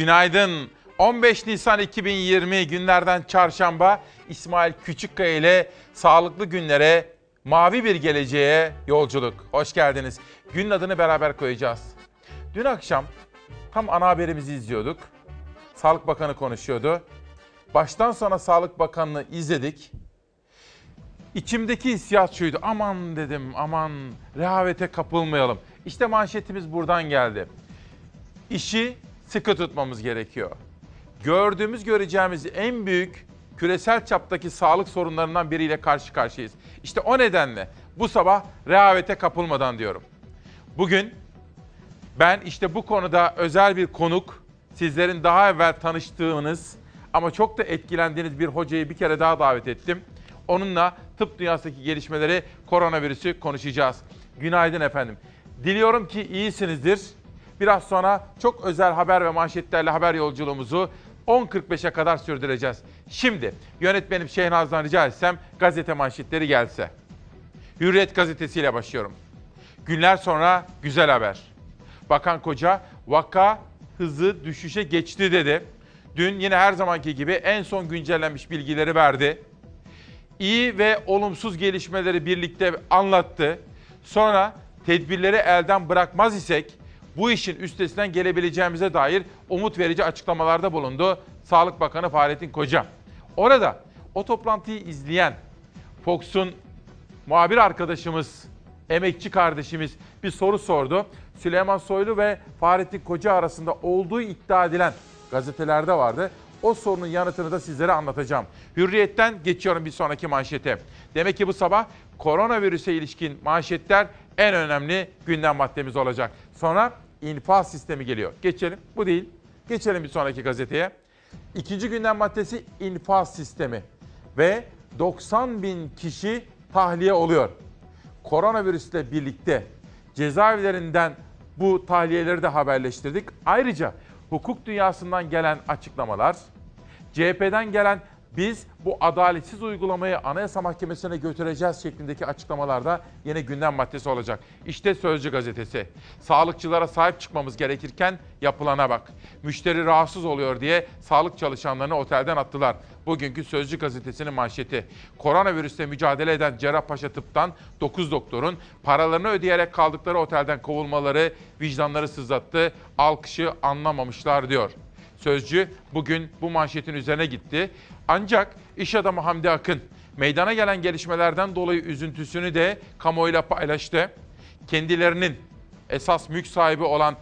Günaydın. 15 Nisan 2020 günlerden çarşamba İsmail Küçükkaya ile sağlıklı günlere, mavi bir geleceğe yolculuk. Hoş geldiniz. Günün adını beraber koyacağız. Dün akşam tam ana haberimizi izliyorduk. Sağlık Bakanı konuşuyordu. Baştan sona Sağlık Bakanı'nı izledik. İçimdeki hissiyat şuydu. Aman dedim, aman rehavete kapılmayalım. İşte manşetimiz buradan geldi. İşi sıkı tutmamız gerekiyor. Gördüğümüz, göreceğimiz en büyük küresel çaptaki sağlık sorunlarından biriyle karşı karşıyayız. İşte o nedenle bu sabah rehavete kapılmadan diyorum. Bugün ben işte bu konuda özel bir konuk, sizlerin daha evvel tanıştığınız ama çok da etkilendiğiniz bir hocayı bir kere daha davet ettim. Onunla tıp dünyasındaki gelişmeleri, koronavirüsü konuşacağız. Günaydın efendim. Diliyorum ki iyisinizdir. Biraz sonra çok özel haber ve manşetlerle haber yolculuğumuzu 10.45'e kadar sürdüreceğiz. Şimdi yönetmenim Şehnaz'dan rica etsem gazete manşetleri gelse. Hürriyet gazetesiyle başlıyorum. Günler sonra güzel haber. Bakan Koca vaka hızı düşüşe geçti dedi. Dün yine her zamanki gibi en son güncellenmiş bilgileri verdi. İyi ve olumsuz gelişmeleri birlikte anlattı. Sonra tedbirleri elden bırakmaz isek bu işin üstesinden gelebileceğimize dair umut verici açıklamalarda bulundu Sağlık Bakanı Fahrettin Koca. Orada o toplantıyı izleyen Fox'un muhabir arkadaşımız, emekçi kardeşimiz bir soru sordu. Süleyman Soylu ve Fahrettin Koca arasında olduğu iddia edilen gazetelerde vardı. O sorunun yanıtını da sizlere anlatacağım. Hürriyetten geçiyorum bir sonraki manşete. Demek ki bu sabah koronavirüse ilişkin manşetler en önemli gündem maddemiz olacak. Sonra infaz sistemi geliyor. Geçelim. Bu değil. Geçelim bir sonraki gazeteye. İkinci gündem maddesi infaz sistemi. Ve 90 bin kişi tahliye oluyor. Koronavirüsle birlikte cezaevlerinden bu tahliyeleri de haberleştirdik. Ayrıca hukuk dünyasından gelen açıklamalar, CHP'den gelen biz bu adaletsiz uygulamayı Anayasa Mahkemesi'ne götüreceğiz şeklindeki açıklamalarda yine gündem maddesi olacak. İşte Sözcü gazetesi. Sağlıkçılara sahip çıkmamız gerekirken yapılana bak. Müşteri rahatsız oluyor diye sağlık çalışanlarını otelden attılar. Bugünkü Sözcü gazetesinin manşeti. Koronavirüsle mücadele eden Cerrahpaşa Tıp'tan 9 doktorun paralarını ödeyerek kaldıkları otelden kovulmaları vicdanları sızlattı. Alkışı anlamamışlar diyor. Sözcü bugün bu manşetin üzerine gitti. Ancak iş adamı Hamdi Akın meydana gelen gelişmelerden dolayı üzüntüsünü de kamuoyuyla paylaştı. Kendilerinin esas mülk sahibi olan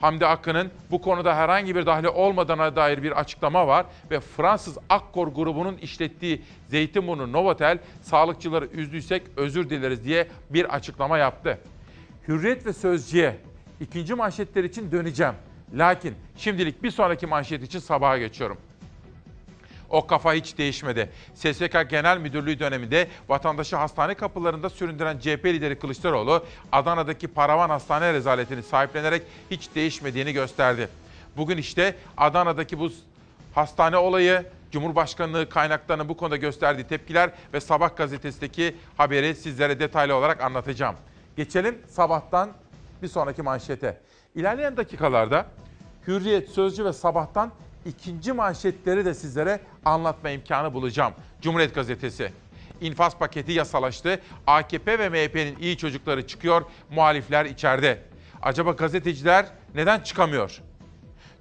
Hamdi Akın'ın bu konuda herhangi bir dahli olmadığına dair bir açıklama var ve Fransız Akkor grubunun işlettiği Zeytinburnu Novotel sağlıkçıları üzdüysek özür dileriz diye bir açıklama yaptı. Hürriyet ve Sözcü'ye ikinci manşetler için döneceğim. Lakin şimdilik bir sonraki manşet için sabaha geçiyorum. O kafa hiç değişmedi. SSK Genel Müdürlüğü döneminde vatandaşı hastane kapılarında süründüren CHP lideri Kılıçdaroğlu, Adana'daki paravan hastane rezaletini sahiplenerek hiç değişmediğini gösterdi. Bugün işte Adana'daki bu hastane olayı, Cumhurbaşkanlığı kaynaklarının bu konuda gösterdiği tepkiler ve Sabah gazetesindeki haberi sizlere detaylı olarak anlatacağım. Geçelim sabahtan bir sonraki manşete. İlerleyen dakikalarda Hürriyet, Sözcü ve Sabah'tan ikinci manşetleri de sizlere anlatma imkanı bulacağım. Cumhuriyet Gazetesi. İnfaz paketi yasalaştı. AKP ve MHP'nin iyi çocukları çıkıyor, muhalifler içeride. Acaba gazeteciler neden çıkamıyor?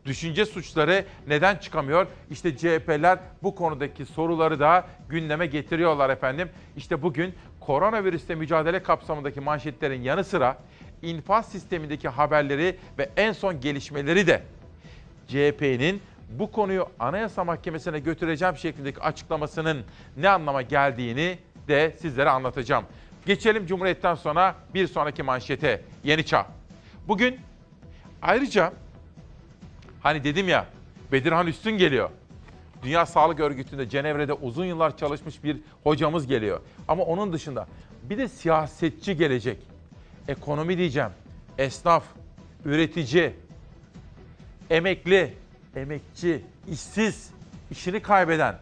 Düşünce suçları neden çıkamıyor? İşte CHP'ler bu konudaki soruları da gündeme getiriyorlar efendim. İşte bugün koronavirüsle mücadele kapsamındaki manşetlerin yanı sıra infaz sistemindeki haberleri ve en son gelişmeleri de CHP'nin bu konuyu Anayasa Mahkemesi'ne götüreceğim şeklindeki açıklamasının ne anlama geldiğini de sizlere anlatacağım. Geçelim Cumhuriyet'ten sonra bir sonraki manşete. Yeni Çağ. Bugün ayrıca hani dedim ya Bedirhan Üstün geliyor. Dünya Sağlık Örgütü'nde Cenevre'de uzun yıllar çalışmış bir hocamız geliyor. Ama onun dışında bir de siyasetçi gelecek. Ekonomi diyeceğim. Esnaf, üretici, emekli, emekçi, işsiz, işini kaybeden,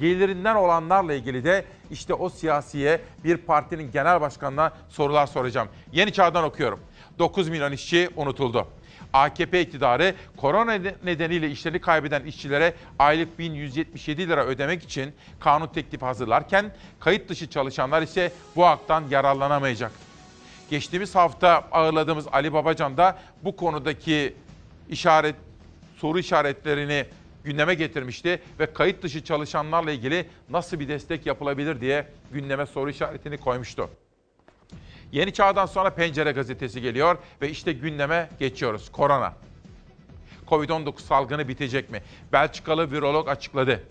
gelirinden olanlarla ilgili de işte o siyasiye bir partinin genel başkanına sorular soracağım. Yeni Çağ'dan okuyorum. 9 milyon işçi unutuldu. AKP iktidarı korona nedeniyle işlerini kaybeden işçilere aylık 1177 lira ödemek için kanun teklifi hazırlarken kayıt dışı çalışanlar ise bu haktan yararlanamayacak. Geçtiğimiz hafta ağırladığımız Ali Babacan da bu konudaki işaret soru işaretlerini gündeme getirmişti ve kayıt dışı çalışanlarla ilgili nasıl bir destek yapılabilir diye gündeme soru işaretini koymuştu. Yeni Çağ'dan sonra Pencere gazetesi geliyor ve işte gündeme geçiyoruz. Korona. Covid-19 salgını bitecek mi? Belçikalı virolog açıkladı.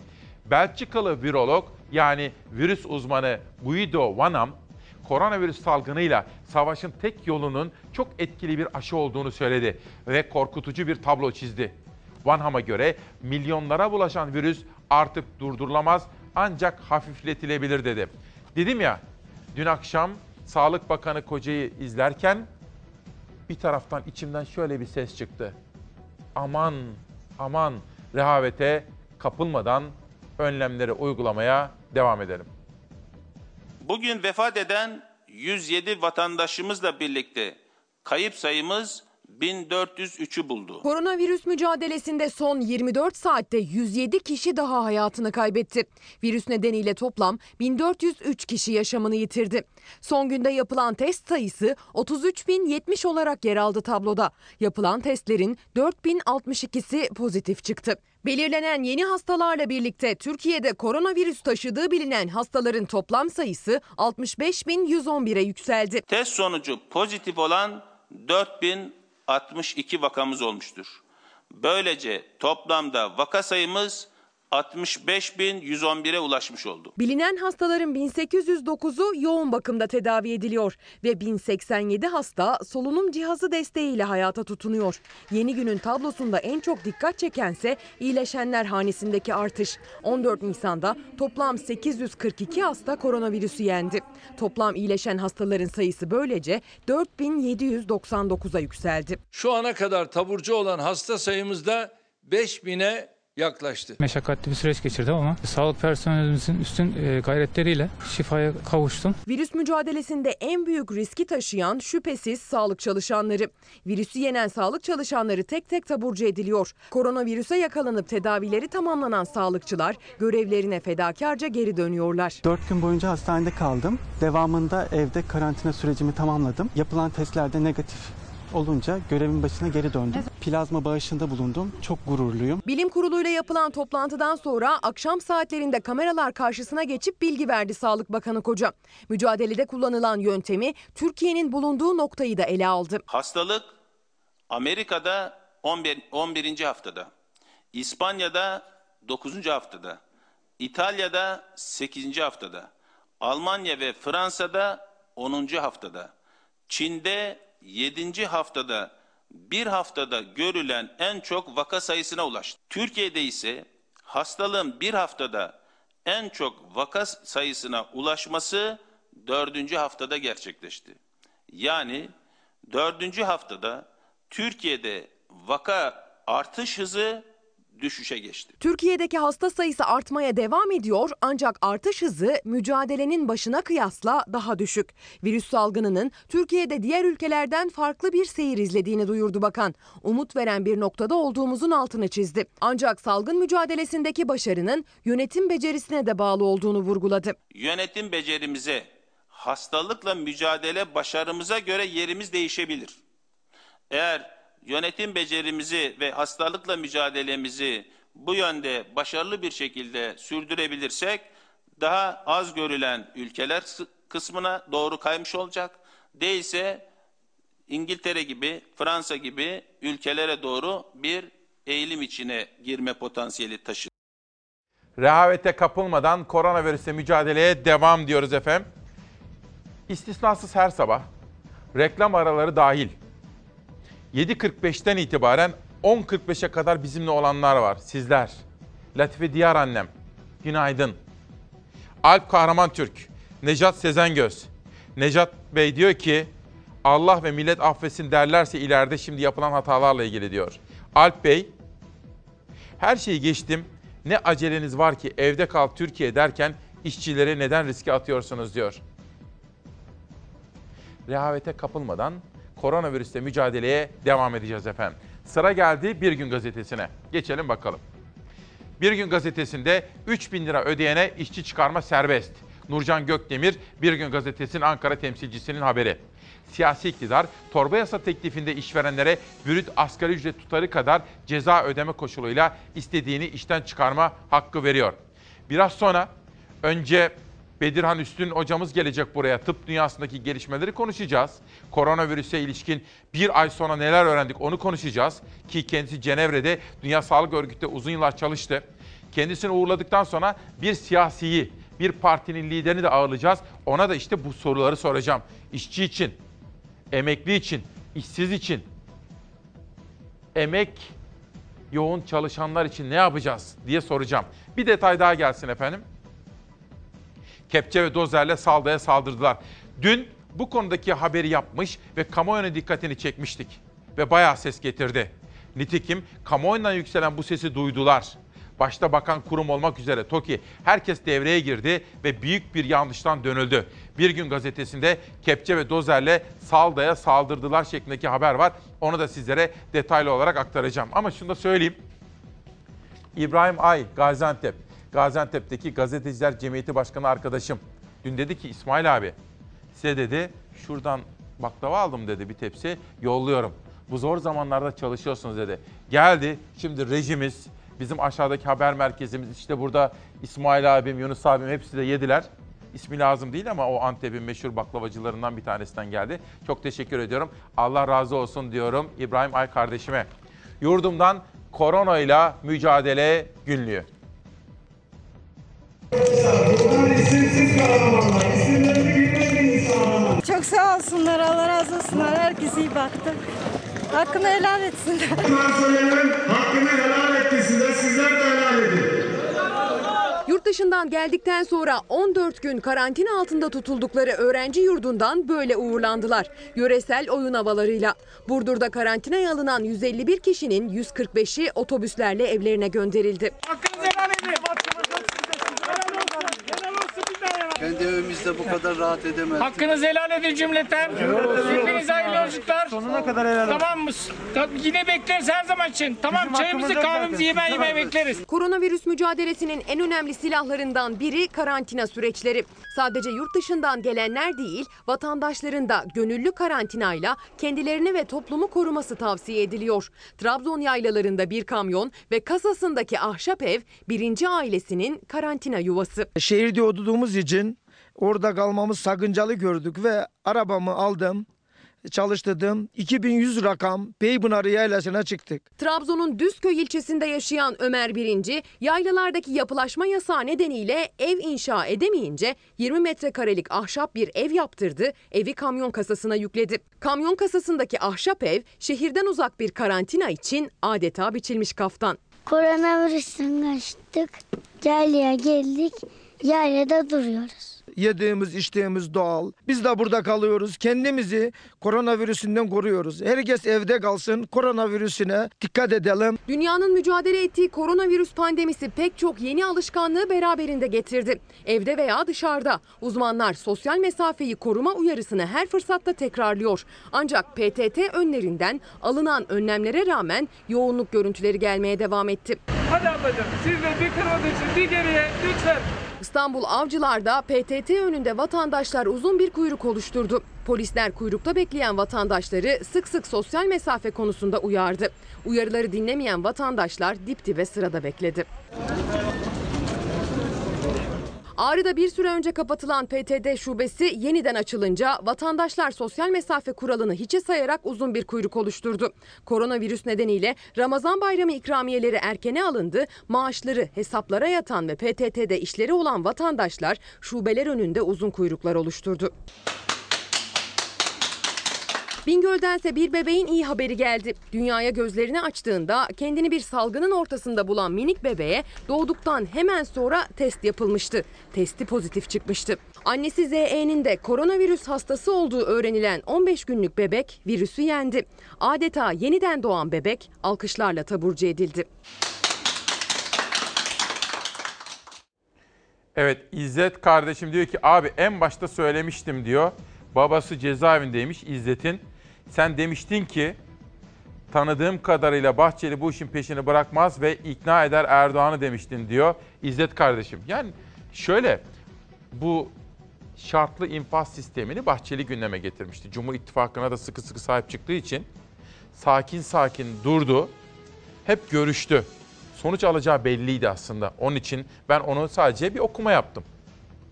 Belçikalı virolog yani virüs uzmanı Guido Vanam, koronavirüs salgınıyla savaşın tek yolunun çok etkili bir aşı olduğunu söyledi ve korkutucu bir tablo çizdi. Vanham'a göre milyonlara bulaşan virüs artık durdurulamaz ancak hafifletilebilir dedi. Dedim ya dün akşam Sağlık Bakanı Koca'yı izlerken bir taraftan içimden şöyle bir ses çıktı. Aman aman rehavete kapılmadan önlemleri uygulamaya devam edelim. Bugün vefat eden 107 vatandaşımızla birlikte kayıp sayımız 1403'ü buldu. Koronavirüs mücadelesinde son 24 saatte 107 kişi daha hayatını kaybetti. Virüs nedeniyle toplam 1403 kişi yaşamını yitirdi. Son günde yapılan test sayısı 33.070 olarak yer aldı tabloda. Yapılan testlerin 4062'si pozitif çıktı. Belirlenen yeni hastalarla birlikte Türkiye'de koronavirüs taşıdığı bilinen hastaların toplam sayısı 65.111'e yükseldi. Test sonucu pozitif olan 4062 vakamız olmuştur. Böylece toplamda vaka sayımız 65.111'e ulaşmış oldu. Bilinen hastaların 1809'u yoğun bakımda tedavi ediliyor ve 1087 hasta solunum cihazı desteğiyle hayata tutunuyor. Yeni günün tablosunda en çok dikkat çekense iyileşenler hanesindeki artış. 14 Nisan'da toplam 842 hasta koronavirüsü yendi. Toplam iyileşen hastaların sayısı böylece 4799'a yükseldi. Şu ana kadar taburcu olan hasta sayımız da 5000'e yaklaştı. Meşakkatli bir süreç geçirdim ama sağlık personelimizin üstün e, gayretleriyle şifaya kavuştum. Virüs mücadelesinde en büyük riski taşıyan şüphesiz sağlık çalışanları. Virüsü yenen sağlık çalışanları tek tek taburcu ediliyor. Koronavirüse yakalanıp tedavileri tamamlanan sağlıkçılar görevlerine fedakarca geri dönüyorlar. 4 gün boyunca hastanede kaldım. Devamında evde karantina sürecimi tamamladım. Yapılan testlerde negatif olunca görevin başına geri döndüm. Plazma bağışında bulundum. Çok gururluyum. Bilim kuruluyla yapılan toplantıdan sonra akşam saatlerinde kameralar karşısına geçip bilgi verdi Sağlık Bakanı Koca. Mücadelede kullanılan yöntemi Türkiye'nin bulunduğu noktayı da ele aldı. Hastalık Amerika'da 11. 11. haftada, İspanya'da 9. haftada, İtalya'da 8. haftada, Almanya ve Fransa'da 10. haftada, Çin'de 7. haftada bir haftada görülen en çok vaka sayısına ulaştı. Türkiye'de ise hastalığın bir haftada en çok vaka sayısına ulaşması dördüncü haftada gerçekleşti. Yani dördüncü haftada Türkiye'de vaka artış hızı düşüşe geçti. Türkiye'deki hasta sayısı artmaya devam ediyor ancak artış hızı mücadelenin başına kıyasla daha düşük. Virüs salgınının Türkiye'de diğer ülkelerden farklı bir seyir izlediğini duyurdu bakan. Umut veren bir noktada olduğumuzun altını çizdi. Ancak salgın mücadelesindeki başarının yönetim becerisine de bağlı olduğunu vurguladı. Yönetim becerimize, hastalıkla mücadele başarımıza göre yerimiz değişebilir. Eğer yönetim becerimizi ve hastalıkla mücadelemizi bu yönde başarılı bir şekilde sürdürebilirsek daha az görülen ülkeler kısmına doğru kaymış olacak. Değilse İngiltere gibi, Fransa gibi ülkelere doğru bir eğilim içine girme potansiyeli taşır. Rehavete kapılmadan koronavirüse mücadeleye devam diyoruz efendim. İstisnasız her sabah reklam araları dahil 7.45'ten itibaren 10.45'e kadar bizimle olanlar var. Sizler. Latife Diyar annem. Günaydın. Alp Kahraman Türk. Nejat Sezengöz. Nejat Bey diyor ki Allah ve millet affetsin derlerse ileride şimdi yapılan hatalarla ilgili diyor. Alp Bey her şeyi geçtim. Ne aceleniz var ki evde kal Türkiye derken işçileri neden riske atıyorsunuz diyor. Rehavete kapılmadan koronavirüsle mücadeleye devam edeceğiz efendim. Sıra geldi Bir Gün Gazetesi'ne. Geçelim bakalım. Bir Gün Gazetesi'nde 3 bin lira ödeyene işçi çıkarma serbest. Nurcan Gökdemir, Bir Gün Gazetesi'nin Ankara temsilcisinin haberi. Siyasi iktidar, torba yasa teklifinde işverenlere bürüt asgari ücret tutarı kadar ceza ödeme koşuluyla istediğini işten çıkarma hakkı veriyor. Biraz sonra önce Bedirhan Üstün hocamız gelecek buraya. Tıp dünyasındaki gelişmeleri konuşacağız. Koronavirüse ilişkin bir ay sonra neler öğrendik onu konuşacağız. Ki kendisi Cenevre'de Dünya Sağlık Örgütü'nde uzun yıllar çalıştı. Kendisini uğurladıktan sonra bir siyasiyi, bir partinin liderini de ağırlayacağız. Ona da işte bu soruları soracağım. İşçi için, emekli için, işsiz için, emek yoğun çalışanlar için ne yapacağız diye soracağım. Bir detay daha gelsin efendim kepçe ve dozerle saldaya saldırdılar. Dün bu konudaki haberi yapmış ve kamuoyunun dikkatini çekmiştik ve bayağı ses getirdi. Nitekim kamuoyundan yükselen bu sesi duydular. Başta bakan kurum olmak üzere TOKİ herkes devreye girdi ve büyük bir yanlıştan dönüldü. Bir gün gazetesinde kepçe ve dozerle saldaya saldırdılar şeklindeki haber var. Onu da sizlere detaylı olarak aktaracağım. Ama şunu da söyleyeyim. İbrahim Ay, Gaziantep. Gaziantep'teki Gazeteciler Cemiyeti Başkanı arkadaşım. Dün dedi ki İsmail abi size dedi şuradan baklava aldım dedi bir tepsi yolluyorum. Bu zor zamanlarda çalışıyorsunuz dedi. Geldi şimdi rejimiz bizim aşağıdaki haber merkezimiz işte burada İsmail abim Yunus abim hepsi de yediler. İsmi lazım değil ama o Antep'in meşhur baklavacılarından bir tanesinden geldi. Çok teşekkür ediyorum. Allah razı olsun diyorum İbrahim Ay kardeşime. Yurdumdan koronayla mücadele günlüğü. Çok sağ olsunlar, Allah razı olsunlar. Herkes iyi baktı. Hakkını helal etsinler. söyleyen hakkını helal etti size. Sizler de helal edin. Yurt dışından geldikten sonra 14 gün karantina altında tutuldukları öğrenci yurdundan böyle uğurlandılar. Yöresel oyun havalarıyla. Burdur'da karantinaya alınan 151 kişinin 145'i otobüslerle evlerine gönderildi. Kendi evimizde bu kadar rahat edemezdik. Hakkınızı helal edin cümleten. Hepinize hayırlı yolculuklar. Sonuna kadar helal Tamam mı? Yine bekleriz her zaman için. Tamam çayımızı kahvemizi yemeğe yemeğe bekleriz. Koronavirüs mücadelesinin en önemli silahlarından biri karantina süreçleri. Sadece yurt dışından gelenler değil, vatandaşların da gönüllü karantinayla kendilerini ve toplumu koruması tavsiye ediliyor. Trabzon yaylalarında bir kamyon ve kasasındaki ahşap ev birinci ailesinin karantina yuvası. Şehirde olduğumuz için orada kalmamız sakıncalı gördük ve arabamı aldım, çalıştırdım. 2100 rakam Peypınar Yaylası'na çıktık. Trabzon'un Düzköy ilçesinde yaşayan Ömer Birinci, yaylalardaki yapılaşma yasağı nedeniyle ev inşa edemeyince 20 metrekarelik ahşap bir ev yaptırdı, evi kamyon kasasına yükledi. Kamyon kasasındaki ahşap ev şehirden uzak bir karantina için adeta biçilmiş kaftan. Koronavirüsten kaçtık. Yaylaya geldik. Yaylada duruyoruz. Yediğimiz, içtiğimiz doğal. Biz de burada kalıyoruz. Kendimizi koronavirüsünden koruyoruz. Herkes evde kalsın. Koronavirüsüne dikkat edelim. Dünyanın mücadele ettiği koronavirüs pandemisi pek çok yeni alışkanlığı beraberinde getirdi. Evde veya dışarıda uzmanlar sosyal mesafeyi koruma uyarısını her fırsatta tekrarlıyor. Ancak PTT önlerinden alınan önlemlere rağmen yoğunluk görüntüleri gelmeye devam etti. Hadi ablacığım siz de bir kırmadın bir geriye lütfen. İstanbul Avcılar'da PTT önünde vatandaşlar uzun bir kuyruk oluşturdu. Polisler kuyrukta bekleyen vatandaşları sık sık sosyal mesafe konusunda uyardı. Uyarıları dinlemeyen vatandaşlar dip dibe sırada bekledi. Ağrı'da bir süre önce kapatılan PTT şubesi yeniden açılınca vatandaşlar sosyal mesafe kuralını hiçe sayarak uzun bir kuyruk oluşturdu. Koronavirüs nedeniyle Ramazan bayramı ikramiyeleri erkene alındı. Maaşları hesaplara yatan ve PTT'de işleri olan vatandaşlar şubeler önünde uzun kuyruklar oluşturdu. Bingöl'dense bir bebeğin iyi haberi geldi. Dünyaya gözlerini açtığında kendini bir salgının ortasında bulan minik bebeğe doğduktan hemen sonra test yapılmıştı. Testi pozitif çıkmıştı. Annesi ZE'nin de koronavirüs hastası olduğu öğrenilen 15 günlük bebek virüsü yendi. Adeta yeniden doğan bebek alkışlarla taburcu edildi. Evet İzzet kardeşim diyor ki abi en başta söylemiştim diyor. Babası cezaevindeymiş İzzet'in. Sen demiştin ki tanıdığım kadarıyla Bahçeli bu işin peşini bırakmaz ve ikna eder Erdoğan'ı demiştin diyor İzzet kardeşim. Yani şöyle bu şartlı infaz sistemini Bahçeli gündeme getirmişti. Cumhur İttifakı'na da sıkı sıkı sahip çıktığı için sakin sakin durdu. Hep görüştü. Sonuç alacağı belliydi aslında. Onun için ben onu sadece bir okuma yaptım.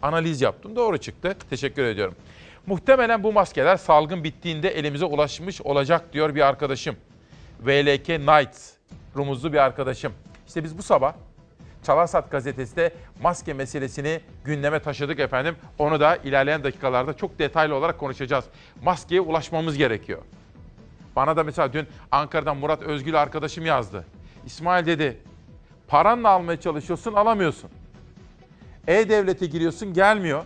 Analiz yaptım. Doğru çıktı. Teşekkür ediyorum. Muhtemelen bu maskeler salgın bittiğinde elimize ulaşmış olacak diyor bir arkadaşım. VLK Night rumuzlu bir arkadaşım. İşte biz bu sabah Çalarsat gazetesinde maske meselesini gündeme taşıdık efendim. Onu da ilerleyen dakikalarda çok detaylı olarak konuşacağız. Maskeye ulaşmamız gerekiyor. Bana da mesela dün Ankara'dan Murat Özgül arkadaşım yazdı. İsmail dedi, paranla almaya çalışıyorsun alamıyorsun. E-Devlet'e giriyorsun gelmiyor.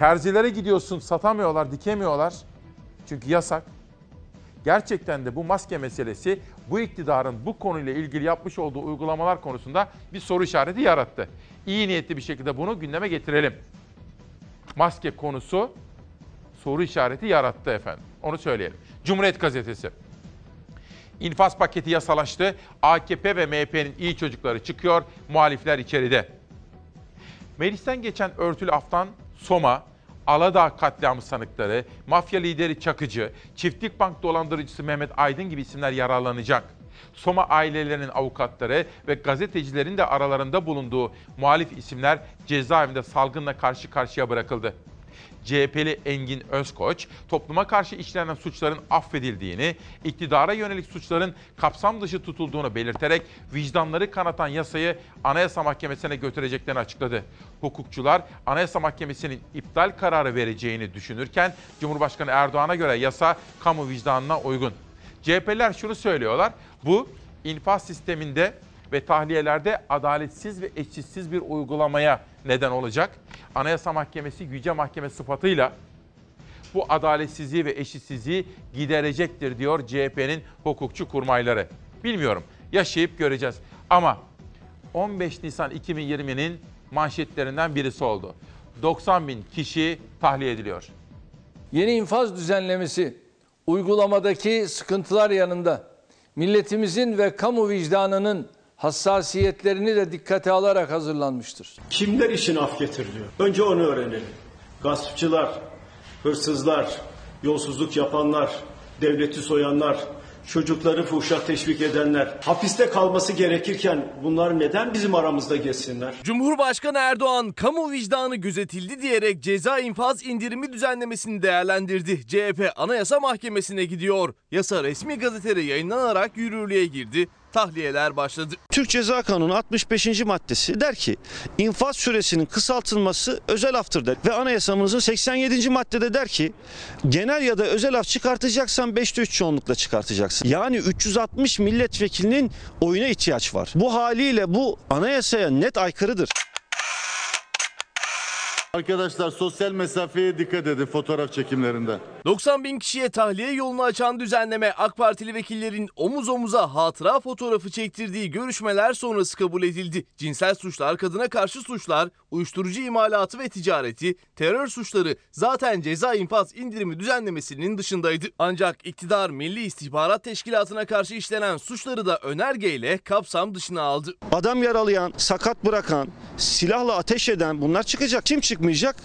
Terzilere gidiyorsun satamıyorlar, dikemiyorlar. Çünkü yasak. Gerçekten de bu maske meselesi bu iktidarın bu konuyla ilgili yapmış olduğu uygulamalar konusunda bir soru işareti yarattı. İyi niyetli bir şekilde bunu gündeme getirelim. Maske konusu soru işareti yarattı efendim. Onu söyleyelim. Cumhuriyet Gazetesi. İnfaz paketi yasalaştı. AKP ve MHP'nin iyi çocukları çıkıyor. Muhalifler içeride. Meclisten geçen örtülü aftan Soma, Aladağ katliamı sanıkları, mafya lideri Çakıcı, Çiftlik Bank dolandırıcısı Mehmet Aydın gibi isimler yararlanacak. Soma ailelerinin avukatları ve gazetecilerin de aralarında bulunduğu muhalif isimler cezaevinde salgınla karşı karşıya bırakıldı. CHP'li Engin Özkoç, topluma karşı işlenen suçların affedildiğini, iktidara yönelik suçların kapsam dışı tutulduğunu belirterek vicdanları kanatan yasayı Anayasa Mahkemesi'ne götüreceklerini açıkladı. Hukukçular Anayasa Mahkemesi'nin iptal kararı vereceğini düşünürken Cumhurbaşkanı Erdoğan'a göre yasa kamu vicdanına uygun. CHP'liler şunu söylüyorlar, bu infaz sisteminde ve tahliyelerde adaletsiz ve eşitsiz bir uygulamaya neden olacak. Anayasa Mahkemesi Yüce Mahkeme sıfatıyla bu adaletsizliği ve eşitsizliği giderecektir diyor CHP'nin hukukçu kurmayları. Bilmiyorum, yaşayıp göreceğiz. Ama 15 Nisan 2020'nin manşetlerinden birisi oldu. 90 bin kişi tahliye ediliyor. Yeni infaz düzenlemesi uygulamadaki sıkıntılar yanında milletimizin ve kamu vicdanının hassasiyetlerini de dikkate alarak hazırlanmıştır. Kimler için af getiriliyor? Önce onu öğrenelim. Gaspçılar, hırsızlar, yolsuzluk yapanlar, devleti soyanlar, çocukları fuhşa teşvik edenler, hapiste kalması gerekirken bunlar neden bizim aramızda geçsinler? Cumhurbaşkanı Erdoğan kamu vicdanı gözetildi diyerek ceza infaz indirimi düzenlemesini değerlendirdi. CHP Anayasa Mahkemesi'ne gidiyor. Yasa resmi gazetede yayınlanarak yürürlüğe girdi. Tahliyeler başladı. Türk Ceza Kanunu 65. maddesi der ki infaz süresinin kısaltılması özel aftır der. Ve anayasamızın 87. maddede der ki genel ya da özel af çıkartacaksan 5'te 3 çoğunlukla çıkartacaksın. Yani 360 milletvekilinin oyuna ihtiyaç var. Bu haliyle bu anayasaya net aykırıdır. Arkadaşlar sosyal mesafeye dikkat edin fotoğraf çekimlerinde. 90 bin kişiye tahliye yolunu açan düzenleme AK Partili vekillerin omuz omuza hatıra fotoğrafı çektirdiği görüşmeler sonrası kabul edildi. Cinsel suçlar, kadına karşı suçlar, uyuşturucu imalatı ve ticareti, terör suçları zaten ceza infaz indirimi düzenlemesinin dışındaydı. Ancak iktidar Milli İstihbarat Teşkilatı'na karşı işlenen suçları da önergeyle kapsam dışına aldı. Adam yaralayan, sakat bırakan, silahla ateş eden bunlar çıkacak. Kim çıkmayacak?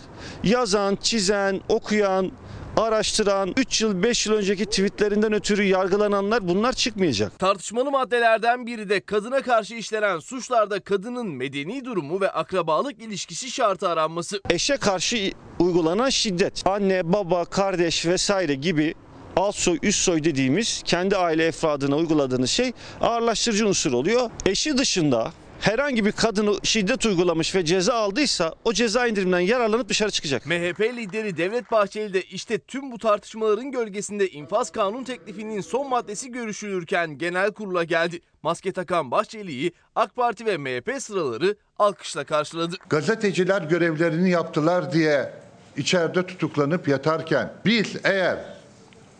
Yazan, çizen, okuyan, araştıran, 3 yıl 5 yıl önceki tweetlerinden ötürü yargılananlar bunlar çıkmayacak. Tartışmalı maddelerden biri de kadına karşı işlenen suçlarda kadının medeni durumu ve akrabalık ilişkisi şartı aranması. Eşe karşı uygulanan şiddet, anne, baba, kardeş vesaire gibi alt soy, üst soy dediğimiz kendi aile efradına uyguladığınız şey ağırlaştırıcı unsur oluyor. Eşi dışında herhangi bir kadını şiddet uygulamış ve ceza aldıysa o ceza indiriminden yararlanıp dışarı çıkacak. MHP lideri Devlet Bahçeli de işte tüm bu tartışmaların gölgesinde infaz kanun teklifinin son maddesi görüşülürken genel kurula geldi. Maske takan Bahçeli'yi AK Parti ve MHP sıraları alkışla karşıladı. Gazeteciler görevlerini yaptılar diye içeride tutuklanıp yatarken biz eğer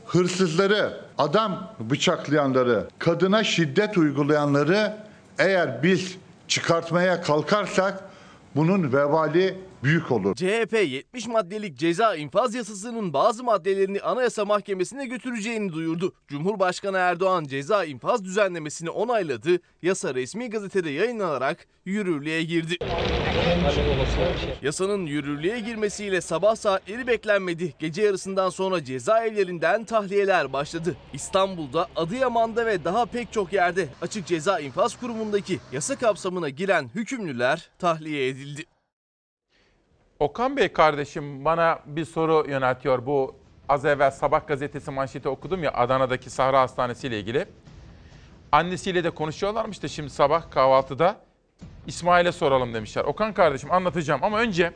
hırsızları, adam bıçaklayanları, kadına şiddet uygulayanları eğer biz çıkartmaya kalkarsak bunun vebali büyük olur. CHP 70 maddelik ceza infaz yasasının bazı maddelerini Anayasa Mahkemesi'ne götüreceğini duyurdu. Cumhurbaşkanı Erdoğan ceza infaz düzenlemesini onayladı. Yasa resmi gazetede yayınlanarak yürürlüğe girdi. Yasanın yürürlüğe girmesiyle sabah saatleri beklenmedi. Gece yarısından sonra cezaevlerinden tahliyeler başladı. İstanbul'da, Adıyaman'da ve daha pek çok yerde açık ceza infaz kurumundaki yasa kapsamına giren hükümlüler tahliye edildi. Okan Bey kardeşim bana bir soru yöneltiyor. Bu az evvel Sabah gazetesi manşeti okudum ya Adana'daki Sahra Hastanesi ile ilgili. Annesiyle de konuşuyorlarmış da şimdi sabah kahvaltıda İsmail'e soralım demişler. Okan kardeşim anlatacağım ama önce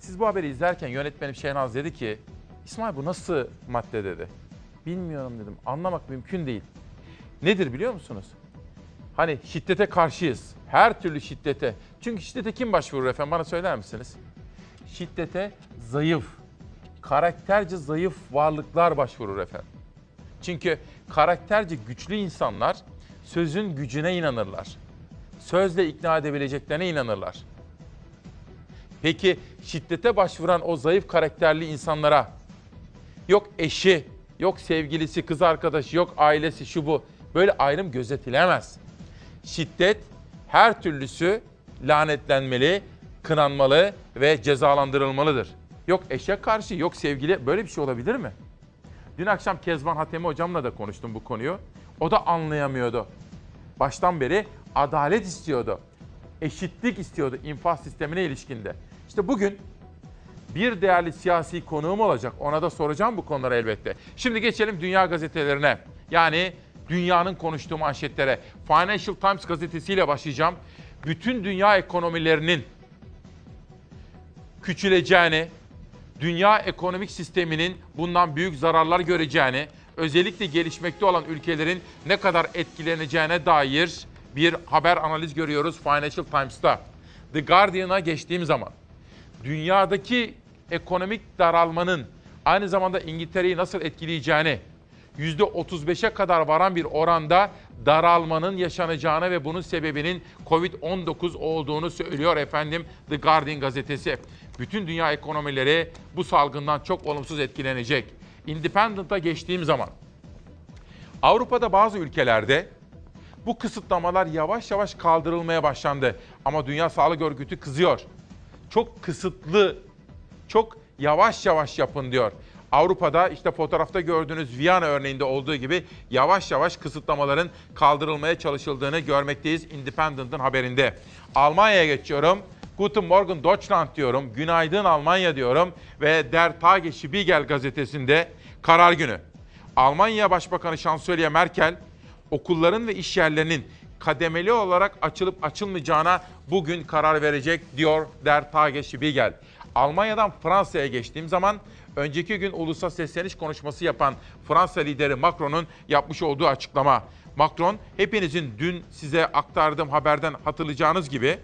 siz bu haberi izlerken yönetmenim Şehnaz dedi ki İsmail bu nasıl madde dedi. Bilmiyorum dedim. Anlamak mümkün değil. Nedir biliyor musunuz? Hani şiddete karşıyız. Her türlü şiddete. Çünkü şiddete kim başvurur efendim bana söyler misiniz? Şiddete zayıf, karakterce zayıf varlıklar başvurur efendim. Çünkü karakterce güçlü insanlar sözün gücüne inanırlar. Sözle ikna edebileceklerine inanırlar. Peki şiddete başvuran o zayıf karakterli insanlara yok eşi, yok sevgilisi, kız arkadaşı, yok ailesi şu bu böyle ayrım gözetilemez. Şiddet her türlüsü lanetlenmeli, kınanmalı ve cezalandırılmalıdır. Yok eşe karşı, yok sevgili böyle bir şey olabilir mi? Dün akşam Kezban Hatemi hocamla da konuştum bu konuyu. O da anlayamıyordu. Baştan beri adalet istiyordu. Eşitlik istiyordu infaz sistemine ilişkinde. İşte bugün bir değerli siyasi konuğum olacak. Ona da soracağım bu konuları elbette. Şimdi geçelim dünya gazetelerine. Yani dünyanın konuştuğu manşetlere. Financial Times gazetesiyle başlayacağım. Bütün dünya ekonomilerinin küçüleceğini, dünya ekonomik sisteminin bundan büyük zararlar göreceğini, özellikle gelişmekte olan ülkelerin ne kadar etkileneceğine dair bir haber analiz görüyoruz Financial Times'ta. The Guardian'a geçtiğim zaman dünyadaki ekonomik daralmanın aynı zamanda İngiltere'yi nasıl etkileyeceğini, %35'e kadar varan bir oranda daralmanın yaşanacağını ve bunun sebebinin Covid-19 olduğunu söylüyor efendim The Guardian gazetesi. Bütün dünya ekonomileri bu salgından çok olumsuz etkilenecek. Independent'a geçtiğim zaman Avrupa'da bazı ülkelerde bu kısıtlamalar yavaş yavaş kaldırılmaya başlandı. Ama Dünya Sağlık Örgütü kızıyor. Çok kısıtlı, çok yavaş yavaş yapın diyor. Avrupa'da işte fotoğrafta gördüğünüz Viyana örneğinde olduğu gibi yavaş yavaş kısıtlamaların kaldırılmaya çalışıldığını görmekteyiz Independent'ın haberinde. Almanya'ya geçiyorum. Guten Morgen Deutschland diyorum. Günaydın Almanya diyorum. Ve Der Tagesspiegel gazetesinde karar günü. Almanya Başbakanı Şansölye Merkel okulların ve iş yerlerinin kademeli olarak açılıp açılmayacağına bugün karar verecek diyor Der Tagesspiegel. Almanya'dan Fransa'ya geçtiğim zaman önceki gün ulusa sesleniş konuşması yapan Fransa lideri Macron'un yapmış olduğu açıklama. Macron hepinizin dün size aktardığım haberden hatırlayacağınız gibi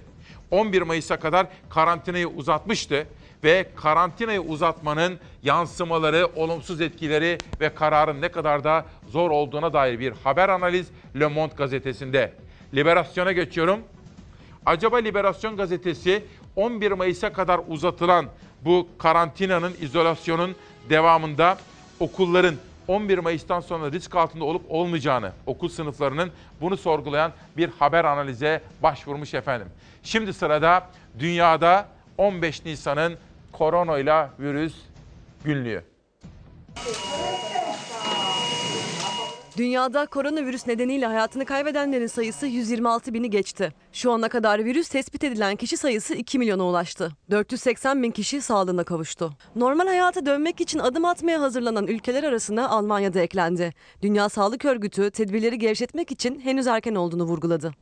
11 Mayıs'a kadar karantinayı uzatmıştı ve karantinayı uzatmanın yansımaları, olumsuz etkileri ve kararın ne kadar da zor olduğuna dair bir haber analiz Le Monde gazetesinde. Liberasyon'a geçiyorum. Acaba Liberasyon gazetesi 11 Mayıs'a kadar uzatılan bu karantinanın, izolasyonun devamında okulların 11 Mayıs'tan sonra risk altında olup olmayacağını, okul sınıflarının bunu sorgulayan bir haber analize başvurmuş efendim. Şimdi sırada dünyada 15 Nisan'ın koronayla virüs günlüğü. Dünyada koronavirüs nedeniyle hayatını kaybedenlerin sayısı 126 bini geçti. Şu ana kadar virüs tespit edilen kişi sayısı 2 milyona ulaştı. 480 bin kişi sağlığına kavuştu. Normal hayata dönmek için adım atmaya hazırlanan ülkeler arasına Almanya da eklendi. Dünya Sağlık Örgütü tedbirleri gevşetmek için henüz erken olduğunu vurguladı.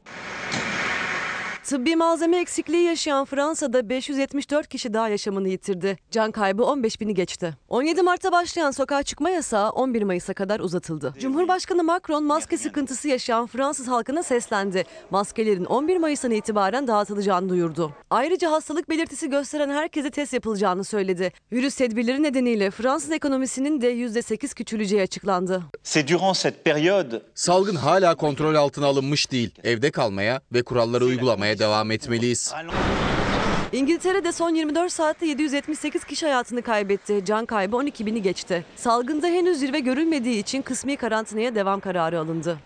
Tıbbi malzeme eksikliği yaşayan Fransa'da 574 kişi daha yaşamını yitirdi. Can kaybı 15 bini geçti. 17 Mart'ta başlayan sokağa çıkma yasağı 11 Mayıs'a kadar uzatıldı. Cumhurbaşkanı Macron maske sıkıntısı yaşayan Fransız halkına seslendi. Maskelerin 11 Mayıs'tan itibaren dağıtılacağını duyurdu. Ayrıca hastalık belirtisi gösteren herkese test yapılacağını söyledi. Virüs tedbirleri nedeniyle Fransız ekonomisinin de %8 küçüleceği açıklandı. Salgın hala kontrol altına alınmış değil. Evde kalmaya ve kuralları uygulamaya devam etmeliyiz. İngiltere'de son 24 saatte 778 kişi hayatını kaybetti. Can kaybı 12 bini geçti. Salgında henüz zirve görülmediği için kısmi karantinaya devam kararı alındı.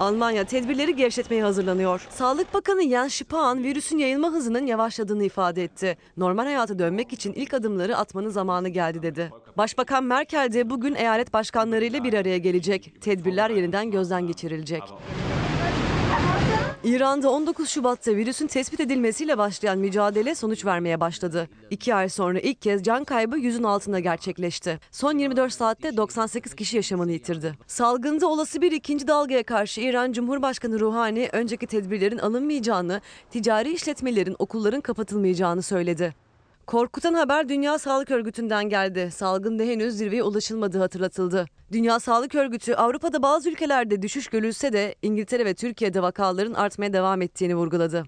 Almanya tedbirleri gevşetmeye hazırlanıyor. Sağlık Bakanı Jens Spahn virüsün yayılma hızının yavaşladığını ifade etti. Normal hayata dönmek için ilk adımları atmanın zamanı geldi dedi. Başbakan Merkel de bugün eyalet başkanlarıyla bir araya gelecek. Tedbirler yeniden gözden geçirilecek. İran'da 19 Şubat'ta virüsün tespit edilmesiyle başlayan mücadele sonuç vermeye başladı. İki ay sonra ilk kez can kaybı yüzün altında gerçekleşti. Son 24 saatte 98 kişi yaşamını yitirdi. Salgında olası bir ikinci dalgaya karşı İran Cumhurbaşkanı Ruhani önceki tedbirlerin alınmayacağını, ticari işletmelerin, okulların kapatılmayacağını söyledi. Korkutan haber Dünya Sağlık Örgütü'nden geldi. Salgında henüz zirveye ulaşılmadığı hatırlatıldı. Dünya Sağlık Örgütü Avrupa'da bazı ülkelerde düşüş görülse de İngiltere ve Türkiye'de vakaların artmaya devam ettiğini vurguladı.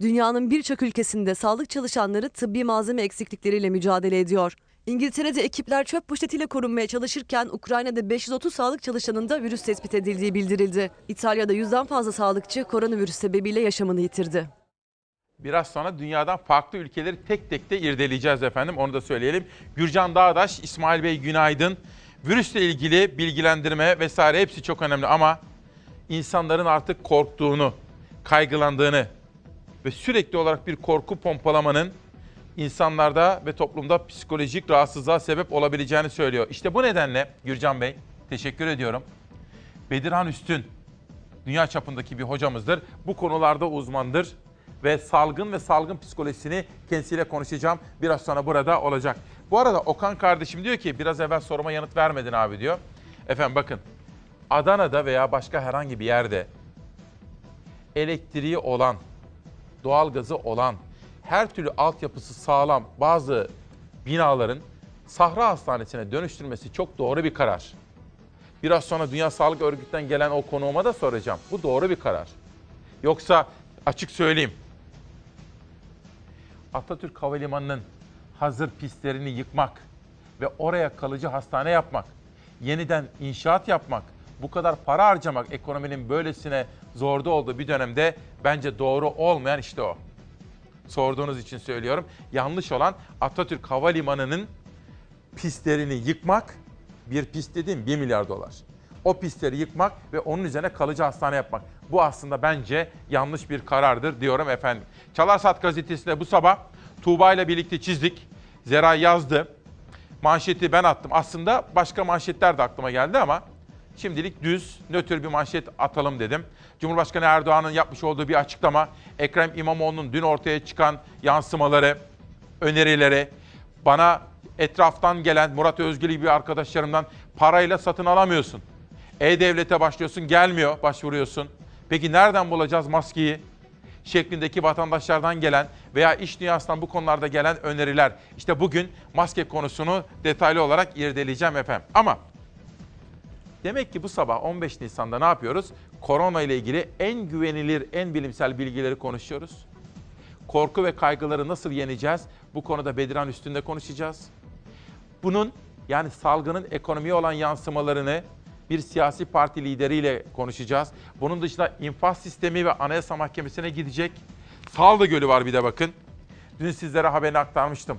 Dünyanın birçok ülkesinde sağlık çalışanları tıbbi malzeme eksiklikleriyle mücadele ediyor. İngiltere'de ekipler çöp poşetiyle korunmaya çalışırken Ukrayna'da 530 sağlık çalışanında virüs tespit edildiği bildirildi. İtalya'da yüzden fazla sağlıkçı koronavirüs sebebiyle yaşamını yitirdi. Biraz sonra dünyadan farklı ülkeleri tek tek de irdeleyeceğiz efendim. Onu da söyleyelim. Gürcan Dağdaş, İsmail Bey günaydın. Virüsle ilgili bilgilendirme vesaire hepsi çok önemli ama insanların artık korktuğunu, kaygılandığını ve sürekli olarak bir korku pompalamanın insanlarda ve toplumda psikolojik rahatsızlığa sebep olabileceğini söylüyor. İşte bu nedenle Gürcan Bey teşekkür ediyorum. Bedirhan Üstün dünya çapındaki bir hocamızdır. Bu konularda uzmandır ve salgın ve salgın psikolojisini kendisiyle konuşacağım. Biraz sonra burada olacak. Bu arada Okan kardeşim diyor ki biraz evvel soruma yanıt vermedin abi diyor. Efendim bakın Adana'da veya başka herhangi bir yerde elektriği olan, doğalgazı olan, her türlü altyapısı sağlam bazı binaların Sahra Hastanesi'ne dönüştürmesi çok doğru bir karar. Biraz sonra Dünya Sağlık Örgütü'nden gelen o konuğuma da soracağım. Bu doğru bir karar. Yoksa açık söyleyeyim. Atatürk Havalimanı'nın hazır pistlerini yıkmak ve oraya kalıcı hastane yapmak, yeniden inşaat yapmak, bu kadar para harcamak ekonominin böylesine zorda olduğu bir dönemde bence doğru olmayan işte o. Sorduğunuz için söylüyorum. Yanlış olan Atatürk Havalimanı'nın pistlerini yıkmak, bir pist dediğim 1 milyar dolar. O pistleri yıkmak ve onun üzerine kalıcı hastane yapmak. Bu aslında bence yanlış bir karardır diyorum efendim. Çalar Saat gazetesinde bu sabah Tuğba ile birlikte çizdik. Zera yazdı. Manşeti ben attım. Aslında başka manşetler de aklıma geldi ama şimdilik düz, nötr bir manşet atalım dedim. Cumhurbaşkanı Erdoğan'ın yapmış olduğu bir açıklama, Ekrem İmamoğlu'nun dün ortaya çıkan yansımaları, önerileri, bana etraftan gelen Murat Özgül gibi arkadaşlarımdan parayla satın alamıyorsun. E-Devlet'e başlıyorsun gelmiyor, başvuruyorsun. Peki nereden bulacağız maskeyi? Şeklindeki vatandaşlardan gelen veya iş dünyasından bu konularda gelen öneriler. İşte bugün maske konusunu detaylı olarak irdeleyeceğim efendim. Ama demek ki bu sabah 15 Nisan'da ne yapıyoruz? Korona ile ilgili en güvenilir, en bilimsel bilgileri konuşuyoruz. Korku ve kaygıları nasıl yeneceğiz? Bu konuda Bediran üstünde konuşacağız. Bunun yani salgının ekonomiye olan yansımalarını bir siyasi parti lideriyle konuşacağız. Bunun dışında infaz sistemi ve anayasa mahkemesine gidecek. Saldı Gölü var bir de bakın. Dün sizlere haberini aktarmıştım.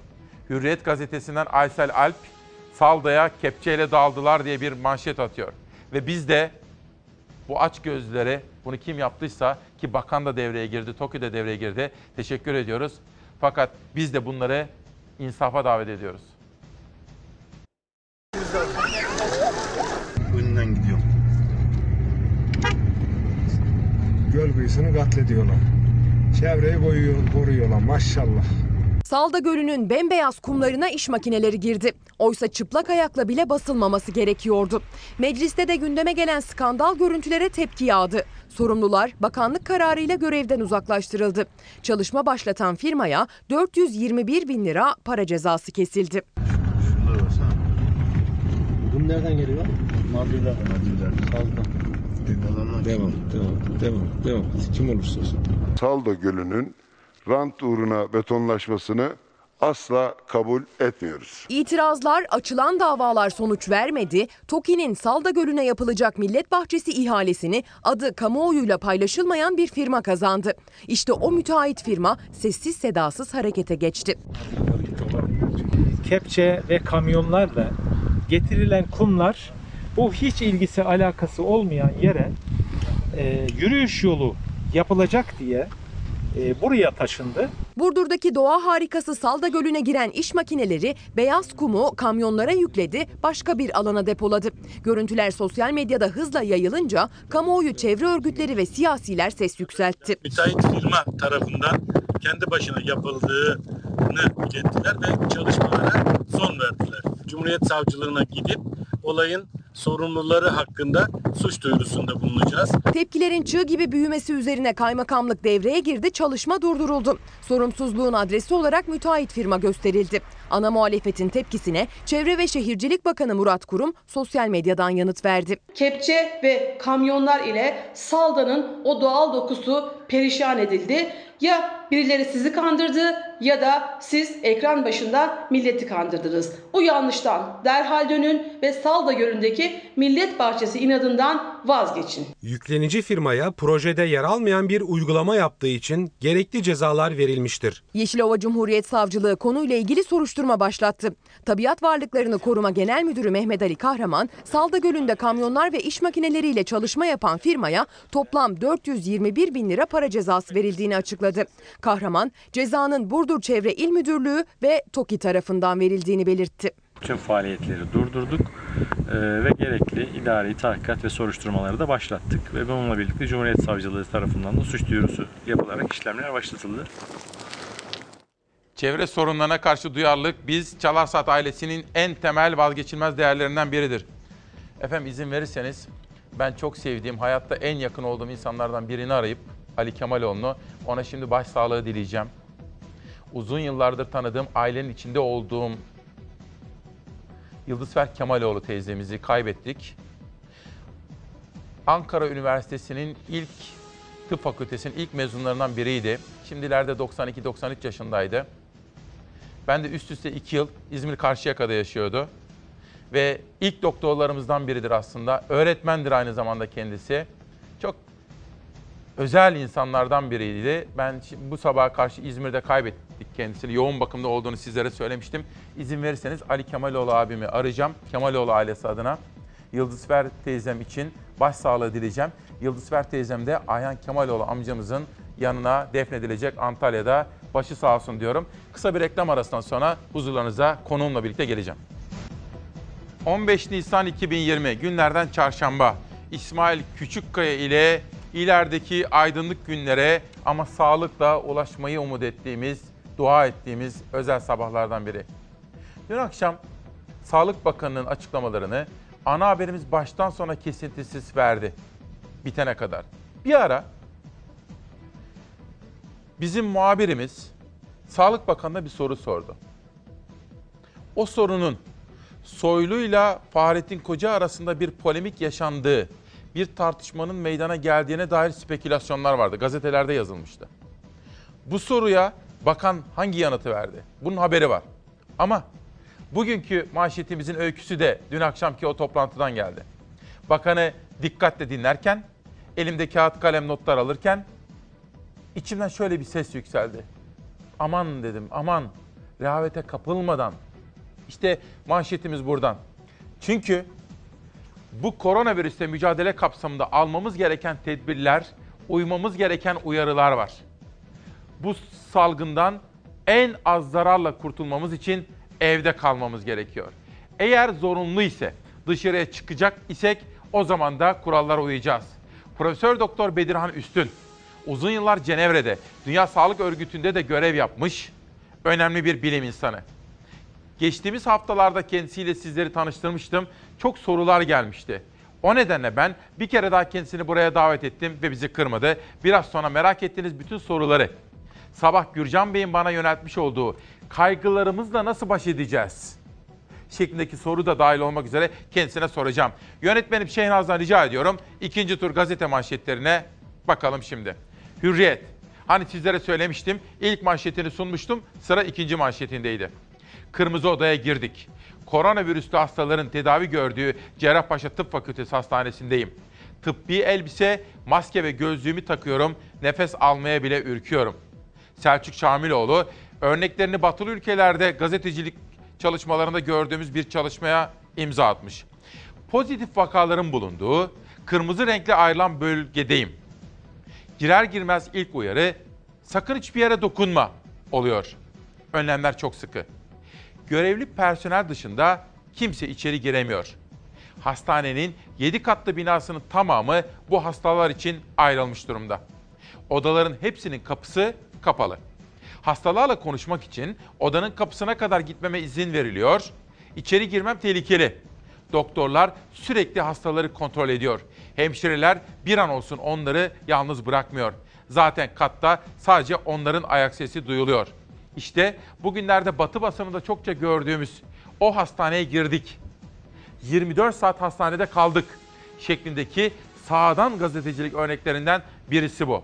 Hürriyet gazetesinden Aysel Alp, Salda'ya kepçeyle daldılar diye bir manşet atıyor. Ve biz de bu aç gözlere bunu kim yaptıysa ki bakan da devreye girdi, TOKİ de devreye girdi. Teşekkür ediyoruz. Fakat biz de bunları insafa davet ediyoruz. Göl kıyısını katlediyorlar. Çevreyi koyuyor, koruyorlar maşallah. Salda Gölü'nün bembeyaz kumlarına iş makineleri girdi. Oysa çıplak ayakla bile basılmaması gerekiyordu. Mecliste de gündeme gelen skandal görüntülere tepki yağdı. Sorumlular bakanlık kararıyla görevden uzaklaştırıldı. Çalışma başlatan firmaya 421 bin lira para cezası kesildi. Bugün nereden geliyor? Mardin'den. Mardin'den. Salda. Devam, devam, devam, devam. Kim olursa olsun. Salda Gölü'nün rant uğruna betonlaşmasını asla kabul etmiyoruz. İtirazlar, açılan davalar sonuç vermedi. TOKİ'nin Salda Gölü'ne yapılacak millet bahçesi ihalesini adı kamuoyuyla paylaşılmayan bir firma kazandı. İşte o müteahhit firma sessiz sedasız harekete geçti. kepçe ve kamyonlarla getirilen kumlar bu hiç ilgisi alakası olmayan yere e, yürüyüş yolu yapılacak diye e, buraya taşındı. Burdur'daki doğa harikası Salda Gölü'ne giren iş makineleri beyaz kumu kamyonlara yükledi, başka bir alana depoladı. Görüntüler sosyal medyada hızla yayılınca kamuoyu çevre örgütleri ve siyasiler ses yükseltti. müteahhit firma tarafından kendi başına yapıldığını ilettiler ve çalışmalara son verdiler. Cumhuriyet Savcılığına gidip olayın sorumluları hakkında suç duyurusunda bulunacağız. Tepkilerin çığ gibi büyümesi üzerine kaymakamlık devreye girdi, çalışma durduruldu. Sorumsuzluğun adresi olarak müteahhit firma gösterildi. Ana muhalefetin tepkisine Çevre ve Şehircilik Bakanı Murat Kurum sosyal medyadan yanıt verdi. Kepçe ve kamyonlar ile Salda'nın o doğal dokusu perişan edildi. Ya birileri sizi kandırdı ya da siz ekran başında milleti kandırdınız. Bu yanlıştan derhal dönün ve Salda Gölü'ndeki millet bahçesi inadından vazgeçin. Yüklenici firmaya projede yer almayan bir uygulama yaptığı için gerekli cezalar verilmiştir. Yeşilova Cumhuriyet Savcılığı konuyla ilgili soruşturma başlattı. Tabiat Varlıklarını Koruma Genel Müdürü Mehmet Ali Kahraman, Salda Gölü'nde kamyonlar ve iş makineleriyle çalışma yapan firmaya toplam 421 bin lira para cezası verildiğini açıkladı. Kahraman, cezanın Burdur Çevre İl Müdürlüğü ve TOKİ tarafından verildiğini belirtti. Tüm faaliyetleri durdurduk eee, ve gerekli idari tahkikat ve soruşturmaları da başlattık. Ve bununla birlikte Cumhuriyet Savcılığı tarafından da suç duyurusu yapılarak işlemler başlatıldı. Çevre sorunlarına karşı duyarlılık biz Çalarsat ailesinin en temel vazgeçilmez değerlerinden biridir. Efendim izin verirseniz ben çok sevdiğim, hayatta en yakın olduğum insanlardan birini arayıp Ali Kemaloğlu'nu ona şimdi başsağlığı dileyeceğim. Uzun yıllardır tanıdığım, ailenin içinde olduğum Yıldızfer Kemaloğlu teyzemizi kaybettik. Ankara Üniversitesi'nin ilk tıp fakültesinin ilk mezunlarından biriydi. Şimdilerde 92-93 yaşındaydı. Ben de üst üste 2 yıl İzmir Karşıyaka'da yaşıyordu. Ve ilk doktorlarımızdan biridir aslında. Öğretmendir aynı zamanda kendisi. Çok özel insanlardan biriydi. Ben bu sabaha karşı İzmir'de kaybettik kendisini. Yoğun bakımda olduğunu sizlere söylemiştim. İzin verirseniz Ali Kemaloğlu abimi arayacağım. Kemaloğlu ailesi adına. Yıldızfer teyzem için başsağlığı dileyeceğim. Yıldızfer teyzem de Ayhan Kemaloğlu amcamızın yanına defnedilecek Antalya'da. Başı sağ olsun diyorum. Kısa bir reklam arasından sonra huzurlarınıza konuğumla birlikte geleceğim. 15 Nisan 2020 günlerden çarşamba. İsmail Küçükkaya ile ilerideki aydınlık günlere ama sağlıkla ulaşmayı umut ettiğimiz, dua ettiğimiz özel sabahlardan biri. Dün akşam Sağlık Bakanı'nın açıklamalarını ana haberimiz baştan sona kesintisiz verdi. Bitene kadar. Bir ara bizim muhabirimiz Sağlık Bakanı'na bir soru sordu. O sorunun Soylu'yla Fahrettin Koca arasında bir polemik yaşandığı, bir tartışmanın meydana geldiğine dair spekülasyonlar vardı. Gazetelerde yazılmıştı. Bu soruya bakan hangi yanıtı verdi? Bunun haberi var. Ama bugünkü manşetimizin öyküsü de dün akşamki o toplantıdan geldi. Bakanı dikkatle dinlerken, elimde kağıt kalem notlar alırken içimden şöyle bir ses yükseldi. Aman dedim, aman rehavete kapılmadan. İşte manşetimiz buradan. Çünkü bu koronavirüsle mücadele kapsamında almamız gereken tedbirler, uymamız gereken uyarılar var. Bu salgından en az zararla kurtulmamız için evde kalmamız gerekiyor. Eğer zorunlu ise dışarıya çıkacak isek o zaman da kurallara uyacağız. Profesör Doktor Bedirhan Üstün uzun yıllar Cenevre'de Dünya Sağlık Örgütü'nde de görev yapmış önemli bir bilim insanı. Geçtiğimiz haftalarda kendisiyle sizleri tanıştırmıştım. Çok sorular gelmişti. O nedenle ben bir kere daha kendisini buraya davet ettim ve bizi kırmadı. Biraz sonra merak ettiğiniz bütün soruları sabah Gürcan Bey'in bana yöneltmiş olduğu kaygılarımızla nasıl baş edeceğiz? şeklindeki soru da dahil olmak üzere kendisine soracağım. Yönetmenim Şehnaz'dan rica ediyorum. İkinci tur gazete manşetlerine bakalım şimdi. Hürriyet. Hani sizlere söylemiştim, ilk manşetini sunmuştum, sıra ikinci manşetindeydi. Kırmızı odaya girdik. Koronavirüslü hastaların tedavi gördüğü Cerrahpaşa Tıp Fakültesi Hastanesi'ndeyim. Tıbbi elbise, maske ve gözlüğümü takıyorum, nefes almaya bile ürküyorum. Selçuk Şamiloğlu, örneklerini batılı ülkelerde gazetecilik çalışmalarında gördüğümüz bir çalışmaya imza atmış. Pozitif vakaların bulunduğu kırmızı renkli ayrılan bölgedeyim. Girer girmez ilk uyarı sakın hiçbir yere dokunma oluyor. Önlemler çok sıkı. Görevli personel dışında kimse içeri giremiyor. Hastanenin 7 katlı binasının tamamı bu hastalar için ayrılmış durumda. Odaların hepsinin kapısı kapalı. Hastalarla konuşmak için odanın kapısına kadar gitmeme izin veriliyor. İçeri girmem tehlikeli. Doktorlar sürekli hastaları kontrol ediyor. Hemşireler bir an olsun onları yalnız bırakmıyor. Zaten katta sadece onların ayak sesi duyuluyor. İşte bugünlerde Batı basınında çokça gördüğümüz o hastaneye girdik. 24 saat hastanede kaldık şeklindeki sağdan gazetecilik örneklerinden birisi bu.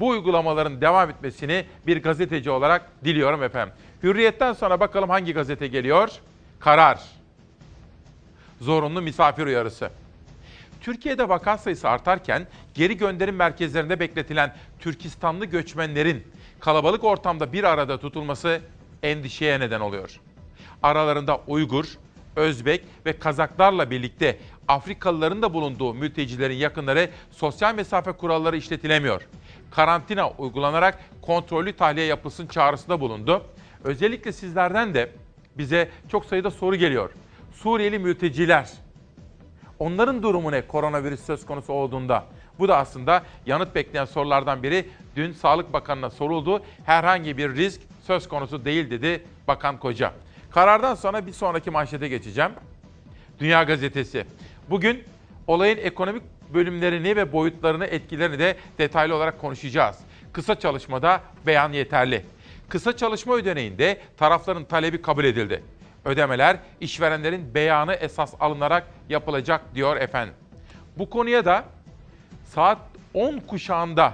Bu uygulamaların devam etmesini bir gazeteci olarak diliyorum efendim. Hürriyetten sonra bakalım hangi gazete geliyor? Karar. Zorunlu misafir uyarısı. Türkiye'de vaka sayısı artarken geri gönderim merkezlerinde bekletilen Türkistanlı göçmenlerin kalabalık ortamda bir arada tutulması endişeye neden oluyor. Aralarında Uygur, Özbek ve Kazaklarla birlikte Afrikalıların da bulunduğu mültecilerin yakınları sosyal mesafe kuralları işletilemiyor. Karantina uygulanarak kontrollü tahliye yapılsın çağrısında bulundu. Özellikle sizlerden de bize çok sayıda soru geliyor. Suriyeli mülteciler, onların durumu ne koronavirüs söz konusu olduğunda? Bu da aslında yanıt bekleyen sorulardan biri. Dün Sağlık Bakanı'na soruldu. Herhangi bir risk söz konusu değil dedi Bakan Koca. Karardan sonra bir sonraki manşete geçeceğim. Dünya Gazetesi. Bugün olayın ekonomik bölümlerini ve boyutlarını, etkilerini de detaylı olarak konuşacağız. Kısa çalışmada beyan yeterli. Kısa çalışma ödeneğinde tarafların talebi kabul edildi. Ödemeler işverenlerin beyanı esas alınarak yapılacak diyor efendim. Bu konuya da saat 10 kuşağında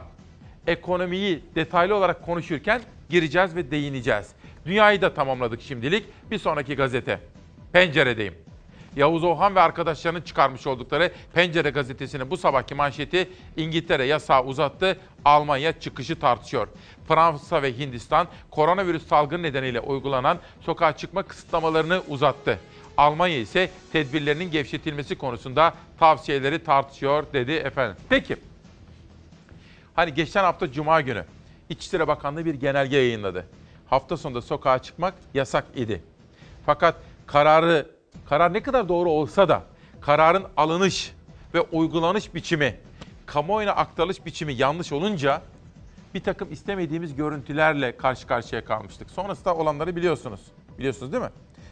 ekonomiyi detaylı olarak konuşurken gireceğiz ve değineceğiz. Dünyayı da tamamladık şimdilik. Bir sonraki gazete. Penceredeyim. Yavuz Ohan ve arkadaşlarının çıkarmış oldukları Pencere gazetesinin bu sabahki manşeti İngiltere yasağı uzattı, Almanya çıkışı tartışıyor. Fransa ve Hindistan koronavirüs salgını nedeniyle uygulanan sokağa çıkma kısıtlamalarını uzattı. Almanya ise tedbirlerinin gevşetilmesi konusunda tavsiyeleri tartışıyor dedi efendim. Peki. Hani geçen hafta Cuma günü İçişleri Bakanlığı bir genelge yayınladı. Hafta sonunda sokağa çıkmak yasak idi. Fakat kararı karar ne kadar doğru olsa da kararın alınış ve uygulanış biçimi, kamuoyuna aktarılış biçimi yanlış olunca bir takım istemediğimiz görüntülerle karşı karşıya kalmıştık. Sonrasında olanları biliyorsunuz. Biliyorsunuz değil mi?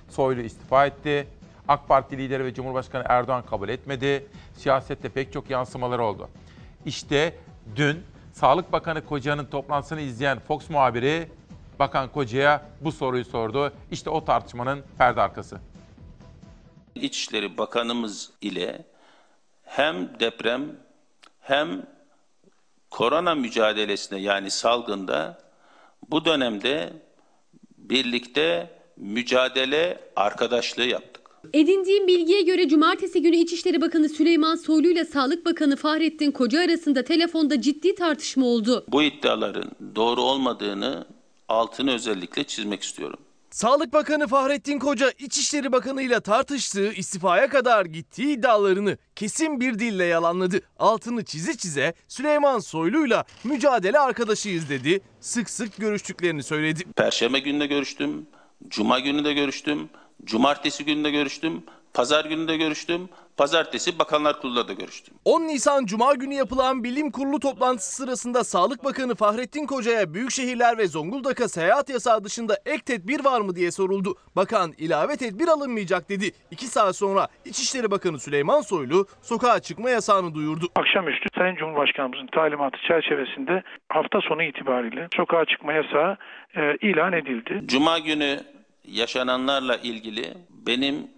Soylu istifa etti. AK Parti lideri ve Cumhurbaşkanı Erdoğan kabul etmedi. Siyasette pek çok yansımaları oldu. İşte dün Sağlık Bakanı Koca'nın toplantısını izleyen Fox muhabiri Bakan Koca'ya bu soruyu sordu. İşte o tartışmanın perde arkası. İçişleri Bakanımız ile hem deprem hem korona mücadelesine yani salgında bu dönemde birlikte mücadele arkadaşlığı yaptık. Edindiğim bilgiye göre cumartesi günü İçişleri Bakanı Süleyman Soylu ile Sağlık Bakanı Fahrettin Koca arasında telefonda ciddi tartışma oldu. Bu iddiaların doğru olmadığını altını özellikle çizmek istiyorum. Sağlık Bakanı Fahrettin Koca İçişleri Bakanı ile tartıştığı istifaya kadar gittiği iddialarını kesin bir dille yalanladı. Altını çize çize Süleyman Soylu'yla mücadele arkadaşıyız dedi. Sık sık görüştüklerini söyledi. Perşembe günü de görüştüm, cuma günü de görüştüm, cumartesi günü de görüştüm, pazar günü de görüştüm, pazartesi Bakanlar Kurulu'da da görüştüm. 10 Nisan Cuma günü yapılan bilim kurulu toplantısı sırasında Sağlık Bakanı Fahrettin Koca'ya büyük şehirler ve Zonguldak'a seyahat yasağı dışında ek tedbir var mı diye soruldu. Bakan ilave tedbir alınmayacak dedi. 2 saat sonra İçişleri Bakanı Süleyman Soylu sokağa çıkma yasağını duyurdu. Akşamüstü Sayın Cumhurbaşkanımızın talimatı çerçevesinde hafta sonu itibariyle sokağa çıkma yasağı e, ilan edildi. Cuma günü yaşananlarla ilgili benim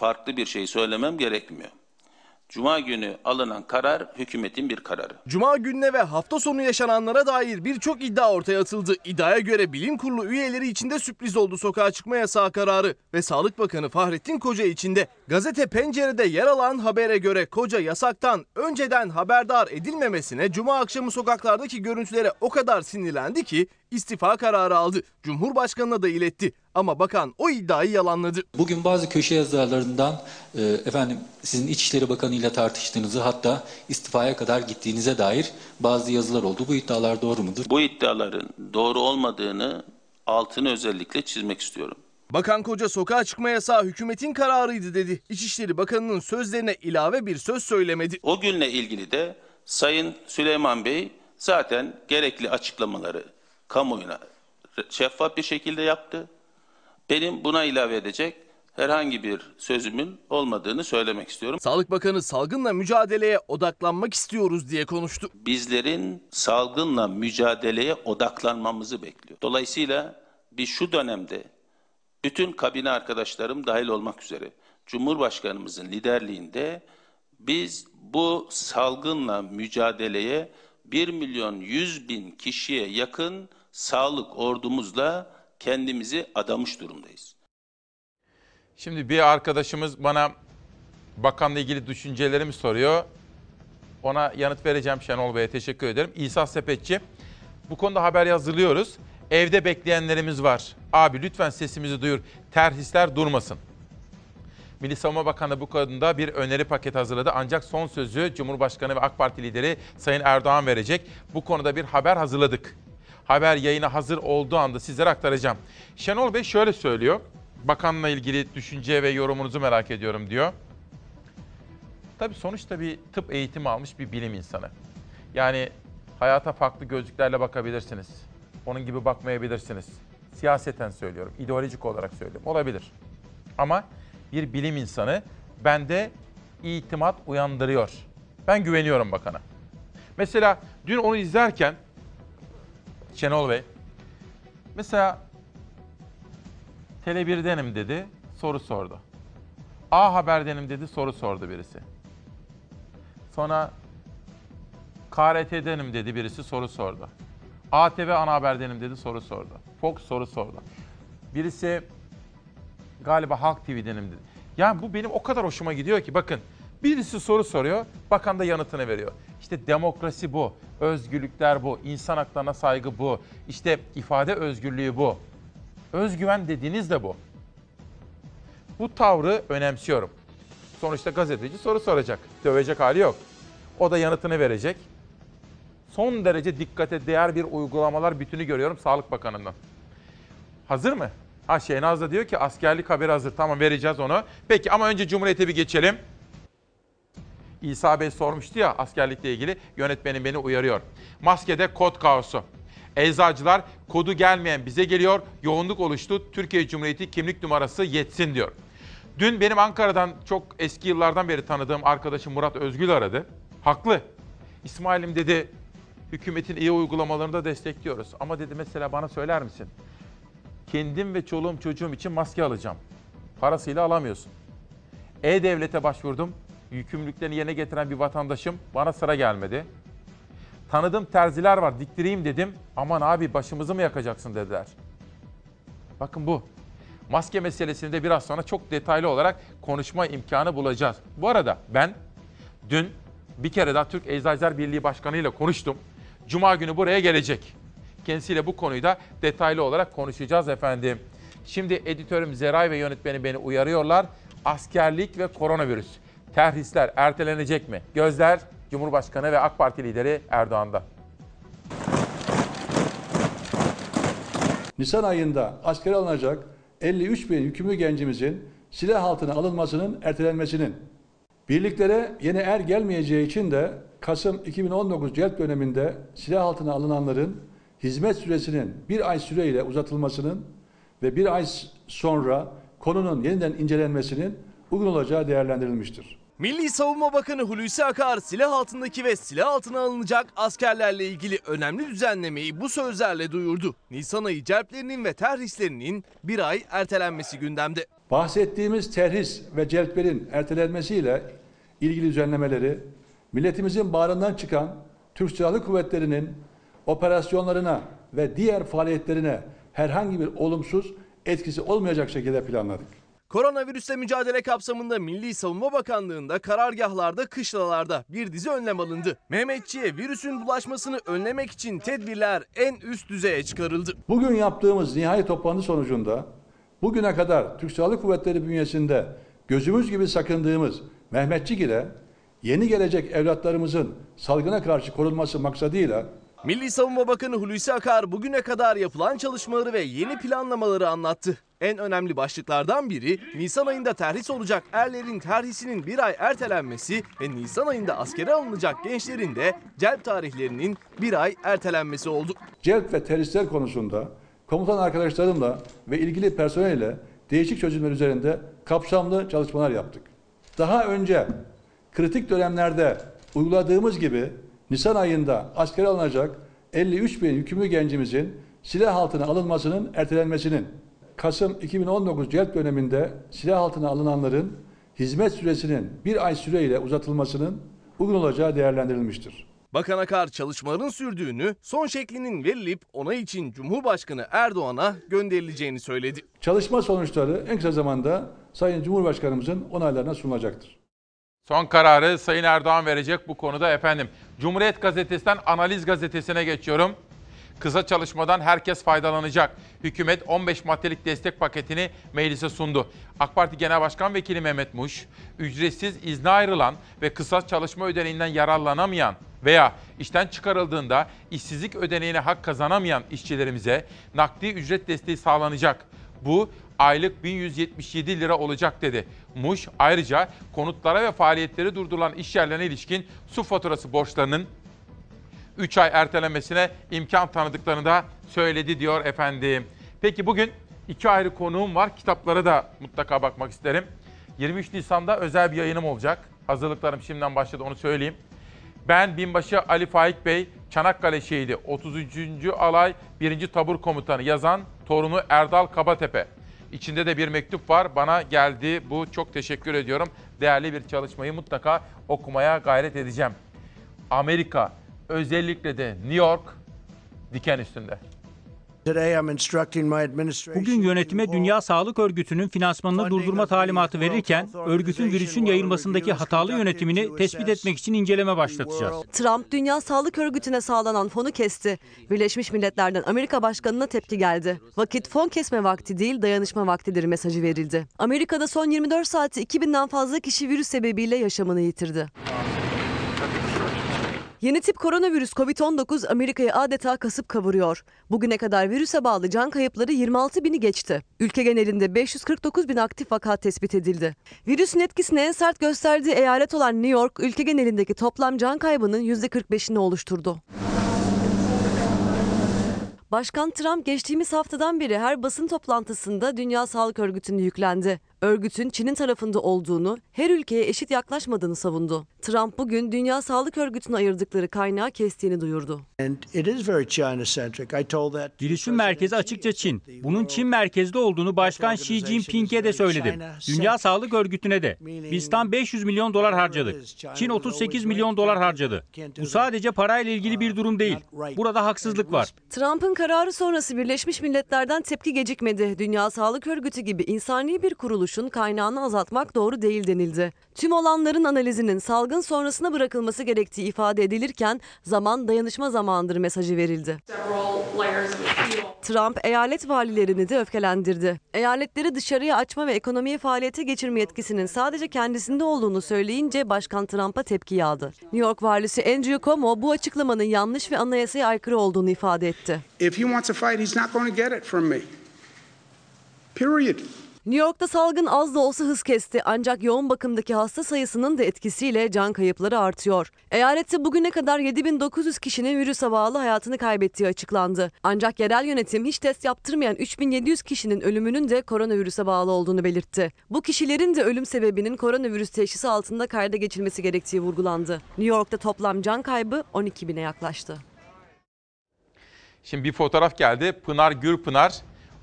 farklı bir şey söylemem gerekmiyor. Cuma günü alınan karar hükümetin bir kararı. Cuma gününe ve hafta sonu yaşananlara dair birçok iddia ortaya atıldı. İddiaya göre bilim kurulu üyeleri içinde sürpriz oldu sokağa çıkma yasağı kararı ve Sağlık Bakanı Fahrettin Koca içinde. Gazete Pencere'de yer alan habere göre Koca yasaktan önceden haberdar edilmemesine Cuma akşamı sokaklardaki görüntülere o kadar sinirlendi ki istifa kararı aldı. Cumhurbaşkanına da iletti ama bakan o iddiayı yalanladı. Bugün bazı köşe yazarlarından e, efendim sizin İçişleri Bakanı ile tartıştığınızı hatta istifaya kadar gittiğinize dair bazı yazılar oldu. Bu iddialar doğru mudur? Bu iddiaların doğru olmadığını altını özellikle çizmek istiyorum. Bakan Koca sokağa çıkma yasağı hükümetin kararıydı dedi. İçişleri Bakanı'nın sözlerine ilave bir söz söylemedi. O günle ilgili de Sayın Süleyman Bey zaten gerekli açıklamaları kamuoyuna şeffaf bir şekilde yaptı. Benim buna ilave edecek herhangi bir sözümün olmadığını söylemek istiyorum. Sağlık Bakanı salgınla mücadeleye odaklanmak istiyoruz diye konuştu. Bizlerin salgınla mücadeleye odaklanmamızı bekliyor. Dolayısıyla biz şu dönemde bütün kabine arkadaşlarım dahil olmak üzere Cumhurbaşkanımızın liderliğinde biz bu salgınla mücadeleye 1 milyon 100 bin kişiye yakın sağlık ordumuzla kendimizi adamış durumdayız. Şimdi bir arkadaşımız bana bakanla ilgili düşüncelerimi soruyor. Ona yanıt vereceğim Şenol Bey'e teşekkür ederim. İsa Sepetçi, bu konuda haber yazılıyoruz. Evde bekleyenlerimiz var. Abi lütfen sesimizi duyur. Terhisler durmasın. Milli Savunma Bakanı bu konuda bir öneri paketi hazırladı. Ancak son sözü Cumhurbaşkanı ve AK Parti lideri Sayın Erdoğan verecek. Bu konuda bir haber hazırladık. Haber yayına hazır olduğu anda sizlere aktaracağım. Şenol Bey şöyle söylüyor. Bakanla ilgili düşünce ve yorumunuzu merak ediyorum diyor. Tabii sonuçta bir tıp eğitimi almış bir bilim insanı. Yani hayata farklı gözlüklerle bakabilirsiniz. Onun gibi bakmayabilirsiniz. Siyaseten söylüyorum, ideolojik olarak söylüyorum. Olabilir. Ama bir bilim insanı bende itimat uyandırıyor. Ben güveniyorum bakana. Mesela dün onu izlerken Şenol Bey mesela Tele 1'denim dedi, soru sordu. A Haber'denim dedi, soru sordu birisi. Sonra KRT'denim dedi birisi, soru sordu. ATV Ana Haber'denim dedi, soru sordu. Fox soru sordu. Birisi galiba Halk TV'denim dedi. Yani bu benim o kadar hoşuma gidiyor ki bakın birisi soru soruyor, bakan da yanıtını veriyor. İşte demokrasi bu, özgürlükler bu, insan haklarına saygı bu, işte ifade özgürlüğü bu. Özgüven dediğiniz de bu. Bu tavrı önemsiyorum. Sonuçta gazeteci soru soracak. Dövecek hali yok. O da yanıtını verecek. Son derece dikkate değer bir uygulamalar bütünü görüyorum Sağlık Bakanı'ndan. Hazır mı? Ha Şehnaz da diyor ki askerlik haberi hazır. Tamam vereceğiz onu. Peki ama önce Cumhuriyet'e bir geçelim. İsa Bey sormuştu ya askerlikle ilgili. Yönetmenim beni uyarıyor. Maskede kod kaosu. Eczacılar kodu gelmeyen bize geliyor. Yoğunluk oluştu. Türkiye Cumhuriyeti kimlik numarası yetsin diyor. Dün benim Ankara'dan çok eski yıllardan beri tanıdığım arkadaşım Murat Özgül aradı. Haklı. İsmail'im dedi hükümetin iyi uygulamalarını da destekliyoruz. Ama dedi mesela bana söyler misin? Kendim ve çoluğum çocuğum için maske alacağım. Parasıyla alamıyorsun. E-Devlet'e başvurdum. Yükümlülüklerini yerine getiren bir vatandaşım bana sıra gelmedi. Tanıdığım terziler var diktireyim dedim. Aman abi başımızı mı yakacaksın dediler. Bakın bu. Maske meselesini de biraz sonra çok detaylı olarak konuşma imkanı bulacağız. Bu arada ben dün bir kere daha Türk Eczacılar Birliği Başkanı ile konuştum. Cuma günü buraya gelecek. Kendisiyle bu konuyu da detaylı olarak konuşacağız efendim. Şimdi editörüm Zeray ve yönetmeni beni uyarıyorlar. Askerlik ve koronavirüs. Terhisler ertelenecek mi? Gözler Cumhurbaşkanı ve AK Parti lideri Erdoğan'da. Nisan ayında askere alınacak 53 bin yükümlü gencimizin silah altına alınmasının ertelenmesinin, birliklere yeni er gelmeyeceği için de Kasım 2019 celp döneminde silah altına alınanların hizmet süresinin bir ay süreyle uzatılmasının ve bir ay sonra konunun yeniden incelenmesinin uygun olacağı değerlendirilmiştir. Milli Savunma Bakanı Hulusi Akar silah altındaki ve silah altına alınacak askerlerle ilgili önemli düzenlemeyi bu sözlerle duyurdu. Nisan ayı celplerinin ve terhislerinin bir ay ertelenmesi gündemde. Bahsettiğimiz terhis ve celplerin ertelenmesiyle ilgili düzenlemeleri, milletimizin bağrından çıkan Türk Silahlı Kuvvetleri'nin operasyonlarına ve diğer faaliyetlerine herhangi bir olumsuz etkisi olmayacak şekilde planladık. Koronavirüsle mücadele kapsamında Milli Savunma Bakanlığı'nda karargahlarda, kışlalarda bir dizi önlem alındı. Mehmetçiğe virüsün bulaşmasını önlemek için tedbirler en üst düzeye çıkarıldı. Bugün yaptığımız nihai toplantı sonucunda bugüne kadar Türk Silahlı Kuvvetleri bünyesinde gözümüz gibi sakındığımız Mehmetçik ile yeni gelecek evlatlarımızın salgına karşı korunması maksadıyla Milli Savunma Bakanı Hulusi Akar bugüne kadar yapılan çalışmaları ve yeni planlamaları anlattı. En önemli başlıklardan biri Nisan ayında terhis olacak erlerin terhisinin bir ay ertelenmesi ve Nisan ayında askere alınacak gençlerin de celp tarihlerinin bir ay ertelenmesi oldu. celp ve teröristler konusunda komutan arkadaşlarımla ve ilgili personelle değişik çözümler üzerinde kapsamlı çalışmalar yaptık. Daha önce kritik dönemlerde uyguladığımız gibi Nisan ayında askere alınacak 53 bin yükümlü gencimizin silah altına alınmasının ertelenmesinin, Kasım 2019 celp döneminde silah altına alınanların hizmet süresinin bir ay süreyle uzatılmasının uygun olacağı değerlendirilmiştir. Bakan Akar çalışmaların sürdüğünü, son şeklinin verilip onay için Cumhurbaşkanı Erdoğan'a gönderileceğini söyledi. Çalışma sonuçları en kısa zamanda Sayın Cumhurbaşkanımızın onaylarına sunulacaktır. Son kararı Sayın Erdoğan verecek bu konuda efendim. Cumhuriyet Gazetesi'nden Analiz Gazetesi'ne geçiyorum. Kısa çalışmadan herkes faydalanacak. Hükümet 15 maddelik destek paketini meclise sundu. AK Parti Genel Başkan Vekili Mehmet Muş, ücretsiz izne ayrılan ve kısa çalışma ödeneğinden yararlanamayan veya işten çıkarıldığında işsizlik ödeneğine hak kazanamayan işçilerimize nakdi ücret desteği sağlanacak. Bu aylık 1177 lira olacak dedi. Muş ayrıca konutlara ve faaliyetleri durdurulan iş yerlerine ilişkin su faturası borçlarının 3 ay ertelenmesine imkan tanıdıklarını da söyledi diyor efendim. Peki bugün iki ayrı konuğum var. Kitaplara da mutlaka bakmak isterim. 23 Nisan'da özel bir yayınım olacak. Hazırlıklarım şimdiden başladı onu söyleyeyim. Ben binbaşı Ali Faik Bey, Çanakkale şehidi 33. Alay 1. Tabur Komutanı yazan torunu Erdal Kabatepe. İçinde de bir mektup var. Bana geldi. Bu çok teşekkür ediyorum. Değerli bir çalışmayı mutlaka okumaya gayret edeceğim. Amerika, özellikle de New York diken üstünde. Bugün yönetime Dünya Sağlık Örgütü'nün finansmanını durdurma talimatı verirken örgütün virüsün yayılmasındaki hatalı yönetimini tespit etmek için inceleme başlatacağız. Trump Dünya Sağlık Örgütü'ne sağlanan fonu kesti. Birleşmiş Milletler'den Amerika Başkanı'na tepki geldi. Vakit fon kesme vakti değil dayanışma vaktidir mesajı verildi. Amerika'da son 24 saatte 2000'den fazla kişi virüs sebebiyle yaşamını yitirdi. Yeni tip koronavirüs COVID-19 Amerika'yı adeta kasıp kavuruyor. Bugüne kadar virüse bağlı can kayıpları 26 bini geçti. Ülke genelinde 549 bin aktif vaka tespit edildi. Virüsün etkisini en sert gösterdiği eyalet olan New York, ülke genelindeki toplam can kaybının %45'ini oluşturdu. Başkan Trump geçtiğimiz haftadan beri her basın toplantısında Dünya Sağlık Örgütü'nü yüklendi. Örgütün Çin'in tarafında olduğunu, her ülkeye eşit yaklaşmadığını savundu. Trump bugün Dünya Sağlık Örgütü'ne ayırdıkları kaynağı kestiğini duyurdu. Virüsün merkezi açıkça Çin. Bunun Çin merkezde olduğunu Başkan Xi Jinping'e de söyledim. Dünya Sağlık Örgütü'ne de. Biz tam 500 milyon dolar harcadık. Çin 38 milyon dolar harcadı. Bu sadece parayla ilgili bir durum değil. Burada haksızlık var. Trump'ın kararı sonrası Birleşmiş Milletler'den tepki gecikmedi. Dünya Sağlık Örgütü gibi insani bir kuruluşun kaynağını azaltmak doğru değil denildi. Tüm olanların analizinin salgın sonrasına bırakılması gerektiği ifade edilirken zaman dayanışma zamanıdır mesajı verildi. Trump eyalet valilerini de öfkelendirdi. Eyaletleri dışarıya açma ve ekonomiyi faaliyete geçirme yetkisinin sadece kendisinde olduğunu söyleyince Başkan Trump'a tepki yağdı. New York valisi Andrew Cuomo bu açıklamanın yanlış ve anayasaya aykırı olduğunu ifade etti. If he wants a fight, he's not going to get it from me. Period. New York'ta salgın az da olsa hız kesti ancak yoğun bakımdaki hasta sayısının da etkisiyle can kayıpları artıyor. Eyalette bugüne kadar 7900 kişinin virüse bağlı hayatını kaybettiği açıklandı. Ancak yerel yönetim hiç test yaptırmayan 3700 kişinin ölümünün de koronavirüse bağlı olduğunu belirtti. Bu kişilerin de ölüm sebebinin koronavirüs teşhisi altında kayda geçilmesi gerektiği vurgulandı. New York'ta toplam can kaybı 12 bine yaklaştı. Şimdi bir fotoğraf geldi. Pınar Gürpınar.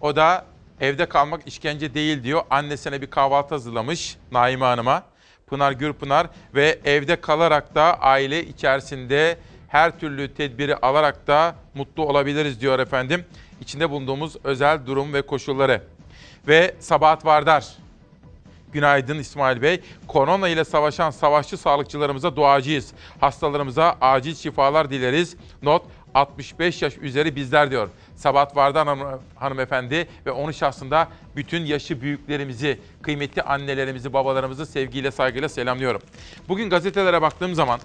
O da evde kalmak işkence değil diyor. Annesine bir kahvaltı hazırlamış Naime Hanım'a. Pınar Gürpınar ve evde kalarak da aile içerisinde her türlü tedbiri alarak da mutlu olabiliriz diyor efendim. İçinde bulunduğumuz özel durum ve koşulları. Ve Sabahat Vardar. Günaydın İsmail Bey. Korona ile savaşan savaşçı sağlıkçılarımıza duacıyız. Hastalarımıza acil şifalar dileriz. Not 65 yaş üzeri bizler diyor. Sabahat Vardan hanım, hanımefendi ve onun şahsında bütün yaşı büyüklerimizi, kıymetli annelerimizi, babalarımızı sevgiyle, saygıyla selamlıyorum. Bugün gazetelere baktığım zaman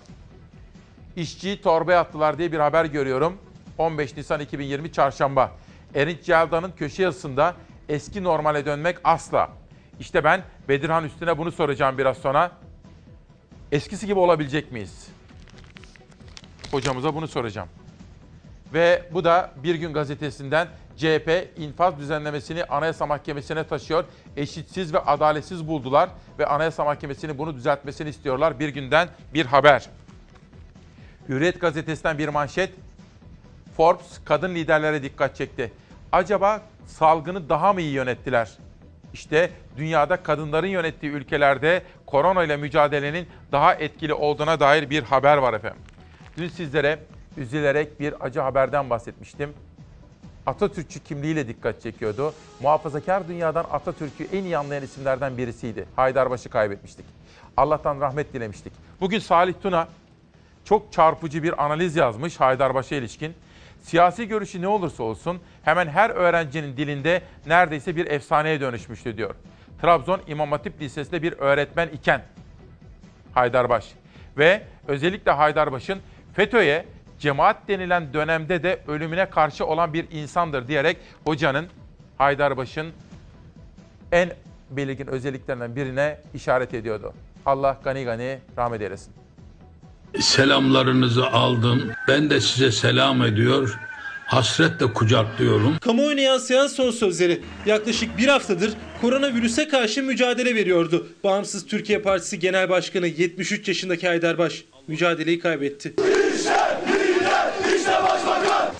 işçiyi torbaya attılar diye bir haber görüyorum. 15 Nisan 2020 Çarşamba. Erinç Celda'nın köşe yazısında eski normale dönmek asla. İşte ben Bedirhan Üstüne bunu soracağım biraz sonra. Eskisi gibi olabilecek miyiz? Hocamıza bunu soracağım. Ve bu da Bir Gün Gazetesi'nden CHP infaz düzenlemesini Anayasa Mahkemesi'ne taşıyor. Eşitsiz ve adaletsiz buldular ve Anayasa Mahkemesi'nin bunu düzeltmesini istiyorlar. Bir günden bir haber. Hürriyet Gazetesi'nden bir manşet. Forbes kadın liderlere dikkat çekti. Acaba salgını daha mı iyi yönettiler? İşte dünyada kadınların yönettiği ülkelerde korona ile mücadelenin daha etkili olduğuna dair bir haber var efendim. Dün sizlere üzülerek bir acı haberden bahsetmiştim. Atatürkçü kimliğiyle dikkat çekiyordu. Muhafazakar dünyadan Atatürk'ü en iyi anlayan isimlerden birisiydi. Haydarbaş'ı kaybetmiştik. Allah'tan rahmet dilemiştik. Bugün Salih Tuna çok çarpıcı bir analiz yazmış Haydarbaş'a ilişkin. Siyasi görüşü ne olursa olsun hemen her öğrencinin dilinde neredeyse bir efsaneye dönüşmüştü diyor. Trabzon İmam Hatip Lisesi'nde bir öğretmen iken Haydarbaş ve özellikle Haydarbaş'ın FETÖ'ye cemaat denilen dönemde de ölümüne karşı olan bir insandır diyerek hocanın Haydarbaş'ın en belirgin özelliklerinden birine işaret ediyordu. Allah gani gani rahmet eylesin. Selamlarınızı aldım. Ben de size selam ediyor. Hasretle kucaklıyorum. Kamuoyuna yansıyan son sözleri. Yaklaşık bir haftadır koronavirüse karşı mücadele veriyordu. Bağımsız Türkiye Partisi Genel Başkanı 73 yaşındaki Haydarbaş mücadeleyi kaybetti.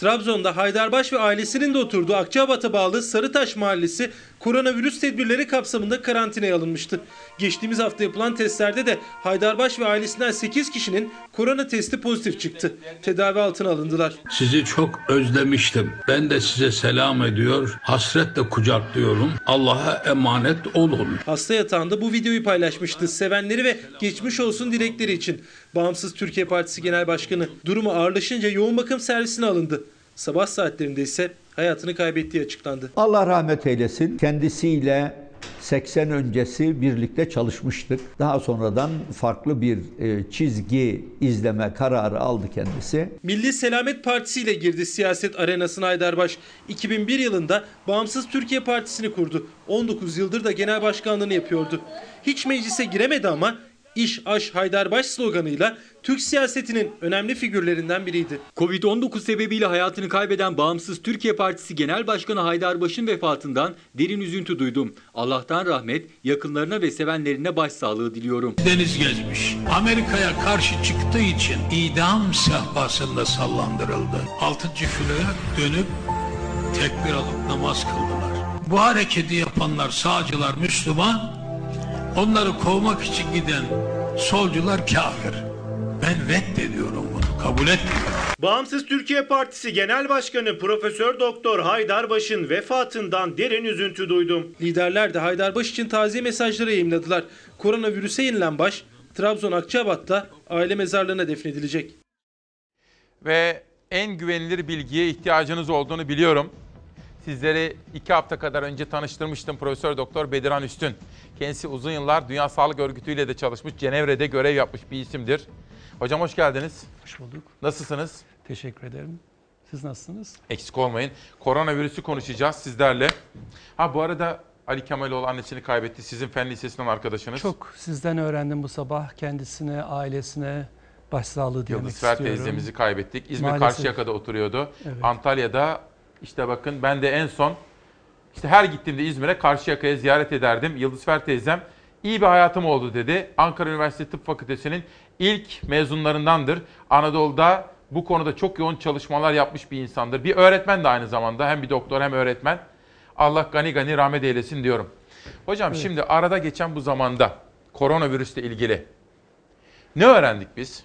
Trabzon'da Haydarbaş ve ailesinin de oturduğu Akçabat'a bağlı Sarıtaş Mahallesi koronavirüs tedbirleri kapsamında karantinaya alınmıştı. Geçtiğimiz hafta yapılan testlerde de Haydarbaş ve ailesinden 8 kişinin korona testi pozitif çıktı. Tedavi altına alındılar. Sizi çok özlemiştim. Ben de size selam ediyor. Hasretle kucaklıyorum. Allah'a emanet olun. Hasta yatağında bu videoyu paylaşmıştı. Sevenleri ve geçmiş olsun dilekleri için. Bağımsız Türkiye Partisi Genel Başkanı durumu ağırlaşınca yoğun bakım servisine alındı. Sabah saatlerinde ise hayatını kaybettiği açıklandı. Allah rahmet eylesin. Kendisiyle 80 öncesi birlikte çalışmıştık. Daha sonradan farklı bir e, çizgi izleme kararı aldı kendisi. Milli Selamet Partisi ile girdi siyaset arenasına Haydarbaş. 2001 yılında Bağımsız Türkiye Partisi'ni kurdu. 19 yıldır da genel başkanlığını yapıyordu. Hiç meclise giremedi ama İş Aş Haydarbaş sloganıyla Türk siyasetinin önemli figürlerinden biriydi. Covid-19 sebebiyle hayatını kaybeden Bağımsız Türkiye Partisi Genel Başkanı Haydarbaş'ın vefatından derin üzüntü duydum. Allah'tan rahmet, yakınlarına ve sevenlerine başsağlığı diliyorum. Deniz gezmiş. Amerika'ya karşı çıktığı için idam sehpasında sallandırıldı. Altıncı filoya dönüp tekbir alıp namaz kıldılar. Bu hareketi yapanlar sağcılar Müslüman, onları kovmak için giden solcular kafir. Ben reddediyorum bunu, kabul etmiyorum. Bağımsız Türkiye Partisi Genel Başkanı Profesör Doktor Haydarbaş'ın vefatından derin üzüntü duydum. Liderler de Haydarbaş için taziye mesajları yayımladılar. Koronavirüse yenilen baş Trabzon Akçabat'ta aile mezarlığına defnedilecek. Ve en güvenilir bilgiye ihtiyacınız olduğunu biliyorum. Sizleri iki hafta kadar önce tanıştırmıştım Profesör Doktor Bedirhan Üstün. Kendisi uzun yıllar Dünya Sağlık Örgütü ile de çalışmış, Cenevre'de görev yapmış bir isimdir. Hocam hoş geldiniz. Hoş bulduk. Nasılsınız? Teşekkür ederim. Siz nasılsınız? Eksik olmayın. Koronavirüsü konuşacağız sizlerle. Ha bu arada Ali Kemaloğlu annesini kaybetti. Sizin fen lisesinden arkadaşınız. Çok sizden öğrendim bu sabah. Kendisine, ailesine başsağlığı dilemek Yıldız istiyorum. teyzemizi kaybettik. İzmir Maalesef. Karşıyaka'da oturuyordu. Evet. Antalya'da işte bakın ben de en son işte her gittiğimde İzmir'e Karşıyaka'ya ziyaret ederdim. Yıldız Fer teyzem iyi bir hayatım oldu dedi. Ankara Üniversitesi Tıp Fakültesi'nin ilk mezunlarındandır. Anadolu'da bu konuda çok yoğun çalışmalar yapmış bir insandır. Bir öğretmen de aynı zamanda hem bir doktor hem öğretmen. Allah gani gani rahmet eylesin diyorum. Hocam Evet. şimdi arada geçen bu zamanda koronavirüsle ilgili. Ne öğrendik biz?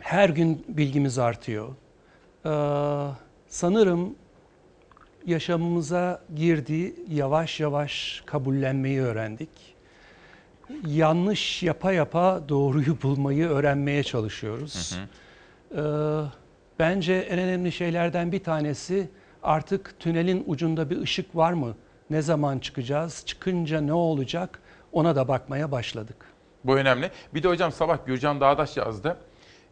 Her gün bilgimiz artıyor. Ee, sanırım yaşamımıza girdi, yavaş yavaş kabullenmeyi öğrendik. Yanlış yapa yapa doğruyu bulmayı öğrenmeye çalışıyoruz. Ee, bence en önemli şeylerden bir tanesi artık tünelin ucunda bir ışık var mı? Ne zaman çıkacağız? Çıkınca ne olacak? Ona da bakmaya başladık. Bu önemli. Bir de hocam sabah Gürcan Dağdaş yazdı.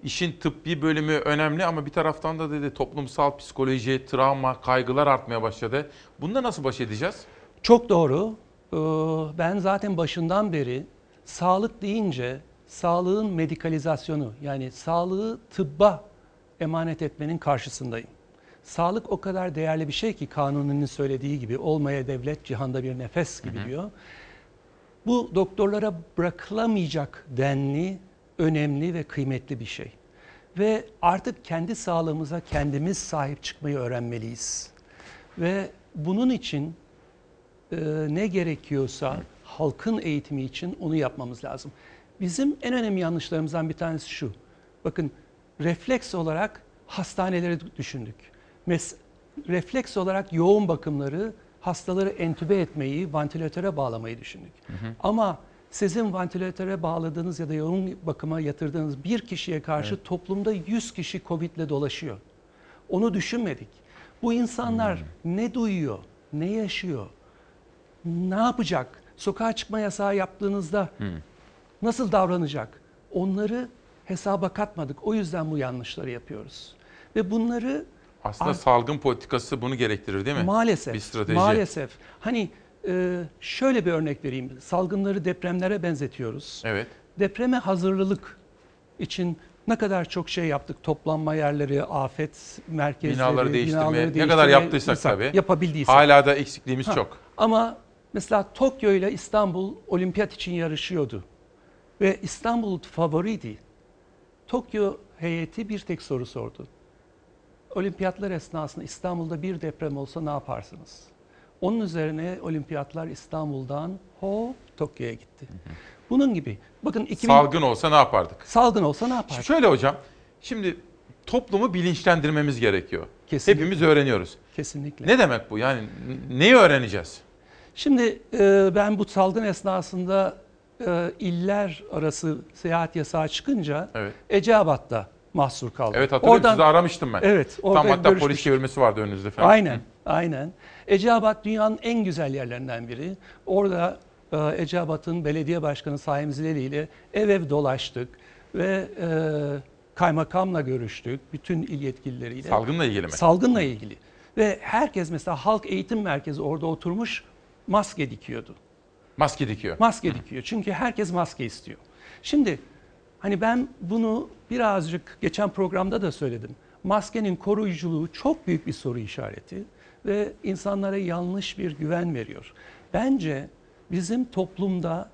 İşin tıbbi bölümü önemli ama bir taraftan da dedi toplumsal psikoloji, travma, kaygılar artmaya başladı. Bunda nasıl baş edeceğiz? Çok doğru. Ee, Ben zaten başından beri sağlık deyince sağlığın medikalizasyonu yani sağlığı tıbba emanet etmenin karşısındayım. Sağlık o kadar değerli bir şey ki kanunun söylediği gibi olmaya devlet cihanda bir nefes gibi diyor. Bu doktorlara bırakılamayacak denli, önemli ve kıymetli bir şey. Ve artık kendi sağlığımıza kendimiz sahip çıkmayı öğrenmeliyiz. Ve bunun için e, ne gerekiyorsa halkın eğitimi için onu yapmamız lazım. Bizim en önemli yanlışlarımızdan bir tanesi şu. Bakın refleks olarak hastaneleri düşündük. Mes refleks olarak yoğun bakımları, hastaları entübe etmeyi, vantilatöre bağlamayı düşündük. Ama sizin vantilatöre bağladığınız ya da yoğun bakıma yatırdığınız bir kişiye karşı Evet. toplumda 100 kişi Covid ile dolaşıyor. Onu düşünmedik. Bu insanlar ne duyuyor, ne yaşıyor, ne yapacak? Sokağa çıkma yasağı yaptığınızda nasıl davranacak? Onları hesaba katmadık. O yüzden bu yanlışları yapıyoruz. Ve bunları Aslında salgın politikası bunu gerektirir değil mi? Maalesef. Bir strateji. Maalesef. Hani e, şöyle bir örnek vereyim. Salgınları depremlere benzetiyoruz. Evet. Depreme hazırlılık için ne kadar çok şey yaptık. Toplanma yerleri, afet merkezleri, Binaları değiştirmeye, binaları ne kadar değiştirmeye yaptıysak insan- tabii. Yapabildiysek. Hala da eksikliğimiz Ha, çok. Ama mesela Tokyo ile İstanbul olimpiyat için yarışıyordu. Ve İstanbul favoriydi. Tokyo heyeti bir tek soru sordu. Olimpiyatlar esnasında İstanbul'da bir deprem olsa ne yaparsınız? Onun üzerine olimpiyatlar İstanbul'dan hop Tokyo'ya gitti. Bunun gibi. Bakın 2000... Salgın olsa ne yapardık? Salgın olsa ne yapardık? Şimdi şöyle hocam, şimdi toplumu bilinçlendirmemiz gerekiyor. Kesinlikle. Hepimiz öğreniyoruz. Kesinlikle. Ne demek bu? Yani neyi öğreneceğiz? Şimdi e, ben bu salgın esnasında e, iller arası seyahat yasağı çıkınca Eceabat'ta mahsur kaldım. Evet hatırlıyorum sizi aramıştım ben. Evet. Tam hatta polis görüşmüştük. çevirmesi vardı önünüzde falan. Aynen, aynen. Eceabat dünyanın en güzel yerlerinden biri. Orada e, Eceabat'ın belediye başkanı Saim Zileli ile ev ev dolaştık ve e, kaymakamla görüştük, bütün il yetkilileriyle. Salgınla ilgili mi? Salgınla ilgili. Ve herkes mesela halk eğitim merkezi orada oturmuş maske dikiyordu. Maske dikiyor. Maske dikiyor. Çünkü herkes maske istiyor. Şimdi hani ben bunu birazcık geçen programda da söyledim. Maskenin koruyuculuğu çok büyük bir soru işareti ve insanlara yanlış bir güven veriyor. Bence bizim toplumda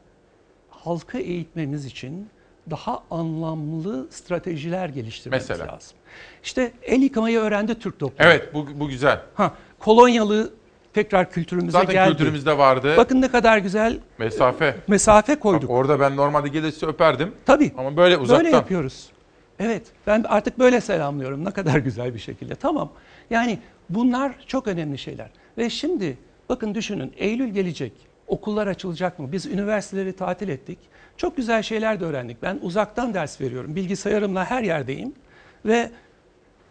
halkı eğitmemiz için daha anlamlı stratejiler geliştirmemiz Mesela? lazım. İşte el yıkamayı öğrendi Türk toplumu. Evet bu, bu güzel. Ha, kolonyalı tekrar kültürümüze Zaten geldi. kültürümüzde vardı. Bakın ne kadar güzel Mesafe. mesafe koyduk. Bak orada ben normalde gelirse öperdim. Tabii. Ama böyle uzaktan. Böyle yapıyoruz. Evet. Ben artık böyle selamlıyorum. Ne kadar güzel bir şekilde. Tamam. Yani bunlar çok önemli şeyler. Ve şimdi bakın düşünün Eylül gelecek. Okullar açılacak mı? Biz üniversiteleri tatil ettik. Çok güzel şeyler de öğrendik. Ben uzaktan ders veriyorum. Bilgisayarımla her yerdeyim. Ve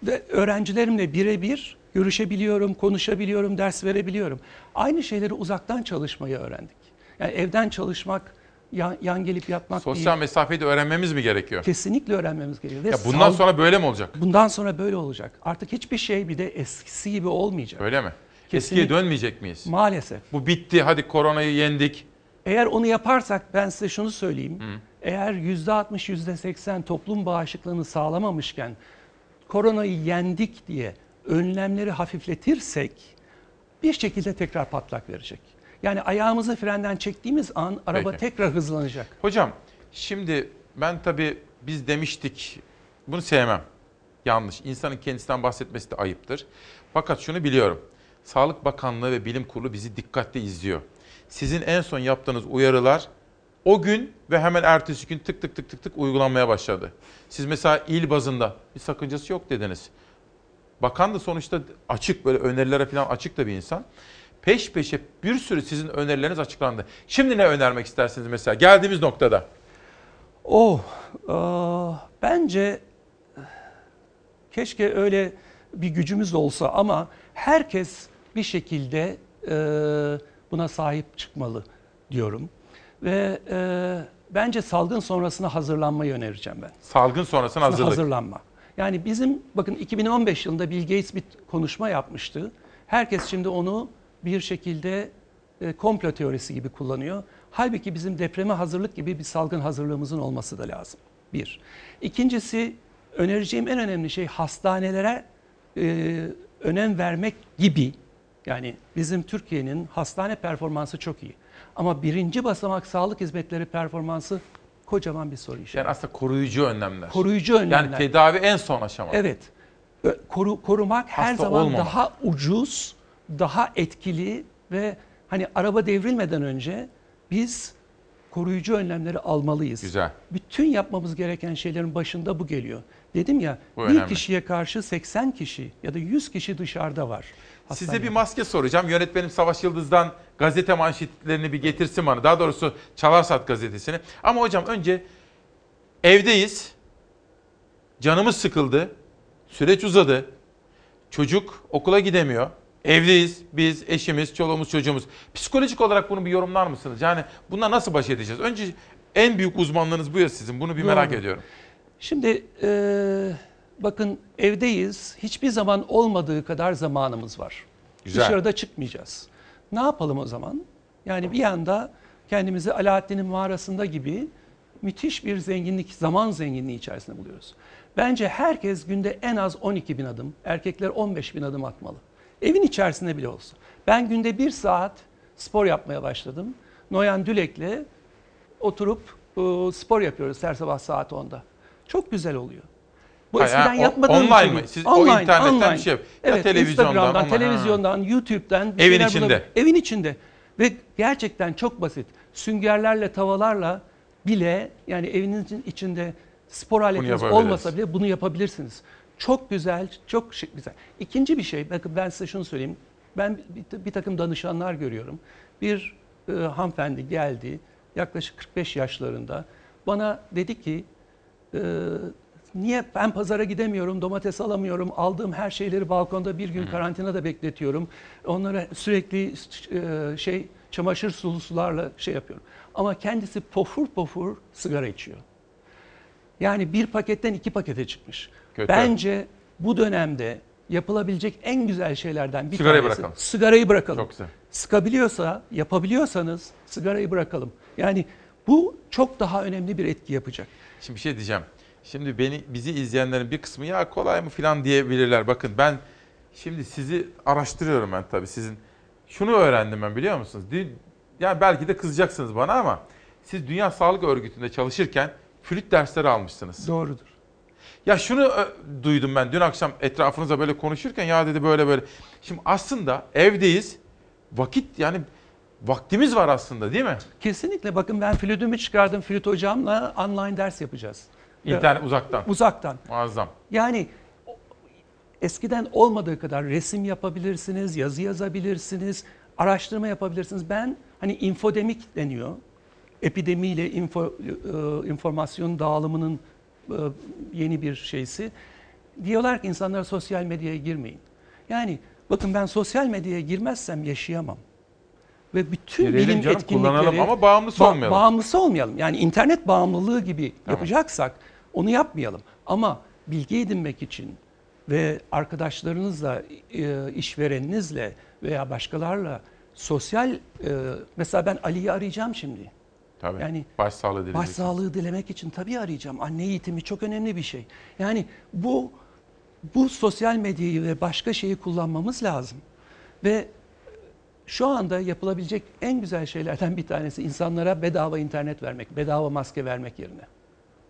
de öğrencilerimle birebir görüşebiliyorum, konuşabiliyorum, ders verebiliyorum. Aynı şeyleri uzaktan çalışmayı öğrendik. Yani evden çalışmak, yan, yan gelip yatmak Sosyal değil. mesafeyi de öğrenmemiz mi gerekiyor? Kesinlikle öğrenmemiz gerekiyor. Ve Ya bundan sal- sonra böyle mi olacak? Bundan sonra böyle olacak. Artık hiçbir şey bir de eskisi gibi olmayacak. Öyle mi? Kesinlikle. Eskiye dönmeyecek miyiz? Maalesef. Bu bitti. Hadi koronayı yendik. Eğer onu yaparsak ben size şunu söyleyeyim. Eğer %60, %80 toplum bağışıklığını sağlamamışken koronayı yendik diye önlemleri hafifletirsek bir şekilde tekrar patlak verecek. Yani ayağımızı frenden çektiğimiz an araba Peki. tekrar hızlanacak. Hocam şimdi ben tabii biz demiştik bunu sevmem. Yanlış. İnsanın kendisinden bahsetmesi de ayıptır. Fakat şunu biliyorum. Sağlık Bakanlığı ve Bilim Kurulu bizi dikkatle izliyor. Sizin en son yaptığınız uyarılar O gün ve hemen ertesi gün tık tık tık tık tık uygulanmaya başladı. Siz mesela il bazında bir sakıncası yok dediniz. Bakan da sonuçta açık böyle önerilere falan açık da bir insan. Peş peşe bir sürü sizin önerileriniz açıklandı. Şimdi ne önermek istersiniz mesela geldiğimiz noktada? Oh, aa, bence keşke öyle bir gücümüz olsa ama herkes bir şekilde e, buna sahip çıkmalı diyorum. Ve e, bence salgın sonrasına hazırlanmayı önereceğim ben. Salgın sonrasına hazırlık. Hazırlanma. Yani bizim bakın 2015 yılında Bill Gates bir konuşma yapmıştı. Herkes şimdi onu bir şekilde e, komplo teorisi gibi kullanıyor. Halbuki bizim depreme hazırlık gibi bir salgın hazırlığımızın olması da lazım. Bir. İkincisi önereceğim en önemli şey hastanelere e, önem vermek gibi. Yani bizim Türkiye'nin hastane performansı çok iyi. Ama birinci basamak sağlık hizmetleri performansı kocaman bir soru işareti. Yani aslında koruyucu önlemler. Koruyucu önlemler. Yani tedavi en son aşama. Evet. Koru, korumak her Hasta zaman olmamak. daha ucuz, daha etkili ve hani araba devrilmeden önce biz koruyucu önlemleri almalıyız. Güzel. Bütün yapmamız gereken şeylerin başında bu geliyor. Dedim ya Bu bir önemli. kişiye karşı 80 kişi ya da 100 kişi dışarıda var. Size Hastanede. bir maske soracağım. Yönetmenim Savaş Yıldız'dan gazete manşetlerini bir getirsin bana. Daha doğrusu Çalarsat gazetesini. Ama hocam önce evdeyiz. Canımız sıkıldı. Süreç uzadı. Çocuk okula gidemiyor. Evdeyiz. Biz, eşimiz, çoluğumuz, çocuğumuz. Psikolojik olarak bunu bir yorumlar mısınız? Yani bununla nasıl baş edeceğiz? Önce en büyük uzmanlığınız bu ya sizin. Bunu bir merak Doğru. ediyorum. Şimdi e, bakın evdeyiz. Hiçbir zaman olmadığı kadar zamanımız var. Güzel. Dışarıda çıkmayacağız. Ne yapalım o zaman? Yani bir yanda kendimizi Alaaddin'in mağarasında gibi müthiş bir zenginlik, zaman zenginliği içerisinde buluyoruz. Bence herkes günde en az 12 bin adım, erkekler 15 bin adım atmalı. Evin içerisinde bile olsa. Ben günde bir saat spor yapmaya başladım. Noyan Dülek'le oturup e, spor yapıyoruz her sabah saat 10'da. Çok güzel oluyor. Bu Ha, eskiden yani yapmadığım online şey mi? değil. Siz o internetten bir şey yap- ya Evet, televizyondan, Instagram'dan, online, ha. televizyondan, YouTube'dan. bir Evin içinde. bulabilir- Evin içinde. Ve gerçekten çok basit. Süngerlerle, tavalarla bile yani evinizin içinde spor aletiniz olmasa bile bunu yapabilirsiniz. Çok güzel, çok şık güzel. İkinci bir şey, bakın ben size şunu söyleyeyim. Ben bir, bir takım danışanlar görüyorum. Bir e, hanımefendi geldi, yaklaşık 45 yaşlarında. Bana dedi ki, e, niye ben pazara gidemiyorum, domates alamıyorum, aldığım her şeyleri balkonda bir gün karantinada bekletiyorum. Onlara sürekli e, şey çamaşır sulu sularla şey yapıyorum. Ama kendisi pofur pofur sigara içiyor. Yani bir paketten iki pakete çıkmış. Kötü. Bence bu dönemde yapılabilecek en güzel şeylerden bir Sigarayı tanesi bırakalım. sigarayı bırakalım. Çok güzel. Sıkabiliyorsa, yapabiliyorsanız sigarayı bırakalım. Yani bu çok daha önemli bir etki yapacak. Şimdi bir şey diyeceğim. Şimdi beni bizi izleyenlerin bir kısmı ya kolay mı falan diyebilirler. Bakın ben şimdi sizi araştırıyorum ben tabii sizin. Şunu öğrendim ben biliyor musunuz? Yani belki de kızacaksınız bana ama siz Dünya Sağlık Örgütü'nde çalışırken flüt dersleri almışsınız. Doğrudur. Ya şunu ö, duydum ben dün akşam etrafınızda böyle konuşurken ya dedi böyle böyle. Şimdi aslında evdeyiz. Vakit yani vaktimiz var aslında değil mi? Kesinlikle bakın ben flütümü çıkardım. Flüt hocamla online ders yapacağız. İnternet uzaktan. Uzaktan. Muazzam. Yani eskiden olmadığı kadar resim yapabilirsiniz, yazı yazabilirsiniz, araştırma yapabilirsiniz. Ben hani infodemik deniyor. Epidemiyle info, e, informasyon dağılımının e, yeni bir şeysi. Diyorlar ki insanlara sosyal medyaya girmeyin. Yani bakın ben sosyal medyaya girmezsem yaşayamam. Ve bütün Girelim bilim canım, etkinlikleri... kullanalım ama bağımlısı olmayalım. Bağımlısı olmayalım. Yani internet bağımlılığı gibi yapacaksak onu yapmayalım. Ama bilgi edinmek için ve arkadaşlarınızla, e, işvereninizle veya başkalarla sosyal... e, Mesela ben Ali'yi arayacağım şimdi. Tabii. Yani Başsağlığı dileyeceksin. Başsağlığı dilemek için tabii arayacağım. Anne eğitimi çok önemli bir şey. Yani bu bu sosyal medyayı ve başka şeyi kullanmamız lazım. Ve şu anda yapılabilecek en güzel şeylerden bir tanesi insanlara bedava internet vermek, bedava maske vermek yerine.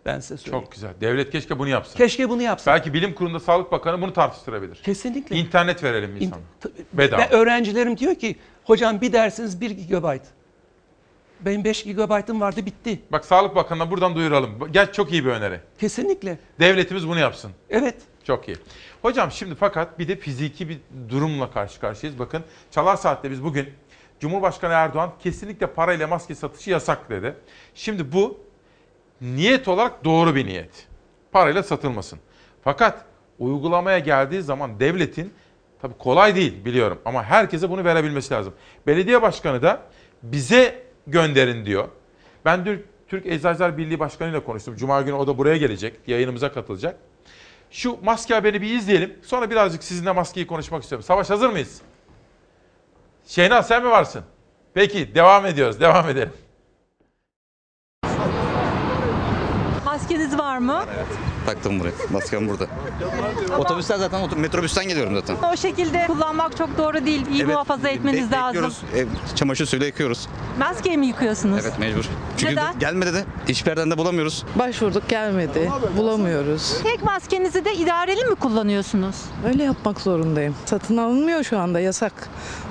Ben size söyleyeyim. Çok güzel. Devlet keşke bunu yapsın. Keşke bunu yapsın. Belki bilim kurulunda Sağlık Bakanı bunu tartıştırabilir. Kesinlikle. İnternet verelim insana. Ve Bedava. öğrencilerim diyor ki hocam bir dersiniz 1 gigabayt. Benim 5 GB'ım vardı bitti. Bak Sağlık Bakanı'na buradan duyuralım. Gel çok iyi bir öneri. Kesinlikle. Devletimiz bunu yapsın. Evet. Çok iyi. Hocam şimdi fakat bir de fiziki bir durumla karşı karşıyayız. Bakın Çalar Saat'te biz bugün Cumhurbaşkanı Erdoğan kesinlikle parayla maske satışı yasak dedi. Şimdi bu niyet olarak doğru bir niyet. Parayla satılmasın. Fakat uygulamaya geldiği zaman devletin tabii kolay değil biliyorum ama herkese bunu verebilmesi lazım. Belediye başkanı da bize gönderin diyor. Ben dün Türk Eczacılar Birliği Başkanı ile konuştum. Cuma günü o da buraya gelecek. Yayınımıza katılacak. Şu maske haberini bir izleyelim. Sonra birazcık sizinle maskeyi konuşmak istiyorum. Savaş hazır mıyız? Şeyna sen mi varsın? Peki devam ediyoruz. Devam edelim. Maskeniz var mı? Taktım buraya. Maskem burada. Otobüsler zaten otur- metrobüsten geliyorum zaten. O şekilde kullanmak çok doğru değil. İyi Evet, muhafaza etmeniz lazım. bekliyoruz. Ev, çamaşır suyuyla yıkıyoruz. Maskeyi mi yıkıyorsunuz? Evet mecbur. Çünkü Neden? gelmedi de hiçbir yerden de bulamıyoruz. Başvurduk gelmedi. Bulamıyoruz. Tek maskenizi de idareli mi kullanıyorsunuz? Öyle yapmak zorundayım. Satın alınmıyor şu anda yasak.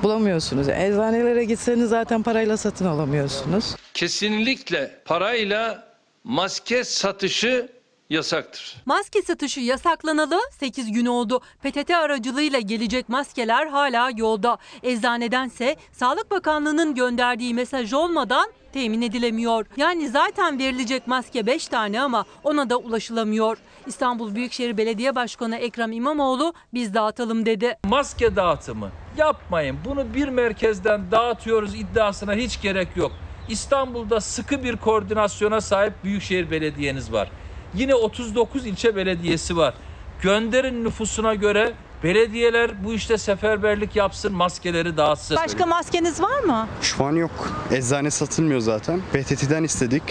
Bulamıyorsunuz. Eczanelere gitseniz zaten parayla satın alamıyorsunuz. Kesinlikle parayla maske satışı yasaktır. Maske satışı yasaklanalı 8 gün oldu. PTT aracılığıyla gelecek maskeler hala yolda. Eczanedense Sağlık Bakanlığı'nın gönderdiği mesaj olmadan temin edilemiyor. Yani zaten verilecek maske 5 tane ama ona da ulaşılamıyor. İstanbul Büyükşehir Belediye Başkanı Ekrem İmamoğlu biz dağıtalım dedi. Maske dağıtımı yapmayın. Bunu bir merkezden dağıtıyoruz iddiasına hiç gerek yok. İstanbul'da sıkı bir koordinasyona sahip Büyükşehir Belediye'niz var. Yine 39 ilçe belediyesi var. Gönderin nüfusuna göre belediyeler bu işte seferberlik yapsın, maskeleri dağıtsın. Başka maskeniz var mı? Şu an yok. Eczane satılmıyor zaten. PTT'den istedik.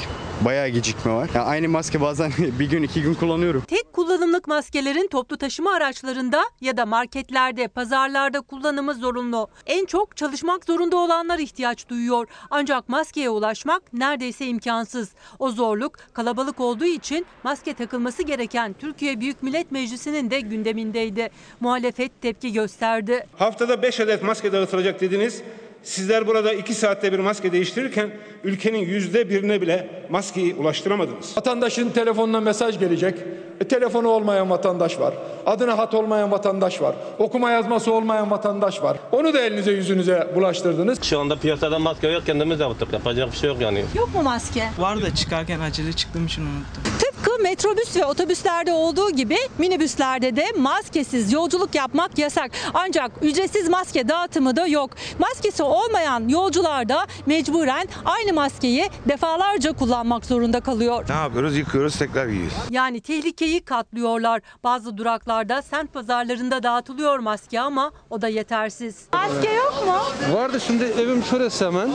Bayağı gecikme var. Yani aynı maske bazen bir gün iki gün kullanıyorum. Tek kullanımlık maskelerin toplu taşıma araçlarında ya da marketlerde, pazarlarda kullanımı zorunlu. En çok çalışmak zorunda olanlar ihtiyaç duyuyor. Ancak maskeye ulaşmak neredeyse imkansız. O zorluk kalabalık olduğu için maske takılması gereken Türkiye Büyük Millet Meclisi'nin de gündemindeydi. Muhalefet tepki gösterdi. Haftada 5 adet maske dağıtılacak dediniz. Sizler burada 2 saatte bir maske değiştirirken ülkenin yüzde birine bile maskeyi ulaştıramadınız. Vatandaşın telefonuna mesaj gelecek. E, telefonu olmayan vatandaş var. Adına hat olmayan vatandaş var. Okuma yazması olmayan vatandaş var. Onu da elinize yüzünüze bulaştırdınız. Şu anda piyasada maske yok kendimiz yaptık. Yapacak bir şey yok yani. Yok mu maske? Var da çıkarken acele çıktığım için unuttum. Tıpkı metrobüs ve otobüslerde olduğu gibi minibüslerde de maskesiz yolculuk yapmak yasak. Ancak ücretsiz maske dağıtımı da yok. Maskesi olmayan yolcular da mecburen aynı maskeyi defalarca kullanmak zorunda kalıyor. Ne yapıyoruz? Yıkıyoruz tekrar giyiyoruz. Yani tehlikeyi katlıyorlar. Bazı duraklarda semt pazarlarında dağıtılıyor maske ama o da yetersiz. Maske yok mu? Vardı şimdi evim şurası hemen.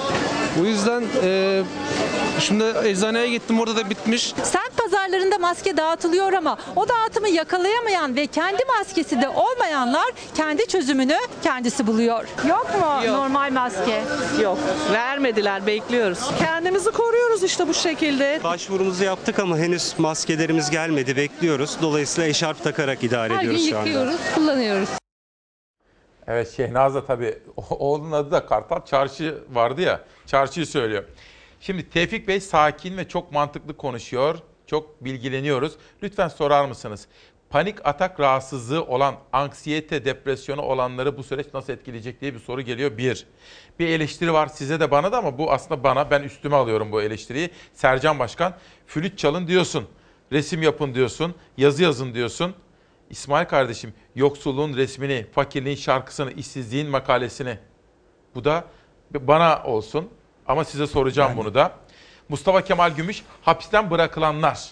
Bu yüzden e, şimdi eczaneye gittim orada da bitmiş. Semt pazarlarında maske dağıtılıyor ama o dağıtımı yakalayamayan ve kendi maskesi de olmayanlar kendi çözümünü kendisi buluyor. Yok mu normal maske? Yok. Vermediler. Bekliyoruz. Kendimizi koruyoruz işte bu şekilde. Başvurumuzu yaptık ama henüz maskelerimiz gelmedi. Bekliyoruz. Dolayısıyla eşarp takarak idare ediyoruz şu anda. kullanıyoruz. Evet Şehnaz da tabii oğlunun adı da Kartal. Çarşı vardı ya. Çarşıyı söylüyor. Şimdi Tevfik Bey sakin ve çok mantıklı konuşuyor. Çok bilgileniyoruz. Lütfen sorar mısınız? Panik atak rahatsızlığı olan, anksiyete, depresyonu olanları bu süreç nasıl etkileyecek diye bir soru geliyor. Bir, bir eleştiri var size de bana da ama bu aslında bana, ben üstüme alıyorum bu eleştiriyi. Sercan Başkan, flüt çalın diyorsun, resim yapın diyorsun, yazı yazın diyorsun. İsmail kardeşim, yoksulluğun resmini, fakirliğin şarkısını, işsizliğin makalesini. Bu da bana olsun ama size soracağım bunu da. Mustafa Kemal Gümüş, hapisten bırakılanlar.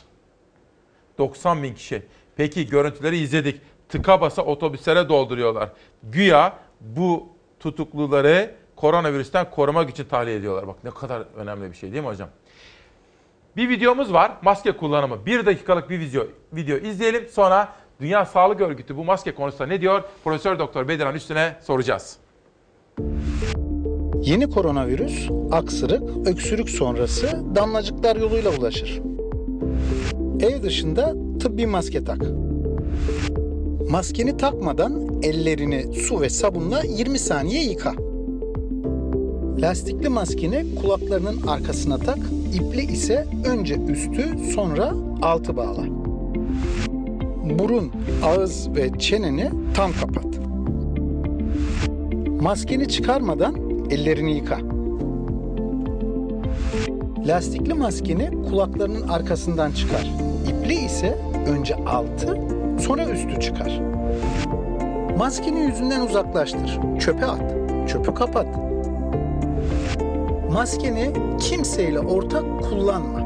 90 bin kişi. Peki görüntüleri izledik. Tıka basa otobüslere dolduruyorlar. Güya bu tutukluları koronavirüsten korumak için tahliye ediyorlar. Bak ne kadar önemli bir şey değil mi hocam? Bir videomuz var. Maske kullanımı. Bir dakikalık bir video, video izleyelim. Sonra Dünya Sağlık Örgütü bu maske konusunda ne diyor? Profesör Doktor Bediran Üstüne soracağız. Yeni koronavirüs aksırık, öksürük sonrası damlacıklar yoluyla bulaşır. Ev dışında tıbbi maske tak. Maskeni takmadan ellerini su ve sabunla 20 saniye yıka. Lastikli maskeni kulaklarının arkasına tak, ipli ise önce üstü sonra altı bağla. Burun, ağız ve çeneni tam kapat. Maskeni çıkarmadan ellerini yıka. Lastikli maskeni kulaklarının arkasından çıkar. İpli ise önce altı, sonra üstü çıkar. Maskeni yüzünden uzaklaştır. Çöpe at. Çöpü kapat. Maskeni kimseyle ortak kullanma.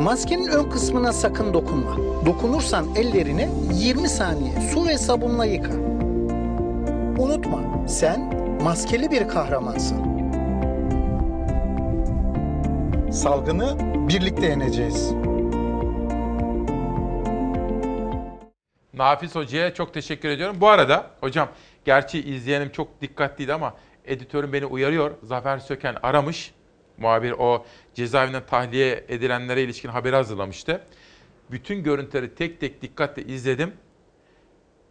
Maskenin ön kısmına sakın dokunma. Dokunursan ellerini 20 saniye su ve sabunla yıka. Unutma, sen maskeli bir kahramansın. Salgını birlikte yeneceğiz. Nafiz Hoca'ya çok teşekkür ediyorum. Bu arada hocam gerçi izleyenim çok dikkatliydi ama editörüm beni uyarıyor. Zafer Söken aramış. Muhabir o cezaevinden tahliye edilenlere ilişkin haberi hazırlamıştı. Bütün görüntüleri tek tek dikkatle izledim.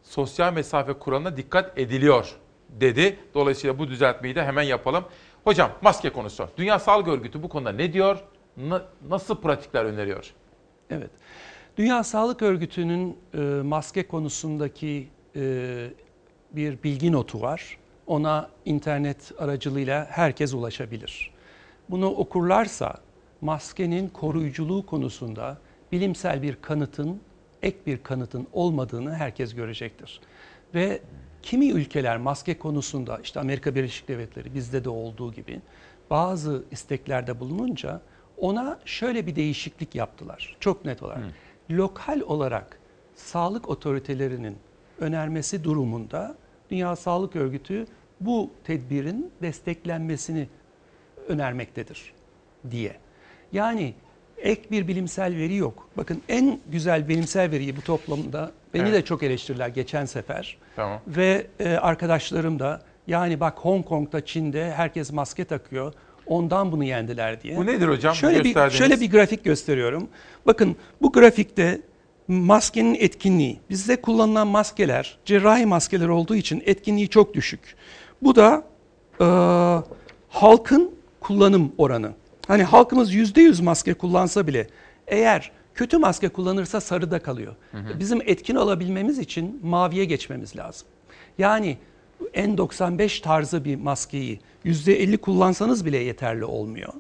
Sosyal mesafe kuralına dikkat ediliyor dedi. Dolayısıyla bu düzeltmeyi de hemen yapalım. Hocam maske konusu. Dünya Sağlık Örgütü bu konuda ne diyor? Na- nasıl pratikler öneriyor? Evet. Dünya Sağlık Örgütü'nün e, maske konusundaki e, bir bilgi notu var. Ona internet aracılığıyla herkes ulaşabilir. Bunu okurlarsa maskenin koruyuculuğu konusunda bilimsel bir kanıtın, ek bir kanıtın olmadığını herkes görecektir. Ve kimi ülkeler maske konusunda işte Amerika Birleşik Devletleri bizde de olduğu gibi bazı isteklerde bulununca ona şöyle bir değişiklik yaptılar. Çok net olarak. Lokal olarak sağlık otoritelerinin önermesi durumunda Dünya Sağlık Örgütü bu tedbirin desteklenmesini önermektedir diye. Yani ek bir bilimsel veri yok. Bakın en güzel bilimsel veriyi bu toplumda beni Evet. de çok eleştirdiler geçen sefer. Tamam. Ve e, arkadaşlarım da yani bak Hong Kong'da Çin'de herkes maske takıyor. Ondan bunu yendiler diye. Bu nedir hocam? Şöyle bir, şöyle bir grafik gösteriyorum. Bakın bu grafikte maskenin etkinliği. Bizde kullanılan maskeler cerrahi maskeler olduğu için etkinliği çok düşük. Bu da e, halkın kullanım oranı. Hani halkımız %100 maske kullansa bile eğer kötü maske kullanırsa sarıda kalıyor. Bizim etkin olabilmemiz için maviye geçmemiz lazım. Yani N95 tarzı bir maskeyi %50 kullansanız bile yeterli olmuyor.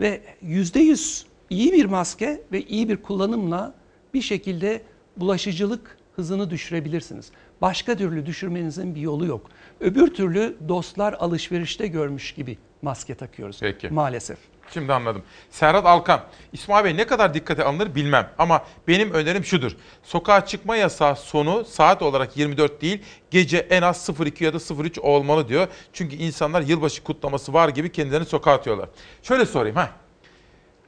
Ve %100 iyi bir maske ve iyi bir kullanımla bir şekilde bulaşıcılık hızını düşürebilirsiniz. Başka türlü düşürmenizin bir yolu yok. Öbür türlü dostlar alışverişte görmüş gibi maske takıyoruz Peki. maalesef. Şimdi anladım. Serhat Alkan, İsmail Bey ne kadar dikkate alınır bilmem ama benim önerim şudur. Sokağa çıkma yasağı sonu saat olarak 24 değil, gece en az 02 ya da 03 olmalı diyor. Çünkü insanlar yılbaşı kutlaması var gibi kendilerini sokağa atıyorlar. Şöyle sorayım ha.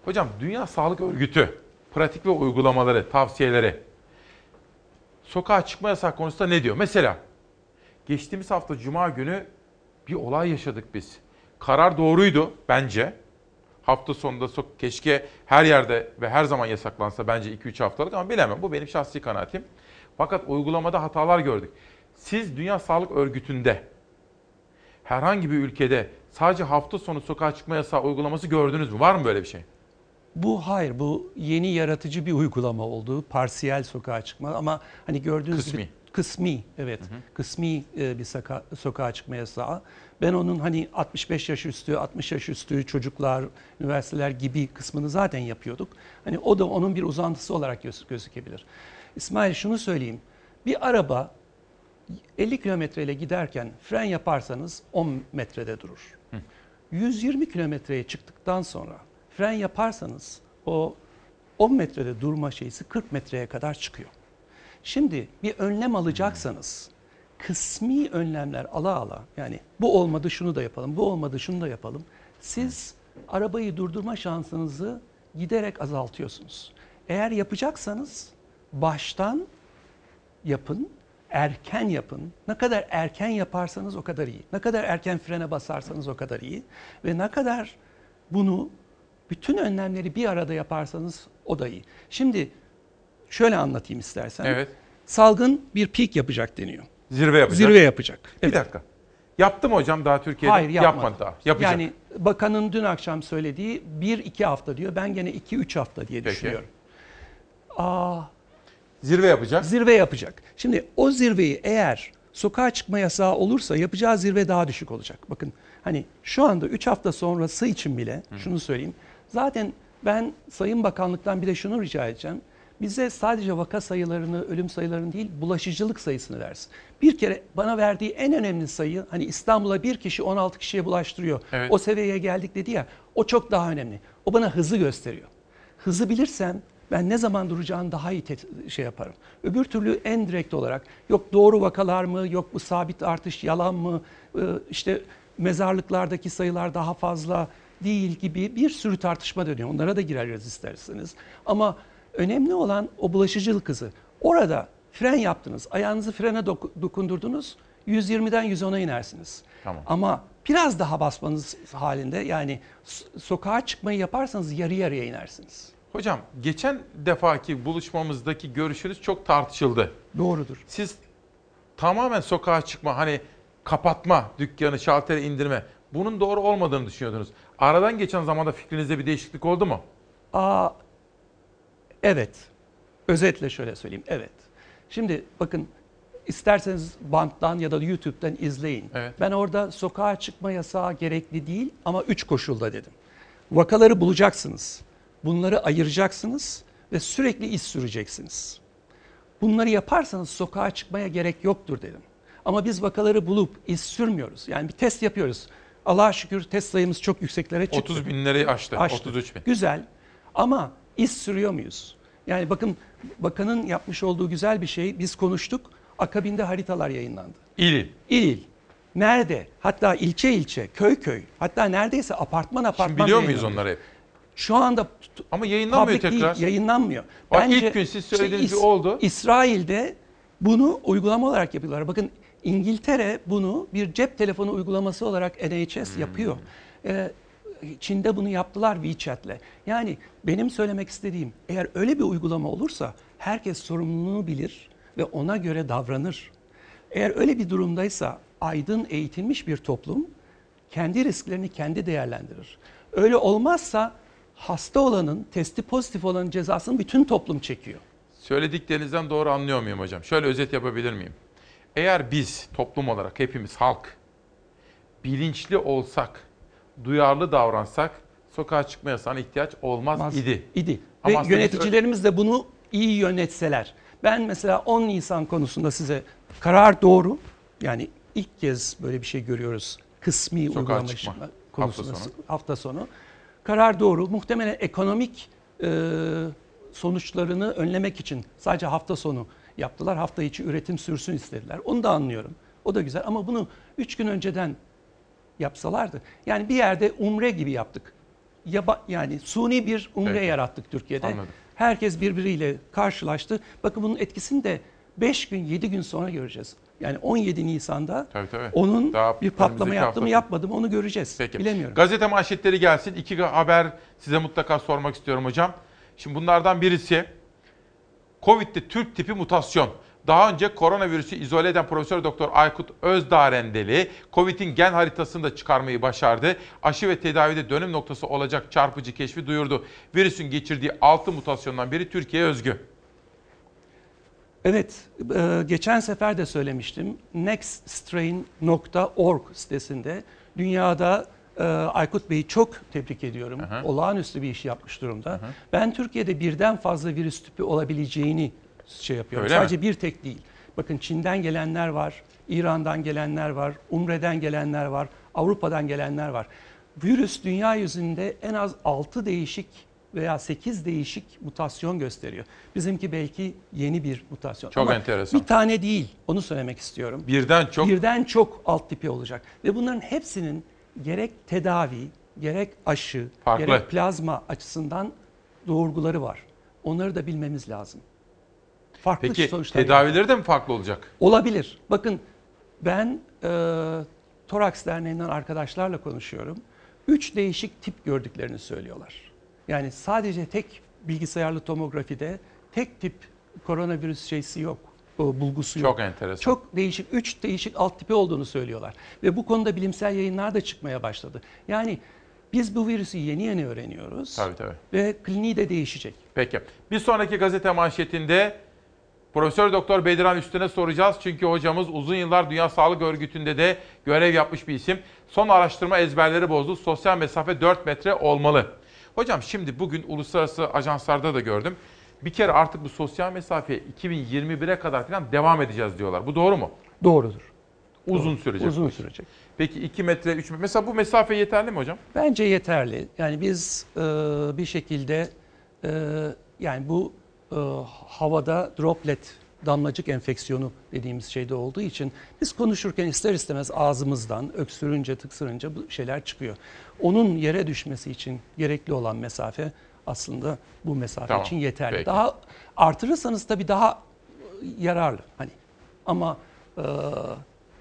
Hocam Dünya Sağlık Örgütü pratik ve uygulamaları, tavsiyeleri sokağa çıkma yasağı konusunda ne diyor? Mesela geçtiğimiz hafta cuma günü bir olay yaşadık biz. Karar doğruydu bence. Hafta sonunda so- keşke her yerde ve her zaman yasaklansa bence 2-3 haftalık ama bilemem. Bu benim şahsi kanaatim. Fakat uygulamada hatalar gördük. Siz Dünya Sağlık Örgütü'nde herhangi bir ülkede sadece hafta sonu sokağa çıkma yasağı uygulaması gördünüz mü? Var mı böyle bir şey? Bu hayır, bu yeni yaratıcı bir uygulama oldu. Parsiyel sokağa çıkma ama hani gördüğünüz Kısmi. gibi kısmi, evet. Kısmi e, bir soka- sokağa çıkma yasağı. Ben onun hani 65 yaş üstü, 60 yaş üstü çocuklar, üniversiteler gibi kısmını zaten yapıyorduk. Hani o da onun bir uzantısı olarak göz- gözükebilir. İsmail şunu söyleyeyim. Bir araba 50 kilometreyle giderken fren yaparsanız 10 metrede durur. 120 kilometreye çıktıktan sonra fren yaparsanız o 10 metrede durma şeysi 40 metreye kadar çıkıyor. Şimdi bir önlem alacaksanız kısmi önlemler ala ala yani bu olmadı şunu da yapalım, bu olmadı şunu da yapalım. Siz arabayı durdurma şansınızı giderek azaltıyorsunuz. Eğer yapacaksanız baştan yapın, erken yapın. Ne kadar erken yaparsanız o kadar iyi. Ne kadar erken frene basarsanız o kadar iyi. Ve ne kadar bunu bütün önlemleri bir arada yaparsanız o da iyi. Şimdi şöyle anlatayım istersen. Evet. Salgın bir peak yapacak deniyor. Zirve yapacak. Zirve yapacak. Bir dakika. Yaptı mı hocam daha Türkiye'de? Hayır yapmadı. daha. Yapacak. Yani bakanın dün akşam söylediği 1-2 hafta diyor. Ben gene 2-3 hafta diye Peki. düşünüyorum. Aa, zirve yapacak. Zirve yapacak. Şimdi o zirveyi eğer sokağa çıkma yasağı olursa yapacağı zirve daha düşük olacak. Bakın hani şu anda 3 hafta sonrası için bile şunu söyleyeyim. Zaten ben Sayın Bakanlıktan bir de şunu rica edeceğim. Bize sadece vaka sayılarını, ölüm sayılarını değil, bulaşıcılık sayısını versin. Bir kere bana verdiği en önemli sayı, hani İstanbul'a bir kişi 16 kişiye bulaştırıyor. Evet. O seviyeye geldik dedi ya, o çok daha önemli. O bana hızı gösteriyor. Hızı bilirsem ben ne zaman duracağını daha iyi şey yaparım. Öbür türlü en direkt olarak yok doğru vakalar mı, yok bu sabit artış yalan mı, Ee, işte mezarlıklardaki sayılar daha fazla değil gibi bir sürü tartışma dönüyor. Onlara da gireriz isterseniz. Ama önemli olan o bulaşıcılık hızı. Orada fren yaptınız, ayağınızı frene doku- dokundurdunuz, 120'den 110'a inersiniz. Tamam. Ama biraz daha basmanız halinde yani so- sokağa çıkmayı yaparsanız yarı yarıya inersiniz. Hocam geçen defaki buluşmamızdaki görüşünüz çok tartışıldı. Doğrudur. Siz tamamen sokağa çıkma hani kapatma, dükkanı, şalteri indirme bunun doğru olmadığını düşünüyordunuz. Aradan geçen zamanda fikrinizde bir değişiklik oldu mu? Aa, evet. Özetle şöyle söyleyeyim. Evet. Şimdi bakın isterseniz banttan ya da YouTube'dan izleyin. Evet. Ben orada sokağa çıkma yasağı gerekli değil ama üç koşulda dedim. Vakaları bulacaksınız. Bunları ayıracaksınız ve sürekli iz süreceksiniz. Bunları yaparsanız sokağa çıkmaya gerek yoktur dedim. Ama biz vakaları bulup iz sürmüyoruz. Yani bir test yapıyoruz. Allah'a şükür test sayımız çok yükseklere çıktı. 30 binleri aştı. Aştı. 33 bin. Güzel ama iz sürüyor muyuz? Yani bakın bakanın yapmış olduğu güzel bir şey. Biz konuştuk. Akabinde haritalar yayınlandı. İl il. Nerede? Hatta ilçe ilçe, köy köy. Hatta neredeyse apartman apartman. Şimdi biliyor muyuz onları? Şu anda Ama yayınlanmıyor tekrar. değil, yayınlanmıyor. Bak ilk gün siz söylediğiniz işte oldu. İsrail'de bunu uygulama olarak yapıyorlar. Bakın İngiltere bunu bir cep telefonu uygulaması olarak NHS Hmm. yapıyor. Ee, Çin'de bunu yaptılar WeChat'le. Yani benim söylemek istediğim eğer öyle bir uygulama olursa herkes sorumluluğunu bilir ve ona göre davranır. Eğer öyle bir durumdaysa aydın eğitilmiş bir toplum kendi risklerini kendi değerlendirir. Öyle olmazsa hasta olanın, testi pozitif olanın cezasını bütün toplum çekiyor. Söylediklerinizden doğru anlıyor muyum hocam? Şöyle özet yapabilir miyim? Eğer biz toplum olarak hepimiz halk bilinçli olsak, duyarlı davransak sokağa çıkma yasağına ihtiyaç olmaz Olmaz. idi. İdi. Ama Ve aslında yöneticilerimiz de bunu iyi yönetseler. Ben mesela 10 Nisan konusunda size karar doğru. Yani ilk kez böyle bir şey görüyoruz. Kısmi Sokağa uygulama çıkma. işi- Hafta konusunda sonu. hafta sonu. Karar doğru. Muhtemelen ekonomik e, sonuçlarını önlemek için sadece hafta sonu yaptılar. Hafta içi üretim sürsün istediler. Onu da anlıyorum. O da güzel ama bunu 3 gün önceden yapsalardı. Yani bir yerde umre gibi yaptık. Yaba, yani suni bir umre Peki. yarattık Türkiye'de. Anladım. Herkes birbiriyle karşılaştı. Bakın bunun etkisini de 5 gün 7 gün sonra göreceğiz. Yani 17 Nisan'da Tabii, tabii. onun Daha bir patlama yaptı mı yapmadı mı onu göreceğiz. Peki. Bilemiyorum. Gazete manşetleri gelsin. İki haber size mutlaka sormak istiyorum hocam. Şimdi bunlardan birisi Covid'de Türk tipi mutasyon. Daha önce koronavirüsü izole eden Profesör Doktor Aykut Özdağrendeli Covid'in gen haritasını da çıkarmayı başardı. Aşı ve tedavide dönüm noktası olacak çarpıcı keşfi duyurdu. Virüsün geçirdiği 6 mutasyondan biri Türkiye'ye özgü. Evet, e, geçen sefer de söylemiştim. nextstrain.org sitesinde dünyada e, Aykut Bey'i çok tebrik ediyorum. Aha. Olağanüstü bir iş yapmış durumda. Ben Türkiye'de birden fazla virüs tipi olabileceğini şey yapıyorum. Öyle mi? Sadece bir tek değil. Bakın Çin'den gelenler var, İran'dan gelenler var, Umre'den gelenler var, Avrupa'dan gelenler var. Virüs dünya yüzünde en az 6 değişik veya 8 değişik mutasyon gösteriyor. Bizimki belki yeni bir mutasyon. Çok Ama enteresan. Bir tane değil. Onu söylemek istiyorum. Birden çok Birden çok alt tipi olacak. Ve bunların hepsinin gerek tedavi, gerek aşı, Farklı. gerek plazma açısından doğurguları var. Onları da bilmemiz lazım. Farklı Peki sonuçlar tedavileri de mi farklı olacak? Olabilir. Bakın ben e, Toraks Derneği'nden arkadaşlarla konuşuyorum. Üç değişik tip gördüklerini söylüyorlar. Yani sadece tek bilgisayarlı tomografide tek tip koronavirüs şeysi yok. bulgusu yok. Çok enteresan. Çok değişik, üç değişik alt tipi olduğunu söylüyorlar. Ve bu konuda bilimsel yayınlar da çıkmaya başladı. Yani biz bu virüsü yeni yeni öğreniyoruz. Tabii tabii. Ve kliniği de değişecek. Peki. Bir sonraki gazete manşetinde Profesör Doktor Bediran Üstüne soracağız. Çünkü hocamız uzun yıllar Dünya Sağlık Örgütü'nde de görev yapmış bir isim. Son araştırma ezberleri bozdu. Sosyal mesafe 4 metre olmalı. Hocam şimdi bugün uluslararası ajanslarda da gördüm. Bir kere artık bu sosyal mesafeye 2021'e kadar falan devam edeceğiz diyorlar. Bu doğru mu? Doğrudur. Uzun Doğru. sürecek. Uzun sürecek. Peki 2 metre, 3 metre. Mesela bu mesafe yeterli mi hocam? Bence yeterli. Yani biz e, bir şekilde e, yani bu e, havada droplet damlacık enfeksiyonu dediğimiz şeyde olduğu için biz konuşurken ister istemez ağzımızdan öksürünce tıksırınca bu şeyler çıkıyor. Onun yere düşmesi için gerekli olan mesafe aslında bu mesafe Tamam, için yeterli. peki. Daha artırırsanız tabii daha yararlı hani ama e,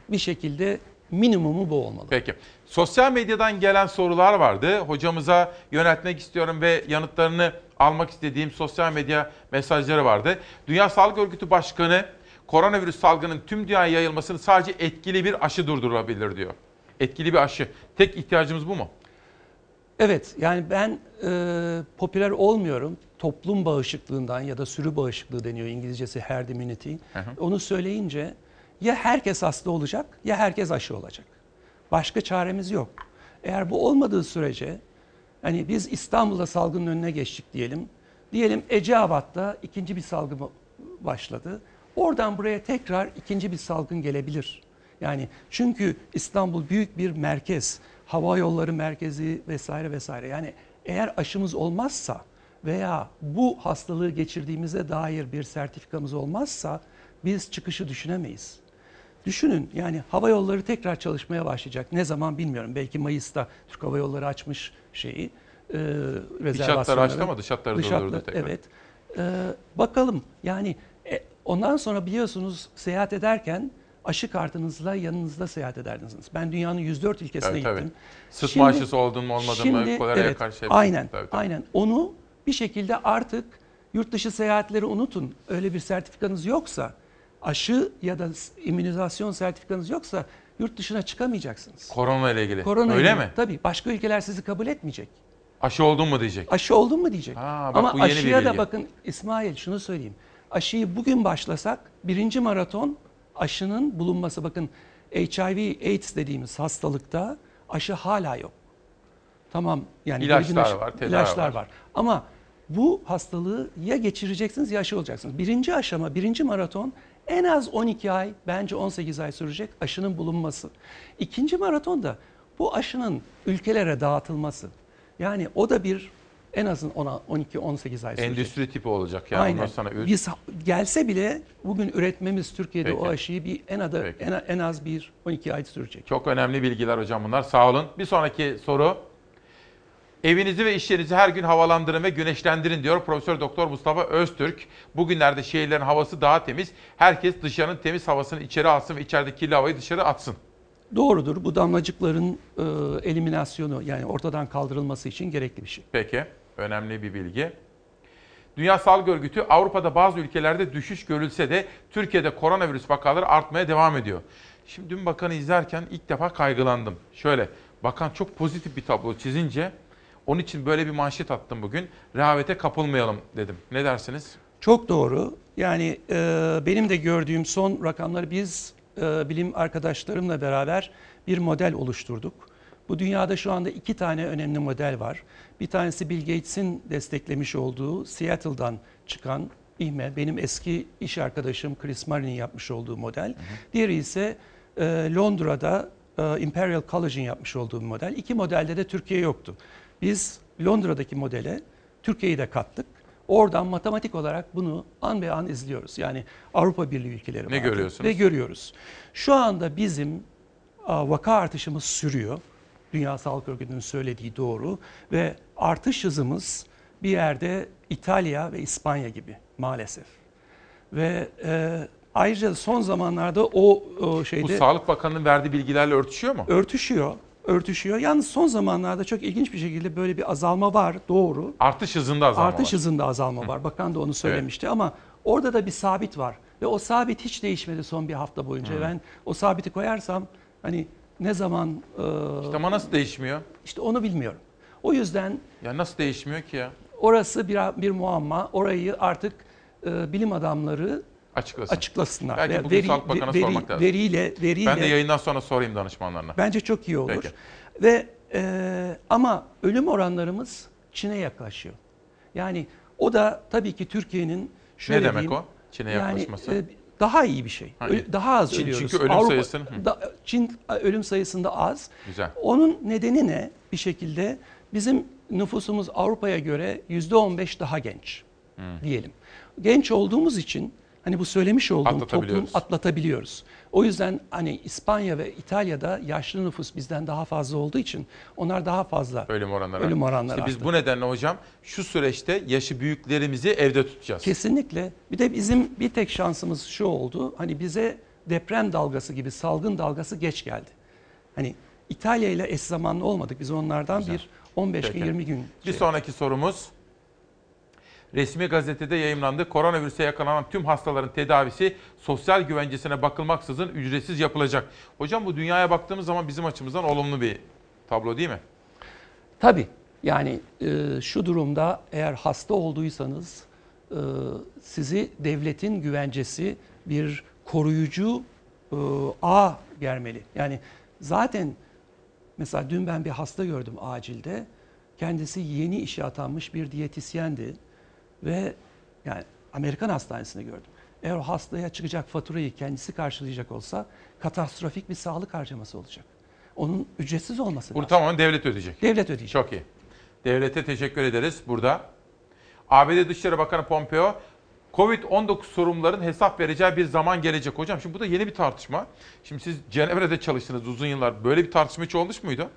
bir şekilde minimumu bu olmalı. Peki. Sosyal medyadan gelen sorular vardı. Hocamıza yöneltmek istiyorum ve yanıtlarını almak istediğim sosyal medya mesajları vardı. Dünya Sağlık Örgütü Başkanı koronavirüs salgının tüm dünyaya yayılmasını sadece etkili bir aşı durdurabilir diyor. Etkili bir aşı. Tek ihtiyacımız bu mu? Evet yani ben e, popüler olmuyorum. Toplum bağışıklığından ya da sürü bağışıklığı deniyor İngilizcesi herd immunity. Hı hı. Onu söyleyince ya herkes hasta olacak ya herkes aşı olacak. Başka çaremiz yok. Eğer bu olmadığı sürece hani biz İstanbul'da salgının önüne geçtik diyelim. Diyelim Eceabat'ta ikinci bir salgın başladı. Oradan buraya tekrar ikinci bir salgın gelebilir. Yani çünkü İstanbul büyük bir merkez, hava yolları merkezi vesaire vesaire. Yani eğer aşımız olmazsa veya bu hastalığı geçirdiğimize dair bir sertifikamız olmazsa biz çıkışı düşünemeyiz. Düşünün yani hava yolları tekrar çalışmaya başlayacak. Ne zaman bilmiyorum. Belki Mayıs'ta Türk Hava Yolları açmış şeyi. E, rezervasyonları. açtı ama dış hatları Dış hatlar- tekrar. Evet. E, bakalım yani e, ondan sonra biliyorsunuz seyahat ederken aşı kartınızla yanınızda seyahat ederdiniz. Ben dünyanın 104 ülkesine Tabii, tabii. gittim. Sıtma aşısı oldun mu, olmadın mı, şimdi, koleraya evet, karşı hepsi- Aynen, Tabii, tabii. aynen. Onu bir şekilde artık yurt dışı seyahatleri unutun. Öyle bir sertifikanız yoksa, aşı ya da immünizasyon sertifikanız yoksa yurt dışına çıkamayacaksınız. Korona ile ilgili. Korona Öyle ilgili. mi? Tabii. Başka ülkeler sizi kabul etmeyecek. Aşı oldun mu diyecek. Aşı oldun mu diyecek. Ha, bak Ama bu yeni bir aşıya da bilgi. bakın İsmail şunu söyleyeyim. Aşıyı bugün başlasak birinci maraton aşının bulunması bakın HIV AIDS dediğimiz hastalıkta aşı hala yok. Tamam yani İlaçlar aşı- var, tedavi ilaçlar var. var. Ama bu hastalığı ya geçireceksiniz ya aşı olacaksınız. Birinci aşama, birinci maraton en az 12 ay, bence 18 ay sürecek aşının bulunması. İkinci maratonda bu aşının ülkelere dağıtılması. Yani o da bir en azın 12-18 ay sürecek. Endüstri tipi olacak yani. Aynen. Ül- Biz gelse bile bugün üretmemiz Türkiye'de Peki. o aşıyı bir en, adı, en, en az bir 12 ay sürecek. Çok önemli bilgiler hocam bunlar. Sağ olun. Bir sonraki soru. Evinizi ve iş yerinizi her gün havalandırın ve güneşlendirin diyor Profesör Doktor Mustafa Öztürk. Bugünlerde şehirlerin havası daha temiz. Herkes dışarının temiz havasını içeri alsın ve içerideki kirli havayı dışarı atsın. Doğrudur. Bu damlacıkların e, eliminasyonu yani ortadan kaldırılması için gerekli bir şey. Peki, önemli bir bilgi. Dünya Sağlık Örgütü Avrupa'da bazı ülkelerde düşüş görülse de Türkiye'de koronavirüs vakaları artmaya devam ediyor. Şimdi dün bakanı izlerken ilk defa kaygılandım. Şöyle, bakan çok pozitif bir tablo çizince onun için böyle bir manşet attım bugün. Rehavete kapılmayalım dedim. Ne dersiniz? Çok doğru. Yani e, benim de gördüğüm son rakamları biz e, bilim arkadaşlarımla beraber bir model oluşturduk. Bu dünyada şu anda iki tane önemli model var. Bir tanesi Bill Gates'in desteklemiş olduğu Seattle'dan çıkan İHME, benim eski iş arkadaşım Chris Marin'in yapmış olduğu model. Diğeri ise e, Londra'da e, Imperial College'in yapmış olduğu bir model. İki modelde de Türkiye yoktu. Biz Londra'daki modele Türkiye'yi de kattık. Oradan matematik olarak bunu an be an izliyoruz. Yani Avrupa Birliği ülkeleri Ne vardı görüyorsunuz? Ve görüyoruz. Şu anda bizim vaka artışımız sürüyor. Dünya Sağlık Örgütü'nün söylediği doğru. Ve artış hızımız bir yerde İtalya ve İspanya gibi maalesef. Ve e, ayrıca son zamanlarda o, o şeyde... Bu Sağlık Bakanı'nın verdiği bilgilerle örtüşüyor mu? Örtüşüyor, örtüşüyor. Yalnız son zamanlarda çok ilginç bir şekilde böyle bir azalma var, doğru. Artış hızında azalma Artış var. hızında azalma var. Bakan da onu söylemişti ama orada da bir sabit var. Ve o sabit hiç değişmedi son bir hafta boyunca. Hı. Ben o sabiti koyarsam hani ne zaman... e, İşte ama nasıl değişmiyor? İşte onu bilmiyorum. O yüzden Ya nasıl değişmiyor ki ya? orası bir, bir muamma. Orayı artık e, bilim adamları Açıklasın. açıklasınlar. Belki Veya bugün Sağlık Bakanı'na sormak lazım. Veriyle, veriyle Ben de yayından sonra sorayım danışmanlarına. Bence çok iyi olur. Peki. Ve e, ama ölüm oranlarımız Çin'e yaklaşıyor. Yani o da tabii ki Türkiye'nin şöyle Ne demek diyeyim, o? Çin'e yani, yaklaşması? e, daha iyi bir şey. Ha, Ö- iyi. daha az Çin ölüyoruz. çünkü ölüm sayısını- Hı. da- Çin ölüm sayısında az. Güzel. Onun nedeni ne? Bir şekilde bizim nüfusumuz Avrupa'ya göre yüzde 15 daha genç diyelim. Genç olduğumuz için hani bu söylemiş olduğum toplum Atlatabiliyoruz. O yüzden hani İspanya ve İtalya'da yaşlı nüfus bizden daha fazla olduğu için onlar daha fazla Ölüm oranları. ölüm oranları İşte biz bu nedenle hocam şu süreçte yaşı büyüklerimizi evde tutacağız. Kesinlikle. Bir de bizim bir tek şansımız şu oldu. Hani bize deprem dalgası gibi salgın dalgası geç geldi. Hani İtalya ile eş zamanlı olmadık. Biz onlardan bir 15 Peki. gün 20 gün Bir sonraki sorumuz. Resmi gazetede yayımlandı. Koronavirüse yakalanan tüm hastaların tedavisi sosyal güvencesine bakılmaksızın ücretsiz yapılacak. Hocam bu dünyaya baktığımız zaman bizim açımızdan olumlu bir tablo değil mi? Tabii. Yani e, şu durumda eğer hasta olduysanız e, sizi devletin güvencesi bir koruyucu e, ağ germeli. Yani zaten mesela dün ben bir hasta gördüm acilde. Kendisi yeni işe atanmış bir diyetisyendi ve yani Amerikan hastanesinde gördüm. Eğer o hastaya çıkacak faturayı kendisi karşılayacak olsa katastrofik bir sağlık harcaması olacak. Onun ücretsiz olması Bunu lazım. tamamen devlet ödeyecek. Devlet ödeyecek. Çok iyi. Devlete teşekkür ederiz burada. ABD Dışişleri Bakanı Pompeo, Covid-19 sorumluların hesap vereceği bir zaman gelecek. Hocam şimdi bu da yeni bir tartışma. Şimdi siz Cenevre'de çalıştınız uzun yıllar. Böyle bir tartışma hiç olmuş muydu?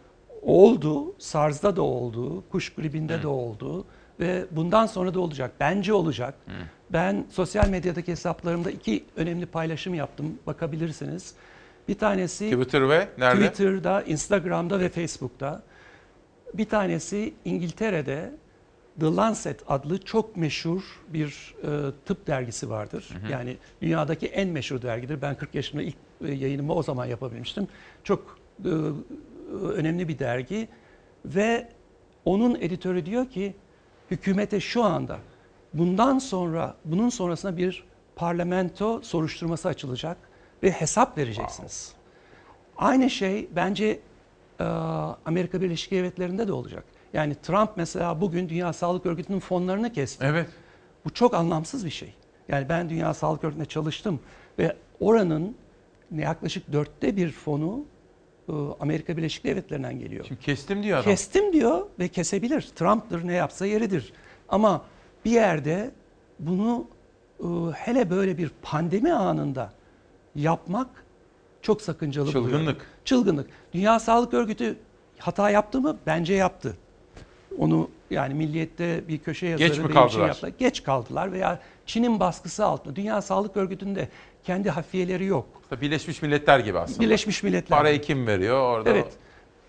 Oldu, SARS'da da oldu, kuş gribinde de oldu ve bundan sonra da olacak. Bence olacak. Ben sosyal medyadaki hesaplarımda iki önemli paylaşım yaptım. Bakabilirsiniz. Bir tanesi Twitter ve nerede? Twitter'da, Instagram'da ve Facebook'ta. Bir tanesi İngiltere'de The Lancet adlı çok meşhur bir e, tıp dergisi vardır. Hı hı. Yani dünyadaki en meşhur dergidir. Ben 40 yaşımda ilk e, yayınımı o zaman yapabilmiştim. Çok e, önemli bir dergi ve onun editörü diyor ki hükümete şu anda bundan sonra bunun sonrasında bir parlamento soruşturması açılacak ve hesap vereceksiniz. Aynı şey bence e, Amerika Birleşik Devletleri'nde de olacak. Yani Trump mesela bugün Dünya Sağlık Örgütü'nün fonlarını kesti. Evet. Bu çok anlamsız bir şey. Yani ben Dünya Sağlık Örgütü'nde çalıştım ve oranın yaklaşık dörtte bir fonu Amerika Birleşik Devletleri'nden geliyor. Şimdi kestim diyor adam. Kestim diyor ve kesebilir. Trump'tır ne yapsa yeridir. Ama bir yerde bunu e, hele böyle bir pandemi anında yapmak çok sakıncalı Çılgınlık. buluyorum. Çılgınlık. Dünya Sağlık Örgütü hata yaptı mı? Bence yaptı. Onu yani milliyette bir köşe yazarı Geç mi benim için kaldılar? yaptı. Geç kaldılar veya Çin'in baskısı altında. Dünya Sağlık Örgütü'nde kendi hafiyeleri yok. Birleşmiş Milletler gibi aslında. Birleşmiş Milletler. Parayı kim veriyor orada? Evet.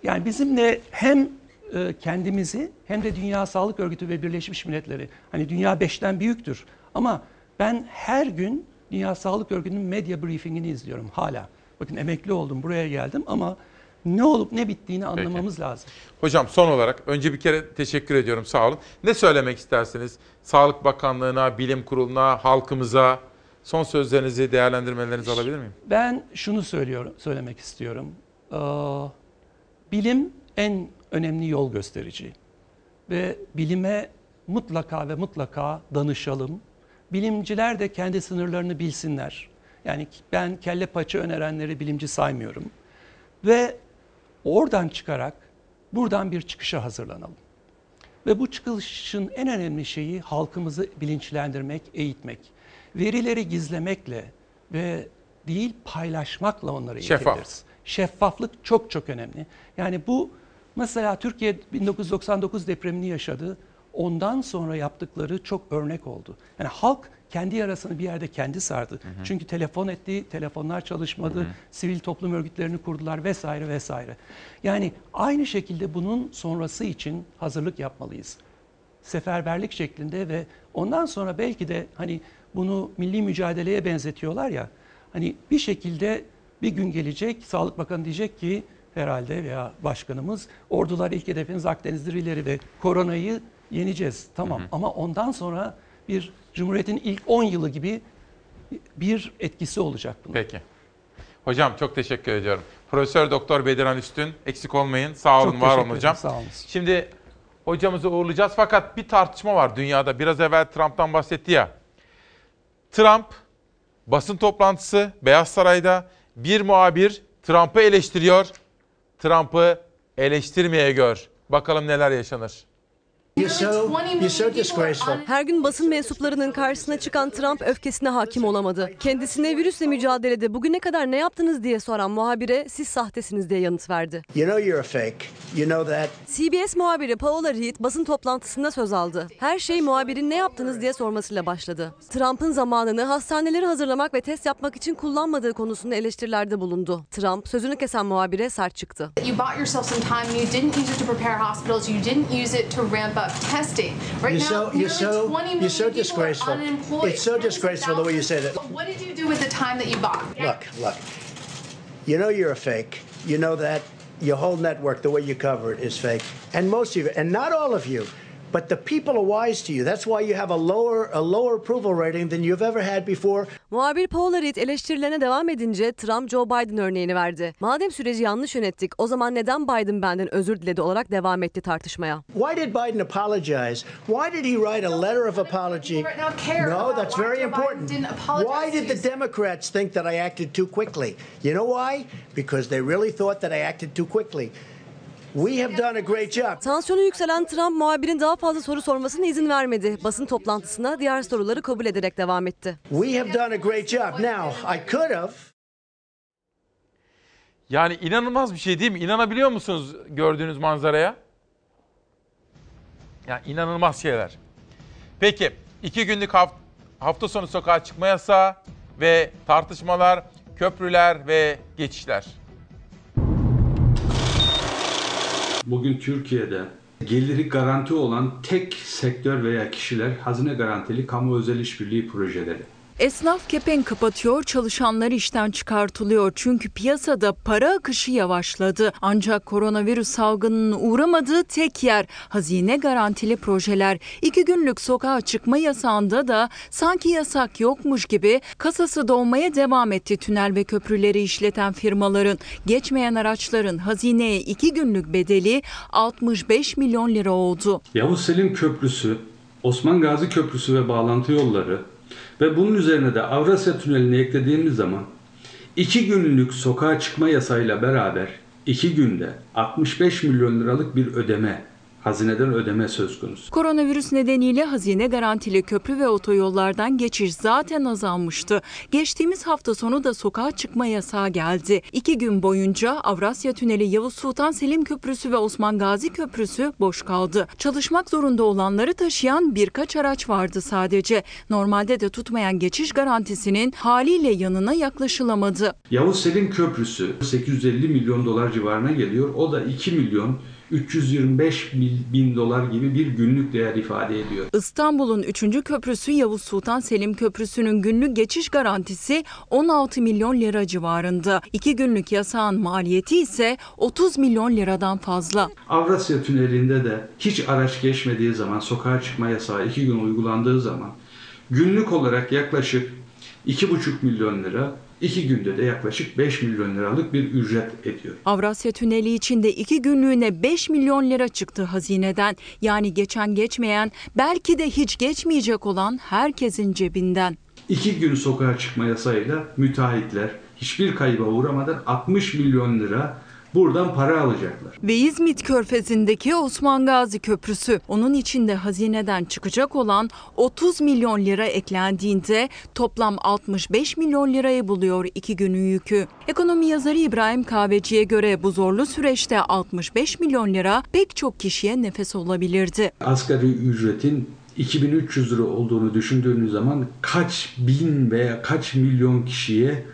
Yani bizimle hem e, kendimizi hem de Dünya Sağlık Örgütü ve Birleşmiş Milletleri hani dünya beşten büyüktür ama ben her gün Dünya Sağlık Örgütü'nün medya briefingini izliyorum hala. Bakın emekli oldum buraya geldim ama ne olup ne bittiğini anlamamız lazım. Hocam son olarak önce bir kere teşekkür ediyorum sağ olun. Ne söylemek istersiniz? Sağlık Bakanlığı'na, Bilim Kurulu'na, halkımıza son sözlerinizi, değerlendirmelerinizi alabilir miyim? Ben şunu söylüyorum, söylemek istiyorum. Ee, bilim en önemli yol gösterici ve bilime mutlaka ve mutlaka danışalım. Bilimciler de kendi sınırlarını bilsinler. Yani ben kelle paça önerenleri bilimci saymıyorum. Ve oradan çıkarak buradan bir çıkışa hazırlanalım. Ve bu çıkışın en önemli şeyi halkımızı bilinçlendirmek, eğitmek. Verileri gizlemekle ve değil paylaşmakla onları Şeffaf. eğitebiliriz. Şeffaflık çok çok önemli. Yani bu mesela Türkiye 1999 depremini yaşadı. Ondan sonra yaptıkları çok örnek oldu. Yani halk kendi yarasını bir yerde kendi sardı. Çünkü telefon etti, telefonlar çalışmadı, sivil toplum örgütlerini kurdular vesaire vesaire. Yani aynı şekilde bunun sonrası için hazırlık yapmalıyız. Seferberlik şeklinde ve ondan sonra belki de hani bunu milli mücadeleye benzetiyorlar ya. Hani bir şekilde bir gün gelecek Sağlık Bakanı diyecek ki herhalde veya başkanımız ordular ilk hedefiniz Akdeniz'dir ileri ve koronayı yeneceğiz. Tamam ama ondan sonra bir Cumhuriyet'in ilk 10 yılı gibi bir etkisi olacak bunun. Peki. Hocam çok teşekkür ediyorum. Profesör Doktor Bediran Üstün eksik olmayın. Sağ olun, Çok var olun hocam. sağ olun. Şimdi hocamızı uğurlayacağız fakat bir tartışma var dünyada. Biraz evvel Trump'tan bahsetti ya. Trump basın toplantısı Beyaz Saray'da bir muhabir Trump'ı eleştiriyor. Trump'ı eleştirmeye gör. Bakalım neler yaşanır. Her gün basın mensuplarının karşısına çıkan Trump öfkesine hakim olamadı. Kendisine virüsle mücadelede bugüne kadar ne yaptınız diye soran muhabire siz sahtesiniz diye yanıt verdi. You know you're a fake. You know that. CBS muhabiri Paola Reed basın toplantısında söz aldı. Her şey muhabirin ne yaptınız diye sormasıyla başladı. Trump'ın zamanını hastaneleri hazırlamak ve test yapmak için kullanmadığı konusunda eleştirilerde bulundu. Trump sözünü kesen muhabire sert çıktı. You bought yourself some time. You didn't use it to prepare hospitals. You didn't use it to ramp up testing. Right You're now, so you're so 20 million you're so disgraceful. It's so disgraceful the way you say that. What did you do with the time that you bought? Look, look. You know you're a fake. You know that your whole network, the way you cover it, is fake. And most of you, and not all of you, but the people are wise to you. That's why you have a lower a lower approval rating than you've ever had before. Muhabir Paola Reed eleştirilerine devam edince Trump Joe Biden örneğini verdi. Madem süreci yanlış yönettik o zaman neden Biden benden özür diledi olarak devam etti tartışmaya. Why did Biden apologize? Why did he write a letter of apology? No, that's very important. Why did the Democrats think that I acted too quickly? You know why? Because they really thought that I acted too quickly. We have done a great job. Tansiyonu yükselen Trump muhabirin daha fazla soru sormasına izin vermedi. Basın toplantısına diğer soruları kabul ederek devam etti. We have done a great job. Now, I could have Yani inanılmaz bir şey değil mi? İnanabiliyor musunuz gördüğünüz manzaraya? Yani inanılmaz şeyler. Peki iki günlük haft- hafta sonu sokağa çıkma yasağı ve tartışmalar, köprüler ve geçişler. Bugün Türkiye'de geliri garanti olan tek sektör veya kişiler hazine garantili kamu özel işbirliği projeleri. Esnaf kepenk kapatıyor, çalışanlar işten çıkartılıyor. Çünkü piyasada para akışı yavaşladı. Ancak koronavirüs salgınının uğramadığı tek yer hazine garantili projeler. İki günlük sokağa çıkma yasağında da sanki yasak yokmuş gibi kasası dolmaya devam etti tünel ve köprüleri işleten firmaların. Geçmeyen araçların hazineye iki günlük bedeli 65 milyon lira oldu. Yavuz Selim Köprüsü, Osman Gazi Köprüsü ve bağlantı yolları ve bunun üzerine de Avrasya Tüneli'ni eklediğimiz zaman iki günlük sokağa çıkma yasayla beraber iki günde 65 milyon liralık bir ödeme, hazineden ödeme söz konusu. Koronavirüs nedeniyle hazine garantili köprü ve otoyollardan geçiş zaten azalmıştı. Geçtiğimiz hafta sonu da sokağa çıkma yasağı geldi. İki gün boyunca Avrasya Tüneli Yavuz Sultan Selim Köprüsü ve Osman Gazi Köprüsü boş kaldı. Çalışmak zorunda olanları taşıyan birkaç araç vardı sadece. Normalde de tutmayan geçiş garantisinin haliyle yanına yaklaşılamadı. Yavuz Selim Köprüsü 850 milyon dolar civarına geliyor. O da 2 milyon 325 bin dolar gibi bir günlük değer ifade ediyor. İstanbul'un 3. köprüsü Yavuz Sultan Selim Köprüsü'nün günlük geçiş garantisi 16 milyon lira civarında. İki günlük yasağın maliyeti ise 30 milyon liradan fazla. Avrasya Tüneli'nde de hiç araç geçmediği zaman sokağa çıkma yasağı iki gün uygulandığı zaman günlük olarak yaklaşık 2,5 milyon lira, iki günde de yaklaşık 5 milyon liralık bir ücret ediyor. Avrasya Tüneli için de iki günlüğüne 5 milyon lira çıktı hazineden. Yani geçen geçmeyen, belki de hiç geçmeyecek olan herkesin cebinden. İki gün sokağa çıkma yasayla müteahhitler hiçbir kayba uğramadan 60 milyon lira buradan para alacaklar. Ve İzmit Körfezi'ndeki Osman Gazi Köprüsü. Onun içinde hazineden çıkacak olan 30 milyon lira eklendiğinde toplam 65 milyon lirayı buluyor iki günün yükü. Ekonomi yazarı İbrahim Kahveci'ye göre bu zorlu süreçte 65 milyon lira pek çok kişiye nefes olabilirdi. Asgari ücretin 2300 lira olduğunu düşündüğünüz zaman kaç bin veya kaç milyon kişiye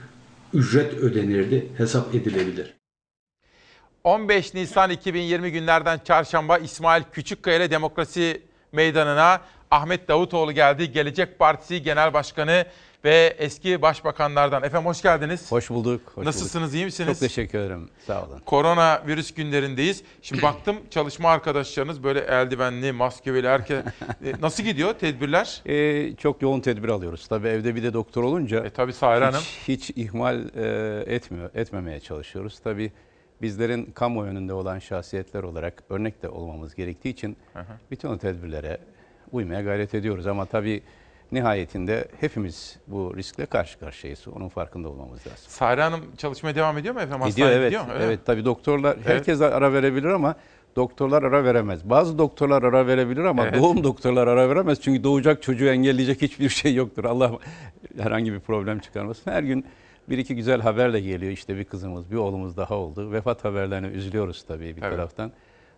ücret ödenirdi hesap edilebilir. 15 Nisan 2020 günlerden çarşamba İsmail Küçükkaya ile Demokrasi meydanına Ahmet Davutoğlu geldi. Gelecek Partisi Genel Başkanı ve eski başbakanlardan. Efendim hoş geldiniz. Hoş bulduk. Hoş Nasılsınız, bulduk. iyi misiniz? Çok teşekkür ederim. Sağ olun. Korona virüs günlerindeyiz. Şimdi baktım çalışma arkadaşlarınız böyle eldivenli, maskeli herkes. E, Nasıl gidiyor tedbirler? Ee, çok yoğun tedbir alıyoruz. Tabii evde bir de doktor olunca e, tabii Sahir Hanım. hiç, hiç ihmal e, etmiyor, etmemeye çalışıyoruz. Tabii bizlerin kamu önünde olan şahsiyetler olarak örnek de olmamız gerektiği için Hı hı. bütün o tedbirlere uymaya gayret ediyoruz. Ama tabii nihayetinde hepimiz bu riskle karşı karşıyayız. Onun farkında olmamız lazım. Sahir Hanım çalışmaya devam ediyor mu efendim? Gidiyor evet. gidiyor mu? Öyle evet mi? tabii doktorlar Evet. herkes ara verebilir ama doktorlar ara veremez. Bazı doktorlar ara verebilir ama Evet. doğum doktorlar ara veremez. Çünkü doğacak çocuğu engelleyecek hiçbir şey yoktur. Allah herhangi bir problem çıkarmasın. Her gün bir iki güzel haberle geliyor. İşte bir kızımız, bir oğlumuz daha oldu. Vefat haberlerine üzülüyoruz tabii bir Evet. taraftan.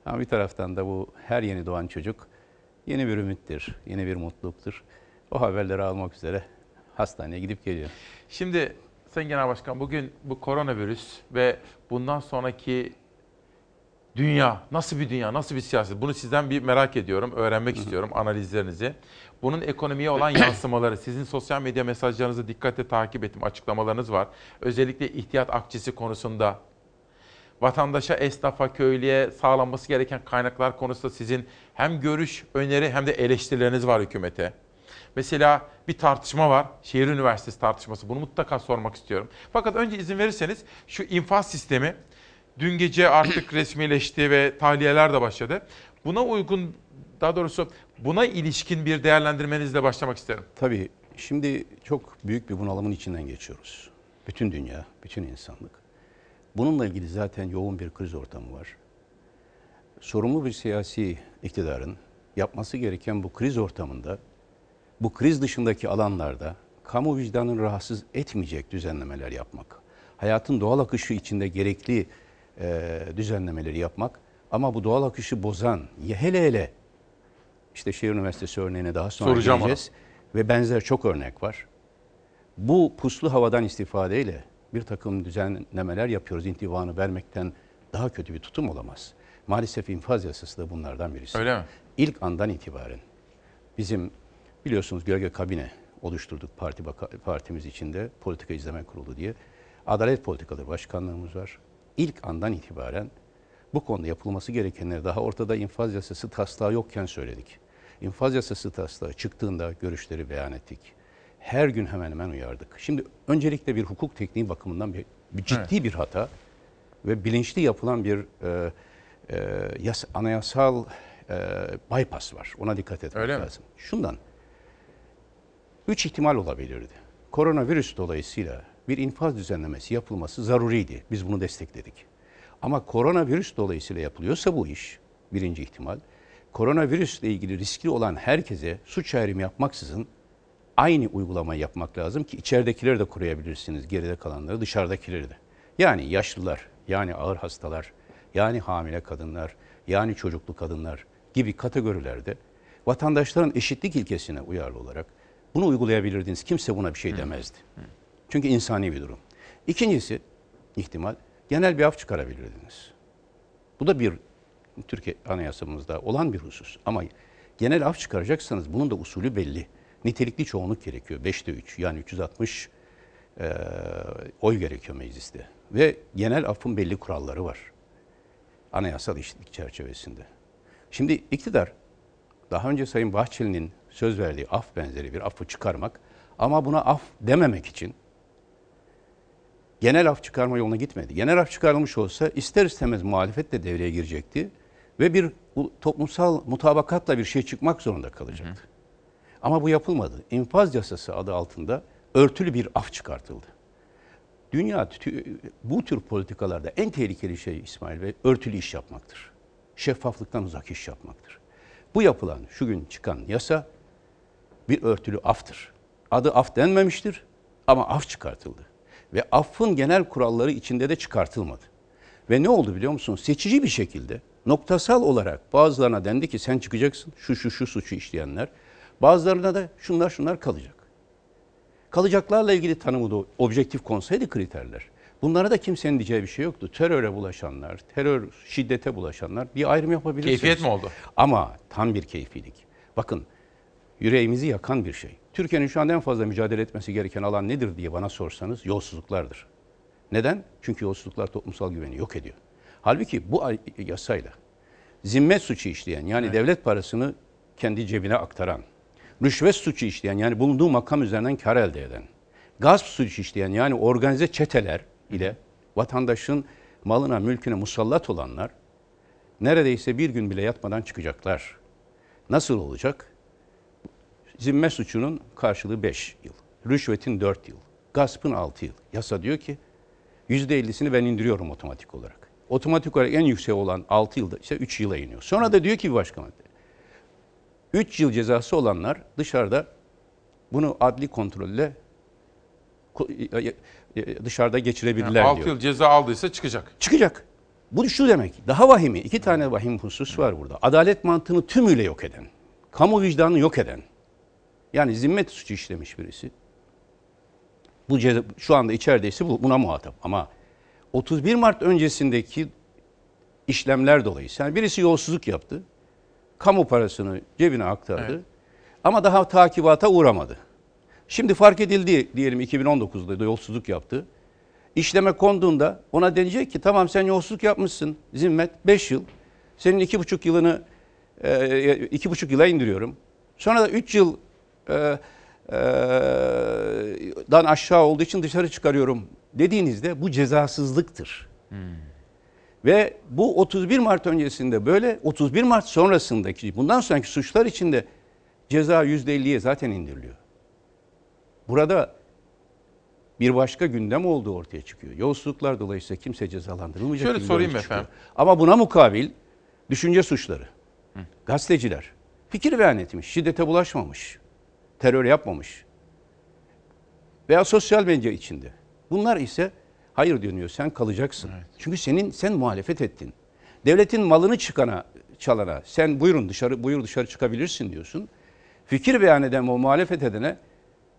Ama bir taraftan da bu her yeni doğan çocuk yeni bir ümittir, yeni bir mutluluktur. O haberleri almak üzere hastaneye gidip geliyor. Şimdi Sayın Genel Başkan bugün bu koronavirüs ve bundan sonraki dünya nasıl bir dünya, nasıl bir siyaset? Bunu sizden bir merak ediyorum, öğrenmek istiyorum analizlerinizi. Bunun ekonomiye olan yansımaları, sizin sosyal medya mesajlarınızı dikkatle takip ettim, açıklamalarınız var. Özellikle ihtiyat akçesi konusunda vatandaşa, esnafa, köylüye sağlanması gereken kaynaklar konusunda sizin hem görüş, öneri hem de eleştirileriniz var hükümete. Mesela bir tartışma var. Şehir Üniversitesi tartışması. Bunu mutlaka sormak istiyorum. Fakat önce izin verirseniz şu infaz sistemi dün gece artık resmileşti ve tahliyeler de başladı. Buna uygun daha doğrusu buna ilişkin bir değerlendirmenizle başlamak isterim. Tabii şimdi çok büyük bir bunalımın içinden geçiyoruz. Bütün dünya, bütün insanlık. Bununla ilgili zaten yoğun bir kriz ortamı var. Sorumlu bir siyasi iktidarın yapması gereken bu kriz ortamında, bu kriz dışındaki alanlarda kamu vicdanını rahatsız etmeyecek düzenlemeler yapmak. Hayatın doğal akışı içinde gerekli e, düzenlemeleri yapmak ama bu doğal akışı bozan, hele hele işte Şehir Üniversitesi örneğine daha sonra Soracağım geleceğiz. Ve benzer çok örnek var. Bu puslu havadan istifadeyle bir takım düzenlemeler yapıyoruz. İntivanı vermekten daha kötü bir tutum olamaz. Maalesef infaz yasası da bunlardan birisi. Öyle mi? İlk andan itibaren bizim biliyorsunuz gölge kabine oluşturduk parti partimiz içinde politika izleme kurulu diye. Adalet Politikaları Başkanlığımız var. İlk andan itibaren bu konuda yapılması gerekenleri daha ortada infaz yasası taslağı yokken söyledik. İnfaz yasası taslağı çıktığında görüşleri beyan ettik. Her gün hemen hemen uyardık. Şimdi öncelikle bir hukuk tekniği bakımından bir, bir ciddi bir hata ve bilinçli yapılan bir e, e, yas, anayasal e, bypass var. Ona dikkat etmek Öyle mi? lazım. Şundan, üç ihtimal olabilirdi. Koronavirüs dolayısıyla bir infaz düzenlemesi yapılması zaruriydi. Biz bunu destekledik. Ama koronavirüs dolayısıyla yapılıyorsa bu iş, birinci ihtimal, koronavirüsle ilgili riskli olan herkese suç ayrımı yapmaksızın aynı uygulamayı yapmak lazım ki içeridekileri de koruyabilirsiniz, geride kalanları, dışarıdakileri de. Yani yaşlılar, yani ağır hastalar, yani hamile kadınlar, yani çocuklu kadınlar gibi kategorilerde vatandaşların eşitlik ilkesine uyarlı olarak bunu uygulayabilirdiniz. Kimse buna bir şey demezdi. Çünkü insani bir durum. İkincisi ihtimal genel bir af çıkarabilirdiniz. Bu da bir Türkiye Anayasamızda olan bir husus. Ama genel af çıkaracaksanız bunun da usulü belli. Nitelikli çoğunluk gerekiyor. 5'te 3 yani 360 e, oy gerekiyor mecliste. Ve genel affın belli kuralları var. Anayasal eşitlik çerçevesinde. Şimdi iktidar daha önce Sayın Bahçeli'nin söz verdiği af benzeri bir affı çıkarmak ama buna af dememek için genel af çıkarma yoluna gitmedi. Genel af çıkarılmış olsa ister istemez muhalefet de devreye girecekti ve bir toplumsal mutabakatla bir şey çıkmak zorunda kalacaktı. Ama bu yapılmadı. İnfaz yasası adı altında örtülü bir af çıkartıldı. Dünya bu tür politikalarda en tehlikeli şey İsmail Bey örtülü iş yapmaktır. Şeffaflıktan uzak iş yapmaktır. Bu yapılan şu gün çıkan yasa bir örtülü aftır. Adı af denmemiştir ama af çıkartıldı. Ve affın genel kuralları içinde de çıkartılmadı. Ve ne oldu biliyor musun? Seçici bir şekilde noktasal olarak bazılarına dendi ki sen çıkacaksın şu şu şu suçu işleyenler. Bazılarına da şunlar şunlar kalacak. Kalacaklarla ilgili tanımı da objektif konsaydı kriterler. Bunlara da kimsenin diyeceği bir şey yoktu. Teröre bulaşanlar, terör, şiddete bulaşanlar bir ayrım yapabilirsiniz. Keyfiyet mi oldu? Ama tam bir keyfilik. Bakın yüreğimizi yakan bir şey. Türkiye'nin şu anda en fazla mücadele etmesi gereken alan nedir diye bana sorsanız yolsuzluklardır. Neden? Çünkü yolsuzluklar toplumsal güveni yok ediyor. Halbuki bu yasayla zimmet suçu işleyen yani evet. devlet parasını kendi cebine aktaran, rüşvet suçu işleyen yani bulunduğu makam üzerinden kar elde eden, gasp suçu işleyen yani organize çeteler ile vatandaşın malına, mülküne musallat olanlar neredeyse bir gün bile yatmadan çıkacaklar. Nasıl olacak? Zimme suçunun karşılığı 5 yıl, rüşvetin 4 yıl, gaspın 6 yıl. Yasa diyor ki %50'sini ben indiriyorum otomatik olarak. Otomatik olarak en yüksek olan 6 yılda ise 3 yıla iniyor. Sonra da diyor ki bir başka madde. 3 yıl cezası olanlar dışarıda bunu adli kontrolle dışarıda geçirebilirler yani 6 diyor. 6 yıl ceza aldıysa çıkacak. Çıkacak. Bu şu demek. Daha vahimi. iki tane vahim husus var burada. Adalet mantığını tümüyle yok eden. Kamu vicdanını yok eden. Yani zimmet suçu işlemiş birisi. Bu ceza, şu anda içerideyse bu, buna muhatap. Ama 31 Mart öncesindeki işlemler dolayısıyla yani birisi yolsuzluk yaptı. Kamu parasını cebine aktardı. Evet. Ama daha takibata uğramadı. Şimdi fark edildi diyelim 2019'da da yolsuzluk yaptı. İşleme konduğunda ona denecek ki tamam sen yolsuzluk yapmışsın zimmet 5 yıl. Senin 2,5 yılını 2,5 e, yıla indiriyorum. Sonra da 3 yıl e, e, dan aşağı olduğu için dışarı çıkarıyorum dediğinizde bu cezasızlıktır. Hmm. Ve bu 31 Mart öncesinde böyle 31 Mart sonrasındaki bundan sonraki suçlar içinde ceza %50'ye zaten indiriliyor. Burada bir başka gündem olduğu ortaya çıkıyor. Yolsuzluklar dolayısıyla kimse cezalandırılmayacak. Şöyle sorayım efendim. Ama buna mukabil düşünce suçları, Hı. gazeteciler fikir beyan etmiş, şiddete bulaşmamış, terör yapmamış veya sosyal medya içinde. Bunlar ise hayır dönüyor sen kalacaksın. Evet. Çünkü senin sen muhalefet ettin. Devletin malını çıkana, çalana sen buyurun dışarı buyur dışarı çıkabilirsin diyorsun. Fikir beyan eden o muhalefet edene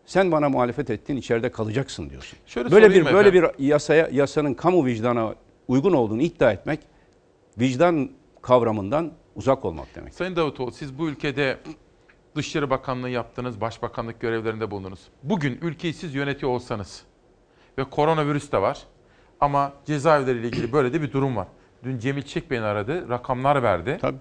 sen bana muhalefet ettin içeride kalacaksın diyorsun. Şöyle böyle bir efendim. böyle bir yasaya yasanın kamu vicdana uygun olduğunu iddia etmek vicdan kavramından uzak olmak demek. Sayın Davutoğlu siz bu ülkede Dışişleri Bakanlığı yaptınız, Başbakanlık görevlerinde bulundunuz. Bugün ülkeyi siz yönetiyor olsanız ve koronavirüs de var ama cezaevleriyle ilgili böyle de bir durum var. Dün Cemil Çiçek beni aradı, rakamlar verdi. Tabii.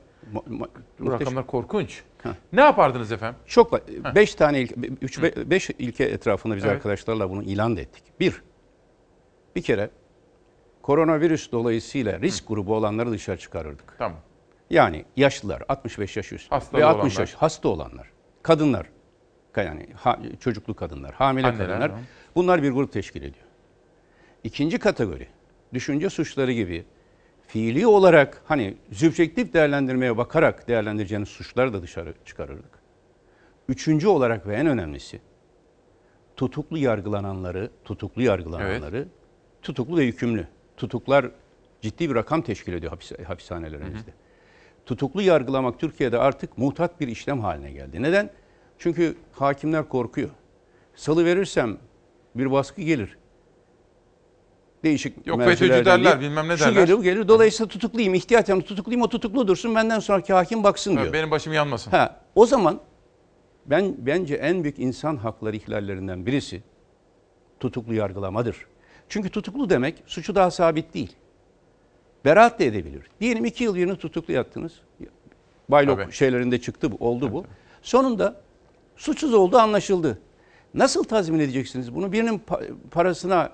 Bu rakamlar korkunç. Heh. Ne yapardınız efendim? Çok beş tane ilke, üç, be, beş ilke etrafında biz evet. arkadaşlarla bunu ilan ettik. Bir, bir kere koronavirüs dolayısıyla risk Hı. grubu olanları dışarı çıkarırdık. Tamam. Yani yaşlılar, 65 yaş üstü Hastalı ve 60 olanlar. yaş hasta olanlar, kadınlar, yani ha, çocuklu kadınlar, hamile Anneler, kadınlar. Tamam. Bunlar bir grup teşkil ediyor. İkinci kategori, düşünce suçları gibi fiili olarak hani sübjektif değerlendirmeye bakarak değerlendireceğiniz suçları da dışarı çıkarırdık. Üçüncü olarak ve en önemlisi tutuklu yargılananları, tutuklu yargılananları, evet. tutuklu ve yükümlü. Tutuklar ciddi bir rakam teşkil ediyor hapis, hapishanelerimizde. Hı hı. Tutuklu yargılamak Türkiye'de artık muhtat bir işlem haline geldi. Neden? Çünkü hakimler korkuyor. Salı verirsem bir baskı gelir değişik Yok FETÖ'cü derler bilmem ne derler. Şu gelir gelir. Dolayısıyla tutukluyum. ihtiyaten tutukluyum. O tutuklu dursun. Benden sonraki hakim baksın diyor. benim başım yanmasın. Ha, o zaman ben bence en büyük insan hakları ihlallerinden birisi tutuklu yargılamadır. Çünkü tutuklu demek suçu daha sabit değil. Beraat da edebilir. Diyelim iki yıl yerine tutuklu yattınız. Baylok Tabii. şeylerinde çıktı bu, oldu bu. Sonunda suçsuz olduğu anlaşıldı. Nasıl tazmin edeceksiniz bunu? Birinin parasına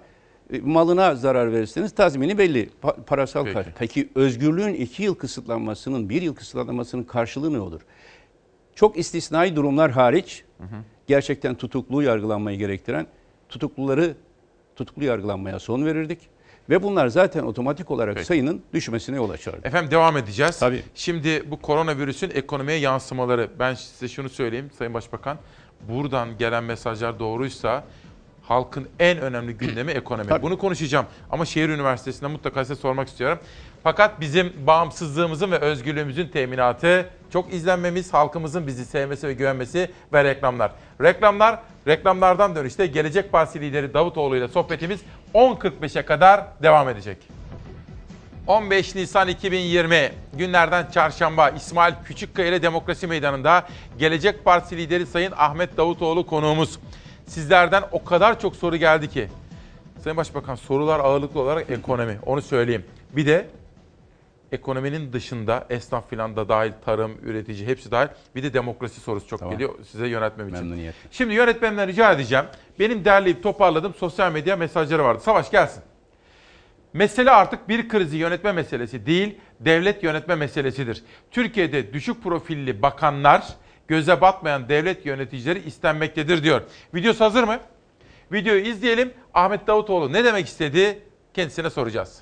e, malına zarar verirseniz tazmini belli. Pa- parasal Peki. karşı. Peki özgürlüğün iki yıl kısıtlanmasının, bir yıl kısıtlanmasının karşılığı ne olur? Çok istisnai durumlar hariç hı hı. gerçekten tutuklu yargılanmayı gerektiren tutukluları tutuklu yargılanmaya son verirdik. Ve bunlar zaten otomatik olarak Peki. sayının düşmesine yol açardı. Efendim devam edeceğiz. Tabii. Şimdi bu koronavirüsün ekonomiye yansımaları. Ben size şunu söyleyeyim Sayın Başbakan. Buradan gelen mesajlar doğruysa halkın en önemli gündemi ekonomi. Tabii. Bunu konuşacağım ama şehir üniversitesinde mutlaka size sormak istiyorum. Fakat bizim bağımsızlığımızın ve özgürlüğümüzün teminatı çok izlenmemiz, halkımızın bizi sevmesi ve güvenmesi ve reklamlar. Reklamlar, reklamlardan dönüşte Gelecek Partisi lideri Davutoğlu ile sohbetimiz 10.45'e kadar devam edecek. 15 Nisan 2020 günlerden çarşamba İsmail Küçükkaya ile Demokrasi Meydanı'nda Gelecek Partisi lideri Sayın Ahmet Davutoğlu konuğumuz. Sizlerden o kadar çok soru geldi ki. Sayın Başbakan sorular ağırlıklı olarak ekonomi onu söyleyeyim. Bir de ekonominin dışında esnaf filan da dahil, tarım, üretici hepsi dahil. Bir de demokrasi sorusu çok Tamam. geliyor size yönetmem için. Memnuniyetle. Şimdi yönetmenimden rica edeceğim. Benim derleyip toparladığım sosyal medya mesajları vardı. Savaş gelsin. Mesele artık bir krizi yönetme meselesi değil, devlet yönetme meselesidir. Türkiye'de düşük profilli bakanlar, göze batmayan devlet yöneticileri istenmektedir diyor. Videosu hazır mı? Videoyu izleyelim. Ahmet Davutoğlu ne demek istedi? Kendisine soracağız.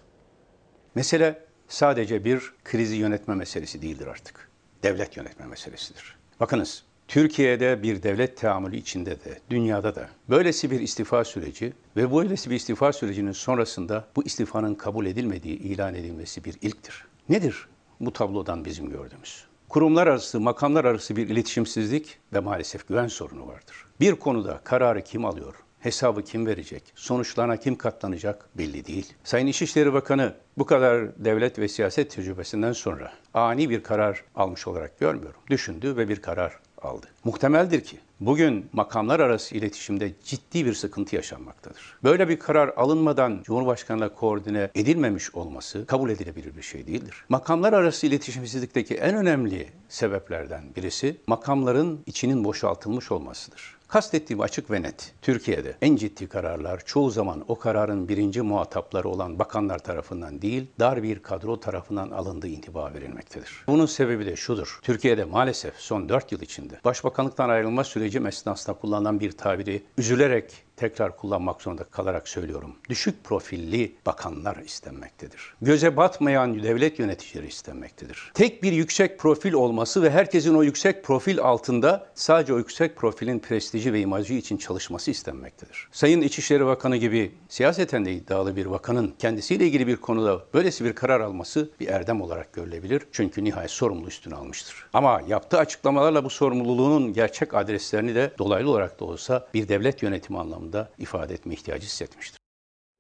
Mesele sadece bir krizi yönetme meselesi değildir artık. Devlet yönetme meselesidir. Bakınız, Türkiye'de bir devlet teamülü içinde de, dünyada da böylesi bir istifa süreci ve böylesi bir istifa sürecinin sonrasında bu istifanın kabul edilmediği ilan edilmesi bir ilktir. Nedir bu tablodan bizim gördüğümüz? Kurumlar arası, makamlar arası bir iletişimsizlik ve maalesef güven sorunu vardır. Bir konuda kararı kim alıyor, hesabı kim verecek, sonuçlarına kim katlanacak belli değil. Sayın İçişleri Bakanı bu kadar devlet ve siyaset tecrübesinden sonra ani bir karar almış olarak görmüyorum. Düşündü ve bir karar aldı. Muhtemeldir ki bugün makamlar arası iletişimde ciddi bir sıkıntı yaşanmaktadır. Böyle bir karar alınmadan Cumhurbaşkanı'na koordine edilmemiş olması kabul edilebilir bir şey değildir. Makamlar arası iletişimsizlikteki en önemli sebeplerden birisi makamların içinin boşaltılmış olmasıdır. Kastettiğim açık ve net. Türkiye'de en ciddi kararlar çoğu zaman o kararın birinci muhatapları olan bakanlar tarafından değil, dar bir kadro tarafından alındığı intiba verilmektedir. Bunun sebebi de şudur. Türkiye'de maalesef son 4 yıl içinde başbakanlıktan ayrılma süreci esnasında kullanılan bir tabiri üzülerek tekrar kullanmak zorunda kalarak söylüyorum. Düşük profilli bakanlar istenmektedir. Göze batmayan devlet yöneticileri istenmektedir. Tek bir yüksek profil olması ve herkesin o yüksek profil altında sadece o yüksek profilin prestiji ve imajı için çalışması istenmektedir. Sayın İçişleri Bakanı gibi siyaseten de iddialı bir bakanın kendisiyle ilgili bir konuda böylesi bir karar alması bir erdem olarak görülebilir. Çünkü nihayet sorumlu üstüne almıştır. Ama yaptığı açıklamalarla bu sorumluluğunun gerçek adreslerini de dolaylı olarak da olsa bir devlet yönetimi anlamında ifade etme ihtiyacı hissetmiştir.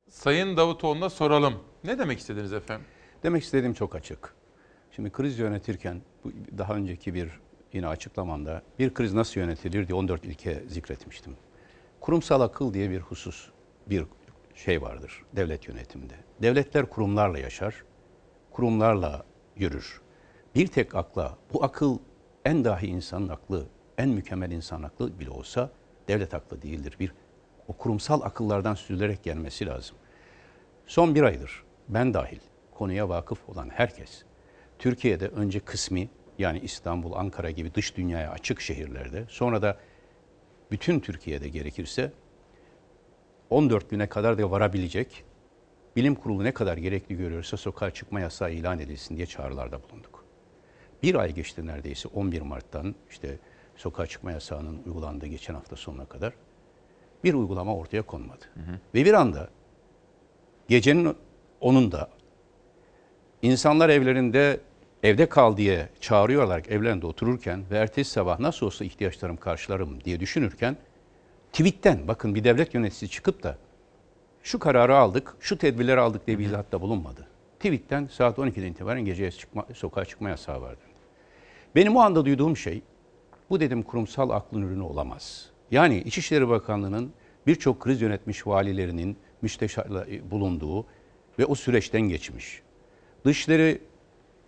Sayın Davutoğlu'na soralım. Ne demek istediniz efendim? Demek istediğim çok açık. Şimdi kriz yönetirken daha önceki bir yine açıklamamda bir kriz nasıl yönetilir diye 14 ilke zikretmiştim. Kurumsal akıl diye bir husus, bir şey vardır devlet yönetiminde. Devletler kurumlarla yaşar, kurumlarla yürür. Bir tek akla, bu akıl en dahi insanın aklı, en mükemmel insan aklı bile olsa devlet aklı değildir. Bir o kurumsal akıllardan süzülerek gelmesi lazım. Son bir aydır ben dahil konuya vakıf olan herkes Türkiye'de önce kısmi yani İstanbul, Ankara gibi dış dünyaya açık şehirlerde sonra da bütün Türkiye'de gerekirse 14 güne kadar da varabilecek bilim kurulu ne kadar gerekli görüyorsa sokağa çıkma yasağı ilan edilsin diye çağrılarda bulunduk. Bir ay geçti neredeyse 11 Mart'tan işte sokağa çıkma yasağının uygulandığı geçen hafta sonuna kadar bir uygulama ortaya konmadı. Ve bir anda gecenin onunda insanlar evlerinde evde kal diye çağırıyorlar evlerinde otururken ve ertesi sabah nasıl olsa ihtiyaçlarım karşılarım diye düşünürken tweetten bakın bir devlet yöneticisi çıkıp da şu kararı aldık, şu tedbirleri aldık diye bir izahatta bulunmadı. Tweetten saat 12'den itibaren geceye çıkma, sokağa çıkma yasağı vardı. Benim o anda duyduğum şey, bu dedim kurumsal aklın ürünü olamaz. Yani İçişleri Bakanlığı'nın birçok kriz yönetmiş valilerinin müsteşarla bulunduğu ve o süreçten geçmiş. Dışları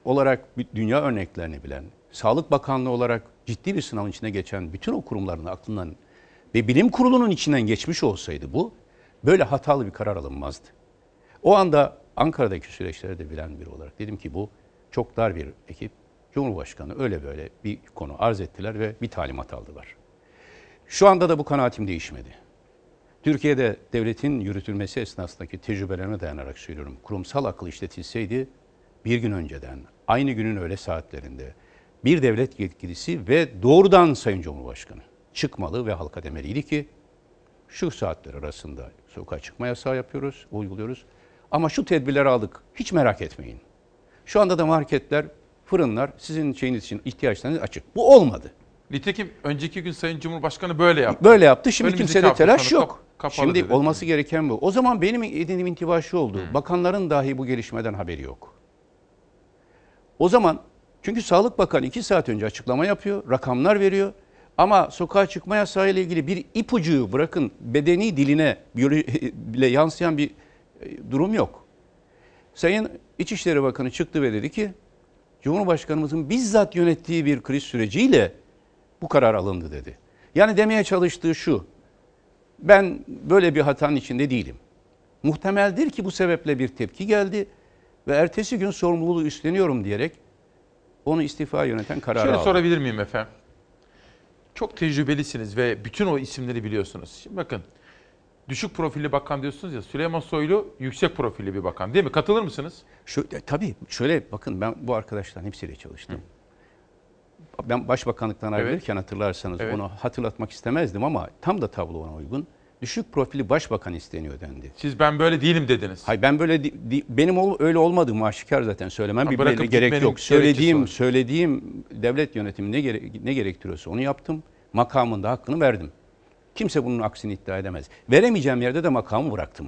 olarak dünya örneklerini bilen, Sağlık Bakanlığı olarak ciddi bir sınavın içine geçen bütün o kurumların aklından ve bilim kurulunun içinden geçmiş olsaydı bu, böyle hatalı bir karar alınmazdı. O anda Ankara'daki süreçleri de bilen biri olarak dedim ki bu çok dar bir ekip. Cumhurbaşkanı öyle böyle bir konu arz ettiler ve bir talimat aldılar. Şu anda da bu kanaatim değişmedi. Türkiye'de devletin yürütülmesi esnasındaki tecrübelerime dayanarak söylüyorum. Kurumsal akıl işletilseydi bir gün önceden, aynı günün öğle saatlerinde bir devlet yetkilisi ve doğrudan Sayın Cumhurbaşkanı çıkmalı ve halka demeliydi ki şu saatler arasında sokağa çıkma yasağı yapıyoruz, uyguluyoruz. Ama şu tedbirleri aldık, hiç merak etmeyin. Şu anda da marketler, fırınlar sizin şeyiniz için ihtiyaçlarınız açık. Bu olmadı. Nitekim önceki gün Sayın Cumhurbaşkanı böyle yaptı. Böyle yaptı. Şimdi Önümüzdeki kimsede hafta telaş sonu yok. kap- kapalı Şimdi dedi. olması gereken bu. O zaman benim edindiğim intiba şu oldu. Bakanların dahi bu gelişmeden haberi yok. O zaman çünkü Sağlık Bakanı iki saat önce açıklama yapıyor, rakamlar veriyor. Ama sokağa çıkma yasağı ile ilgili bir ipucu bırakın bedeni diline biyolo- bile yansıyan bir e, durum yok. Sayın İçişleri Bakanı çıktı ve dedi ki Cumhurbaşkanımızın bizzat yönettiği bir kriz süreciyle bu karar alındı dedi. Yani demeye çalıştığı şu. Ben böyle bir hatanın içinde değilim. Muhtemeldir ki bu sebeple bir tepki geldi ve ertesi gün sorumluluğu üstleniyorum diyerek onu istifa yöneten kararı Şöyle aldı. sorabilir miyim efendim? Çok tecrübelisiniz ve bütün o isimleri biliyorsunuz. Şimdi bakın düşük profilli bakan diyorsunuz ya Süleyman Soylu yüksek profilli bir bakan değil mi? Katılır mısınız? Şu, e, tabii şöyle bakın ben bu arkadaşların hepsiyle çalıştım. Ben başbakanlıktan Evet. ayrılırken hatırlarsanız Evet. onu hatırlatmak istemezdim ama tam da tablo ona uygun. Düşük profili başbakan isteniyor dendi. Siz ben böyle değilim dediniz. Hayır ben böyle benim ol- öyle olmadığım aşikar zaten söylemem Ha, bir gerek yok. Söylediğim söylediğim devlet yönetimi ne gere- ne gerektiriyorsa onu yaptım. Makamında hakkını verdim. Kimse bunun aksini iddia edemez. Veremeyeceğim yerde de makamı bıraktım.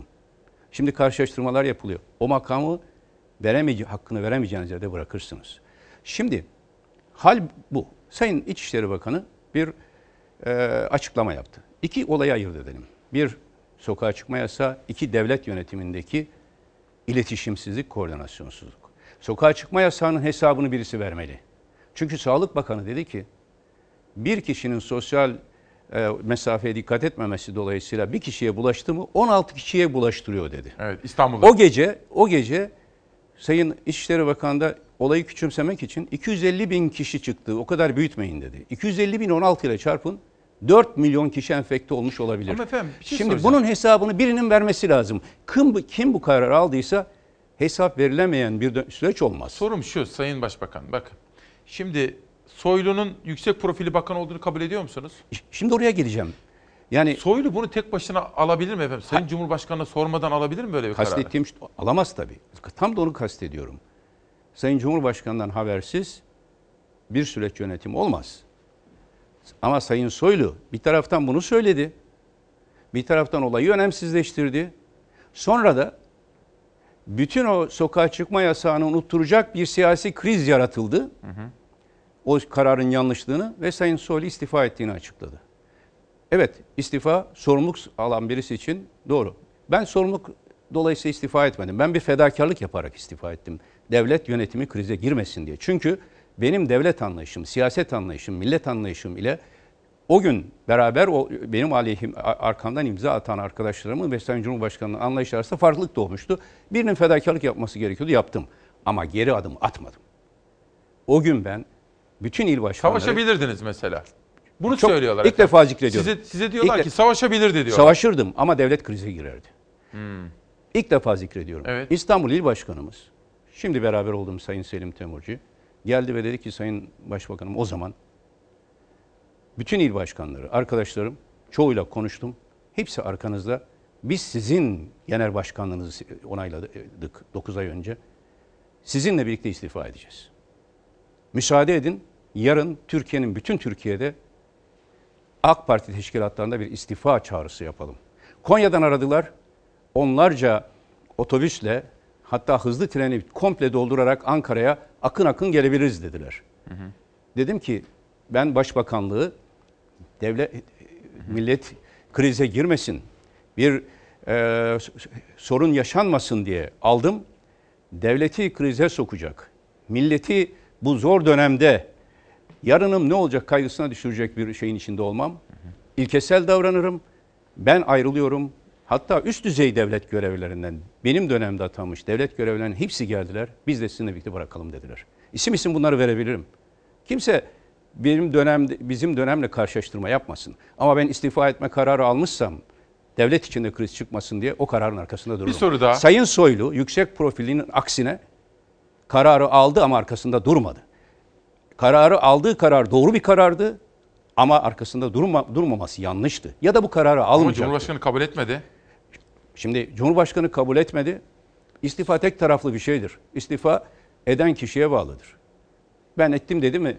Şimdi karşılaştırmalar yapılıyor. O makamı veremeyece hakkını veremeyeceğiniz yerde bırakırsınız. Şimdi hal bu. Sayın İçişleri Bakanı bir e, açıklama yaptı. İki olayı ayırt edelim. Bir sokağa çıkma yasağı, iki devlet yönetimindeki iletişimsizlik, koordinasyonsuzluk. Sokağa çıkma yasağının hesabını birisi vermeli. Çünkü Sağlık Bakanı dedi ki bir kişinin sosyal e, mesafeye dikkat etmemesi dolayısıyla bir kişiye bulaştı mı 16 kişiye bulaştırıyor dedi. Evet İstanbul'da. O gece o gece Sayın İçişleri Bakanı da olayı küçümsemek için 250 bin kişi çıktı. O kadar büyütmeyin dedi. 250 bin 16 ile çarpın 4 milyon kişi enfekte olmuş olabilir. Ama efendim, şey Şimdi soracağım. bunun hesabını birinin vermesi lazım. Kim, bu- kim bu kararı aldıysa hesap verilemeyen bir süreç olmaz. Sorum şu Sayın Başbakan bakın. Şimdi Soylu'nun yüksek profili bakan olduğunu kabul ediyor musunuz? Şimdi oraya geleceğim. Yani Soylu bunu tek başına alabilir mi efendim? Sayın Cumhurbaşkanı'na sormadan alabilir mi böyle bir kararı? Kastettiğim alamaz tabii. Tam da onu kastediyorum. Sayın Cumhurbaşkanı'ndan habersiz bir süreç yönetimi olmaz. Ama Sayın Soylu bir taraftan bunu söyledi. Bir taraftan olayı önemsizleştirdi. Sonra da bütün o sokağa çıkma yasağını unutturacak bir siyasi kriz yaratıldı. O kararın yanlışlığını ve Sayın Soylu istifa ettiğini açıkladı. Evet, istifa sorumluluk alan birisi için doğru. Ben sorumluluk dolayısıyla istifa etmedim. Ben bir fedakarlık yaparak istifa ettim. Devlet yönetimi krize girmesin diye. Çünkü benim devlet anlayışım, siyaset anlayışım, millet anlayışım ile o gün beraber o benim aleyhim arkamdan imza atan arkadaşlarımın ve Sayın Cumhurbaşkanı'nın anlayışı arasında farklılık doğmuştu. Birinin fedakarlık yapması gerekiyordu, yaptım. Ama geri adım atmadım. O gün ben bütün il başkanları... Savaşabilirdiniz mesela. Bunu Çok- söylüyorlar. ilk efendim. defa zikrediyorum. Size, size diyorlar İlk ki savaşabilirdi diyorlar. Savaşırdım ama devlet krize girerdi. Hmm. İlk defa zikrediyorum. Evet. İstanbul İl Başkanımız, şimdi beraber olduğum Sayın Selim Temurcu, geldi ve dedi ki Sayın Başbakanım o zaman bütün il başkanları, arkadaşlarım, çoğuyla konuştum. Hepsi arkanızda. Biz sizin genel başkanlığınızı onayladık 9 ay önce. Sizinle birlikte istifa edeceğiz. Müsaade edin, yarın Türkiye'nin bütün Türkiye'de AK Parti teşkilatlarında bir istifa çağrısı yapalım. Konya'dan aradılar. Onlarca otobüsle hatta hızlı treni komple doldurarak Ankara'ya akın akın gelebiliriz dediler. Dedim ki ben başbakanlığı devlet millet krize girmesin. Bir e, sorun yaşanmasın diye aldım. Devleti krize sokacak. Milleti bu zor dönemde yarınım ne olacak kaygısına düşürecek bir şeyin içinde olmam. İlkesel davranırım. Ben ayrılıyorum. Hatta üst düzey devlet görevlerinden benim dönemde atanmış devlet görevlilerinin hepsi geldiler. Biz de sizinle birlikte bırakalım dediler. İsim isim bunları verebilirim. Kimse benim dönemde bizim dönemle karşılaştırma yapmasın. Ama ben istifa etme kararı almışsam devlet içinde kriz çıkmasın diye o kararın arkasında dururum. soru daha. Sayın Soylu yüksek profilinin aksine kararı aldı ama arkasında durmadı. Kararı aldığı karar doğru bir karardı ama arkasında durma, durmaması yanlıştı. Ya da bu kararı Ama almayacaktı. Cumhurbaşkanı kabul etmedi. Şimdi Cumhurbaşkanı kabul etmedi. İstifa tek taraflı bir şeydir. İstifa eden kişiye bağlıdır. Ben ettim dedi mi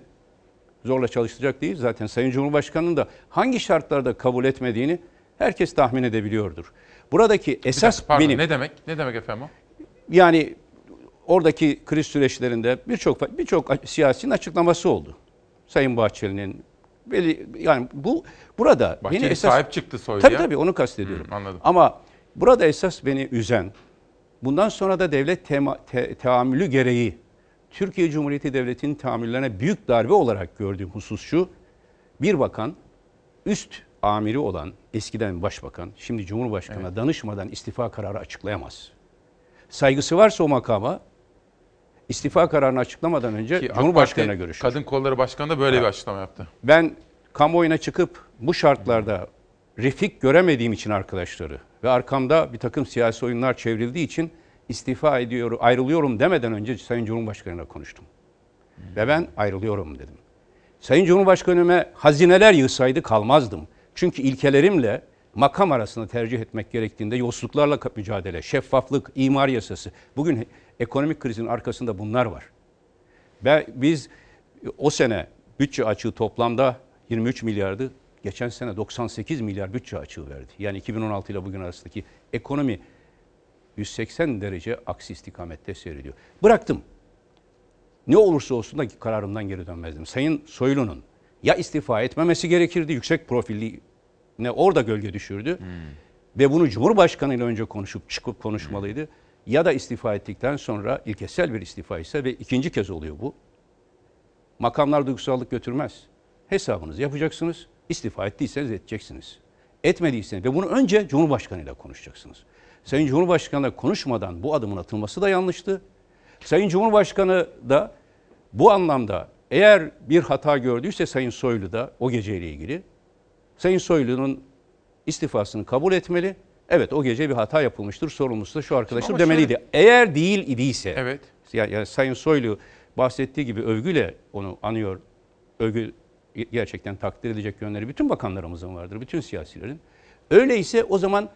zorla çalıştıracak değil. Zaten Sayın Cumhurbaşkanı'nın da hangi şartlarda kabul etmediğini herkes tahmin edebiliyordur. Buradaki esas dakika, pardon, benim. Ne demek? Ne demek efendim o? Yani oradaki kriz süreçlerinde birçok birçok siyasinin açıklaması oldu. Sayın Bahçeli'nin yani bu burada Bahçeli beni esas sahip çıktı Soylu'ya. Tabii tabii onu kastediyorum. Hı, anladım. Ama burada esas beni üzen bundan sonra da devlet tema, te, teamülü gereği Türkiye Cumhuriyeti Devleti'nin tahammüllerine büyük darbe olarak gördüğüm husus şu. Bir bakan üst amiri olan eskiden başbakan, şimdi Cumhurbaşkanı'na danışmadan istifa kararı açıklayamaz. Saygısı varsa o makama istifa kararını açıklamadan önce Ki Cumhurbaşkanı'na görüşür. Kadın Kolları Başkanı da böyle bir açıklama yaptı. Ben kamuoyuna çıkıp bu şartlarda refik göremediğim için arkadaşları ve arkamda bir takım siyasi oyunlar çevrildiği için istifa ediyorum, ayrılıyorum demeden önce Sayın Cumhurbaşkanı'na konuştum. Ve ben ayrılıyorum dedim. Sayın Cumhurbaşkanı'ma hazineler yığsaydı kalmazdım. Çünkü ilkelerimle makam arasında tercih etmek gerektiğinde yolsuzluklarla mücadele, şeffaflık, imar yasası. Bugün ekonomik krizin arkasında bunlar var. Ve biz o sene bütçe açığı toplamda 23 milyardı. Geçen sene 98 milyar bütçe açığı verdi. Yani 2016 ile bugün arasındaki ekonomi 180 derece aksi istikamette seyrediyor. Bıraktım. Ne olursa olsun da kararımdan geri dönmezdim. Sayın Soylu'nun ya istifa etmemesi gerekirdi, yüksek profilli ne orada gölge düşürdü. Ve bunu Cumhurbaşkanı ile önce konuşup çıkıp konuşmalıydı. Ya da istifa ettikten sonra ilkesel bir istifa ise ve ikinci kez oluyor bu. Makamlar duygusallık götürmez. Hesabınızı yapacaksınız. İstifa ettiyseniz edeceksiniz. Etmediyseniz ve bunu önce Cumhurbaşkanı ile konuşacaksınız. Sayın Cumhurbaşkanı ile konuşmadan bu adımın atılması da yanlıştı. Sayın Cumhurbaşkanı da bu anlamda eğer bir hata gördüyse Sayın Soylu da o geceyle ilgili Sayın Soylu'nun istifasını kabul etmeli. Evet o gece bir hata yapılmıştır. Sorumlusu da şu arkadaşım Ama demeliydi. şöyle- Eğer değil idiyse. Evet. Yani, yani Sayın Soylu bahsettiği gibi övgüyle onu anıyor. Övgü gerçekten takdir edecek yönleri bütün bakanlarımızın vardır. Bütün siyasilerin. Öyleyse o zaman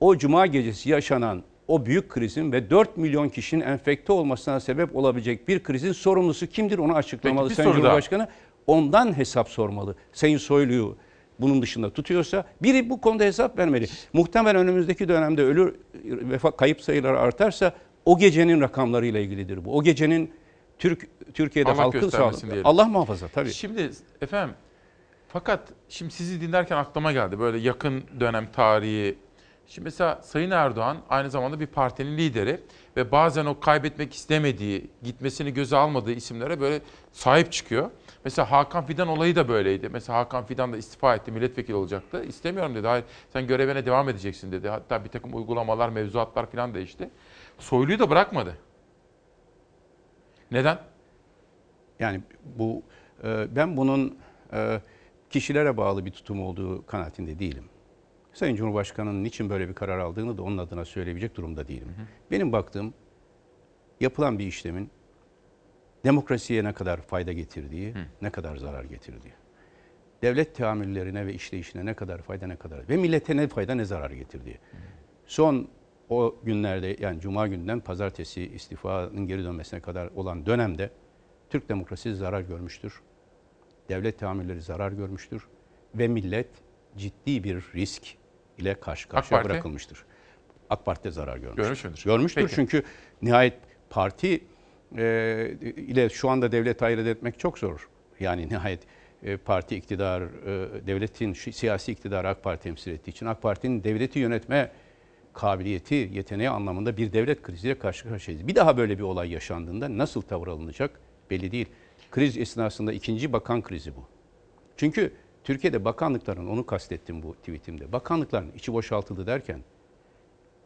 o cuma gecesi yaşanan o büyük krizin ve 4 milyon kişinin enfekte olmasına sebep olabilecek bir krizin sorumlusu kimdir onu açıklamalı Peki, Sayın soru daha. Cumhurbaşkanı. Ondan hesap sormalı. Sayın Soylu'yu bunun dışında tutuyorsa biri bu konuda hesap vermeli. Muhtemelen önümüzdeki dönemde ölü vefa kayıp sayıları artarsa o gecenin rakamlarıyla ilgilidir bu. O gecenin Türk Türkiye'de Allah halkın sağlığı. diyelim. Allah muhafaza tabii. Şimdi efendim fakat şimdi sizi dinlerken aklıma geldi böyle yakın dönem tarihi. Şimdi mesela Sayın Erdoğan aynı zamanda bir partinin lideri ve bazen o kaybetmek istemediği, gitmesini göze almadığı isimlere böyle sahip çıkıyor. Mesela Hakan Fidan olayı da böyleydi. Mesela Hakan Fidan da istifa etti, milletvekili olacaktı. İstemiyorum dedi. Hayır sen görevine devam edeceksin dedi. Hatta bir takım uygulamalar, mevzuatlar falan değişti. Soylu'yu da bırakmadı. Neden? Yani bu e, ben bunun e, kişilere bağlı bir tutum olduğu kanaatinde değilim. Sayın Cumhurbaşkanı'nın niçin böyle bir karar aldığını da onun adına söyleyebilecek durumda değilim. Benim baktığım yapılan bir işlemin demokrasiye ne kadar fayda getirdiği, ne kadar zarar getirdiği. Devlet teamüllerine ve işleyişine ne kadar fayda ne kadar ve millete ne fayda ne zarar getirdiği. Son o günlerde yani cuma günden pazartesi istifanın geri dönmesine kadar olan dönemde Türk demokrasisi zarar görmüştür. Devlet teamülleri zarar görmüştür ve millet ciddi bir risk ile karşı karşıya Parti? bırakılmıştır. AK Parti de zarar görmüştür. Görmüştür Peki. çünkü nihayet parti e, ile şu anda devlet ayırt etmek çok zor. Yani nihayet e, parti iktidar, e, devletin siyasi iktidarı AK Parti temsil ettiği için AK Parti'nin devleti yönetme kabiliyeti, yeteneği anlamında bir devlet kriziyle karşı karşıyayız. Bir daha böyle bir olay yaşandığında nasıl tavır alınacak belli değil. Kriz esnasında ikinci bakan krizi bu. Çünkü Türkiye'de bakanlıkların, onu kastettim bu tweetimde, bakanlıkların içi boşaltıldı derken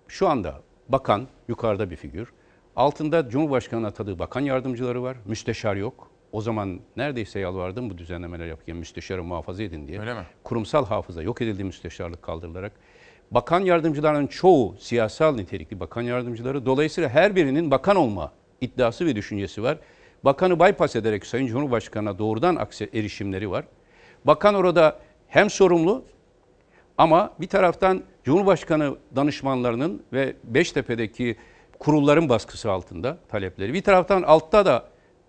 şu anda bakan yukarıda bir figür. Altında Cumhurbaşkanı atadığı bakan yardımcıları var. Müsteşar yok. O zaman neredeyse yalvardım bu düzenlemeler yaparken müsteşarı muhafaza edin diye. Öyle mi? Kurumsal hafıza yok edildi müsteşarlık kaldırılarak. Bakan yardımcılarının çoğu siyasal nitelikli bakan yardımcıları. Dolayısıyla her birinin bakan olma iddiası ve düşüncesi var. Bakanı bypass ederek Sayın Cumhurbaşkanı'na doğrudan erişimleri var. Bakan orada hem sorumlu ama bir taraftan Cumhurbaşkanı danışmanlarının ve Beştepe'deki kurulların baskısı altında talepleri. Bir taraftan altta da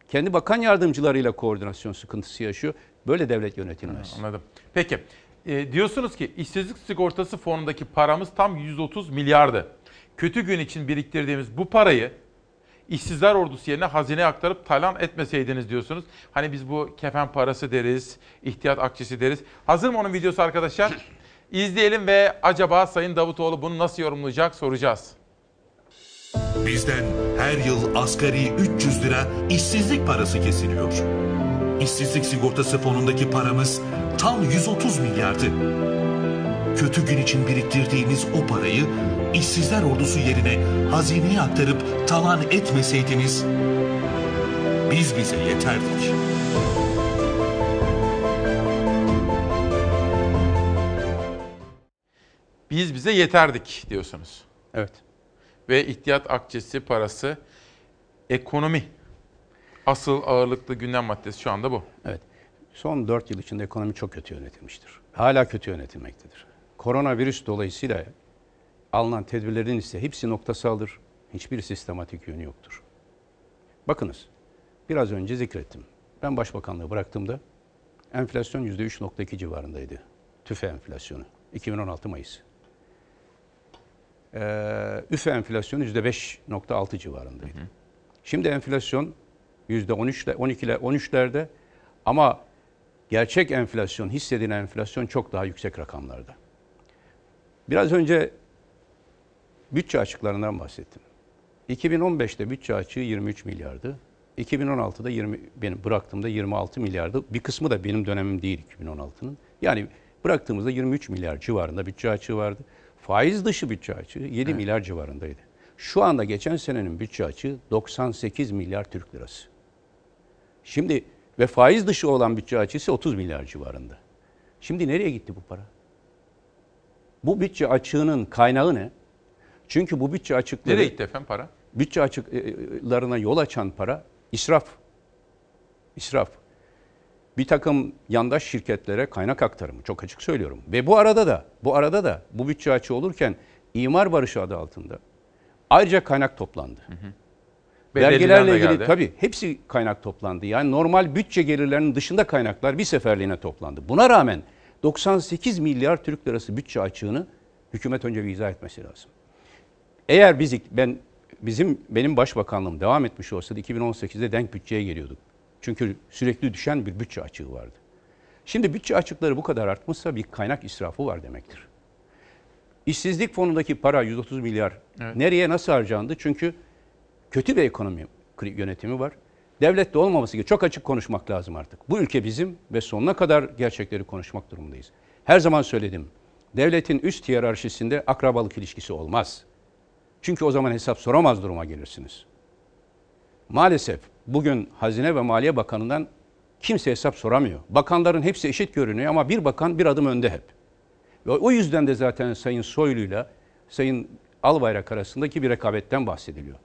kendi bakan yardımcılarıyla koordinasyon sıkıntısı yaşıyor. Böyle devlet yönetilmez. Anladım. Peki. E, diyorsunuz ki işsizlik sigortası fonundaki paramız tam 130 milyardı. Kötü gün için biriktirdiğimiz bu parayı işsizler ordusu yerine hazineye aktarıp talan etmeseydiniz diyorsunuz. Hani biz bu kefen parası deriz, ihtiyat akçesi deriz. Hazır mı onun videosu arkadaşlar? İzleyelim ve acaba Sayın Davutoğlu bunu nasıl yorumlayacak soracağız. Bizden her yıl asgari 300 lira işsizlik parası kesiliyor. İşsizlik sigortası fonundaki paramız tam 130 milyardı. Kötü gün için biriktirdiğiniz o parayı işsizler ordusu yerine hazineye aktarıp talan etmeseydiniz biz bize yeterdik. Biz bize yeterdik diyorsunuz. Evet. Ve ihtiyat akçesi parası ekonomi. Asıl ağırlıklı gündem maddesi şu anda bu. Evet. Son 4 yıl içinde ekonomi çok kötü yönetilmiştir. Hala kötü yönetilmektedir. Koronavirüs dolayısıyla alınan tedbirlerin ise hepsi noktasaldır. Hiçbir sistematik yönü yoktur. Bakınız, biraz önce zikrettim. Ben başbakanlığı bıraktığımda enflasyon %3.2 civarındaydı. TÜFE enflasyonu. 2016 Mayıs. Ee, üfe enflasyonu %5.6 civarındaydı. Şimdi enflasyon %13 12 ile 13'lerde ama gerçek enflasyon, hissedilen enflasyon çok daha yüksek rakamlarda. Biraz önce bütçe açıklarından bahsettim. 2015'te bütçe açığı 23 milyardı. 2016'da 20 benim bıraktığımda 26 milyardı. Bir kısmı da benim dönemim değil 2016'nın. Yani bıraktığımızda 23 milyar civarında bütçe açığı vardı. Faiz dışı bütçe açığı 7 milyar civarındaydı. Şu anda geçen senenin bütçe açığı 98 milyar Türk lirası. Şimdi ve faiz dışı olan bütçe açısı 30 milyar civarında. Şimdi nereye gitti bu para? Bu bütçe açığının kaynağı ne? Çünkü bu bütçe açıkları... Nereye gitti efendim para? Bütçe açıklarına yol açan para israf. İsraf. Bir takım yandaş şirketlere kaynak aktarımı çok açık söylüyorum. Ve bu arada da bu arada da bu bütçe açığı olurken imar barışı adı altında ayrıca kaynak toplandı. Hı hı. Vergilerle ilgili geldi. tabii hepsi kaynak toplandı. Yani normal bütçe gelirlerinin dışında kaynaklar bir seferliğine toplandı. Buna rağmen 98 milyar Türk lirası bütçe açığını hükümet önce bir izah etmesi lazım. Eğer biz ben bizim benim başbakanlığım devam etmiş olsaydı 2018'de denk bütçeye geliyorduk. Çünkü sürekli düşen bir bütçe açığı vardı. Şimdi bütçe açıkları bu kadar artmışsa bir kaynak israfı var demektir. İşsizlik fonundaki para 130 milyar evet. nereye nasıl harcandı? Çünkü kötü bir ekonomi yönetimi var. Devlette olmaması gibi çok açık konuşmak lazım artık. Bu ülke bizim ve sonuna kadar gerçekleri konuşmak durumundayız. Her zaman söyledim. Devletin üst hiyerarşisinde akrabalık ilişkisi olmaz. Çünkü o zaman hesap soramaz duruma gelirsiniz. Maalesef bugün Hazine ve Maliye Bakanı'ndan kimse hesap soramıyor. Bakanların hepsi eşit görünüyor ama bir bakan bir adım önde hep. Ve o yüzden de zaten Sayın Soylu'yla Sayın Albayrak arasındaki bir rekabetten bahsediliyor.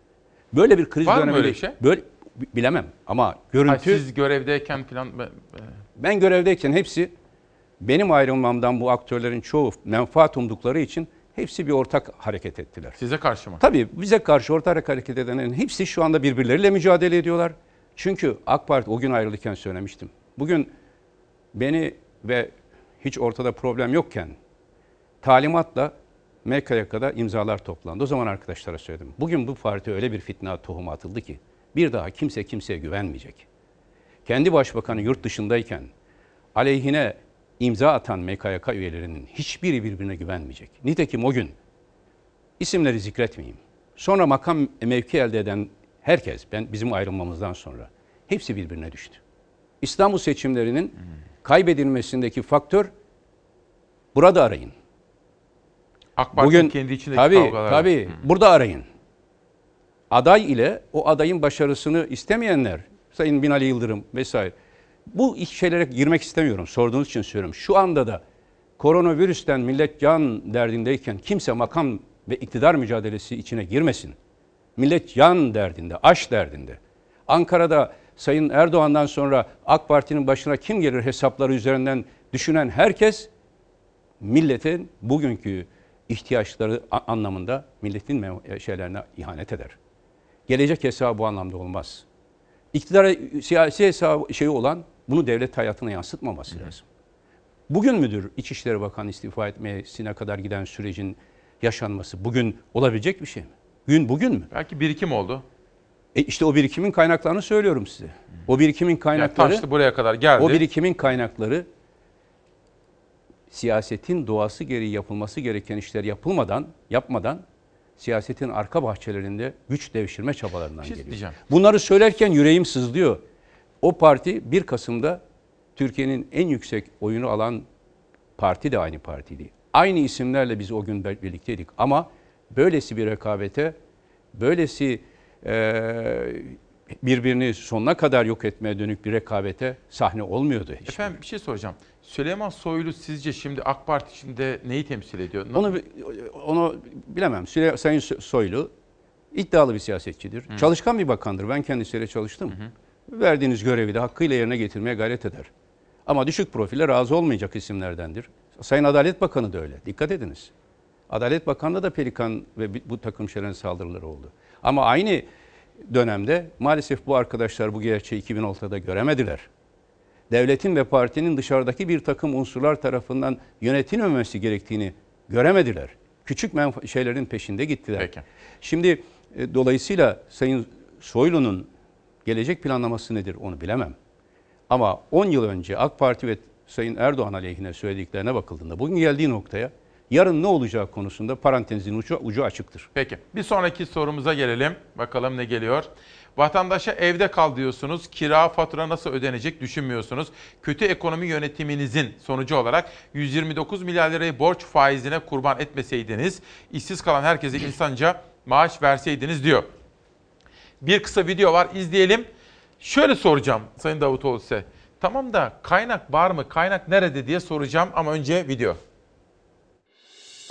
Böyle bir kriz Var döneminde... mı böyle şey? Böyle, bilemem ama görüntü... Ha, siz görevdeyken falan... Ben görevdeyken hepsi benim ayrılmamdan bu aktörlerin çoğu menfaat umdukları için hepsi bir ortak hareket ettiler. Size karşı mı? Tabii bize karşı ortak hareket edenlerin hepsi şu anda birbirleriyle mücadele ediyorlar. Çünkü AK Parti o gün ayrılırken söylemiştim. Bugün beni ve hiç ortada problem yokken talimatla MKYK'da imzalar toplandı. O zaman arkadaşlara söyledim. Bugün bu parti öyle bir fitne tohumu atıldı ki bir daha kimse kimseye güvenmeyecek. Kendi başbakanı yurt dışındayken aleyhine imza atan MKYK üyelerinin hiçbiri birbirine güvenmeyecek. Nitekim o gün isimleri zikretmeyeyim. Sonra makam mevki elde eden herkes, ben bizim ayrılmamızdan sonra hepsi birbirine düştü. İstanbul seçimlerinin kaybedilmesindeki faktör burada arayın. AK Parti'nin Bugün, kendi içindeki tabii, kavgalar. Tabii, hmm. burada arayın. Aday ile o adayın başarısını istemeyenler, Sayın Binali Yıldırım vesaire. Bu şeylere girmek istemiyorum. Sorduğunuz için söylüyorum. Şu anda da koronavirüsten millet can derdindeyken kimse makam ve iktidar mücadelesi içine girmesin. Millet can derdinde, aş derdinde. Ankara'da Sayın Erdoğan'dan sonra AK Parti'nin başına kim gelir hesapları üzerinden düşünen herkes milletin bugünkü ihtiyaçları anlamında milletin şeylerine ihanet eder. Gelecek hesabı bu anlamda olmaz. İktidara siyasi hesabı şeyi olan bunu devlet hayatına yansıtmaması lazım. Bugün müdür İçişleri Bakanı istifa etmesine kadar giden sürecin yaşanması bugün olabilecek bir şey mi? Gün bugün mü? Belki birikim oldu. E işte o birikimin kaynaklarını söylüyorum size. O birikimin Yani kaynakları taştı buraya kadar geldi. o birikimin kaynakları siyasetin doğası gereği yapılması gereken işler yapılmadan, yapmadan siyasetin arka bahçelerinde güç devşirme çabalarından şey geliyor. diyeceğim. Bunları söylerken yüreğim sızlıyor. O parti 1 Kasım'da Türkiye'nin en yüksek oyunu alan parti de aynı partiydi. Aynı isimlerle biz o gün bir- birlikteydik ama böylesi bir rekabete, böylesi birbirini sonuna kadar yok etmeye dönük bir rekabete sahne olmuyordu. hiç. Efendim bir şey soracağım. Süleyman Soylu sizce şimdi AK Parti içinde neyi temsil ediyor? Onu onu bilemem. Süre- Sayın Soylu iddialı bir siyasetçidir. Çalışkan bir bakandır. Ben kendisiyle çalıştım. Verdiğiniz görevi de hakkıyla yerine getirmeye gayret eder. Ama düşük profile razı olmayacak isimlerdendir. Sayın Adalet Bakanı da öyle. Dikkat ediniz. Adalet Bakanı'na da Pelikan ve bi- bu takım şeylerin saldırıları oldu. Ama aynı dönemde maalesef bu arkadaşlar bu gerçeği 2006'da göremediler. Devletin ve partinin dışarıdaki bir takım unsurlar tarafından yönetilmemesi gerektiğini göremediler. Küçük şeylerin peşinde gittiler. Peki. Şimdi e, dolayısıyla Sayın Soylu'nun gelecek planlaması nedir onu bilemem. Ama 10 yıl önce AK Parti ve Sayın Erdoğan aleyhine söylediklerine bakıldığında bugün geldiği noktaya yarın ne olacağı konusunda parantezin ucu, ucu açıktır. Peki bir sonraki sorumuza gelelim. Bakalım ne geliyor. Vatandaşa evde kal diyorsunuz. Kira fatura nasıl ödenecek düşünmüyorsunuz. Kötü ekonomi yönetiminizin sonucu olarak 129 milyar lirayı borç faizine kurban etmeseydiniz, işsiz kalan herkese insanca maaş verseydiniz diyor. Bir kısa video var izleyelim. Şöyle soracağım Sayın Davutoğlu size. Tamam da kaynak var mı? Kaynak nerede diye soracağım ama önce video.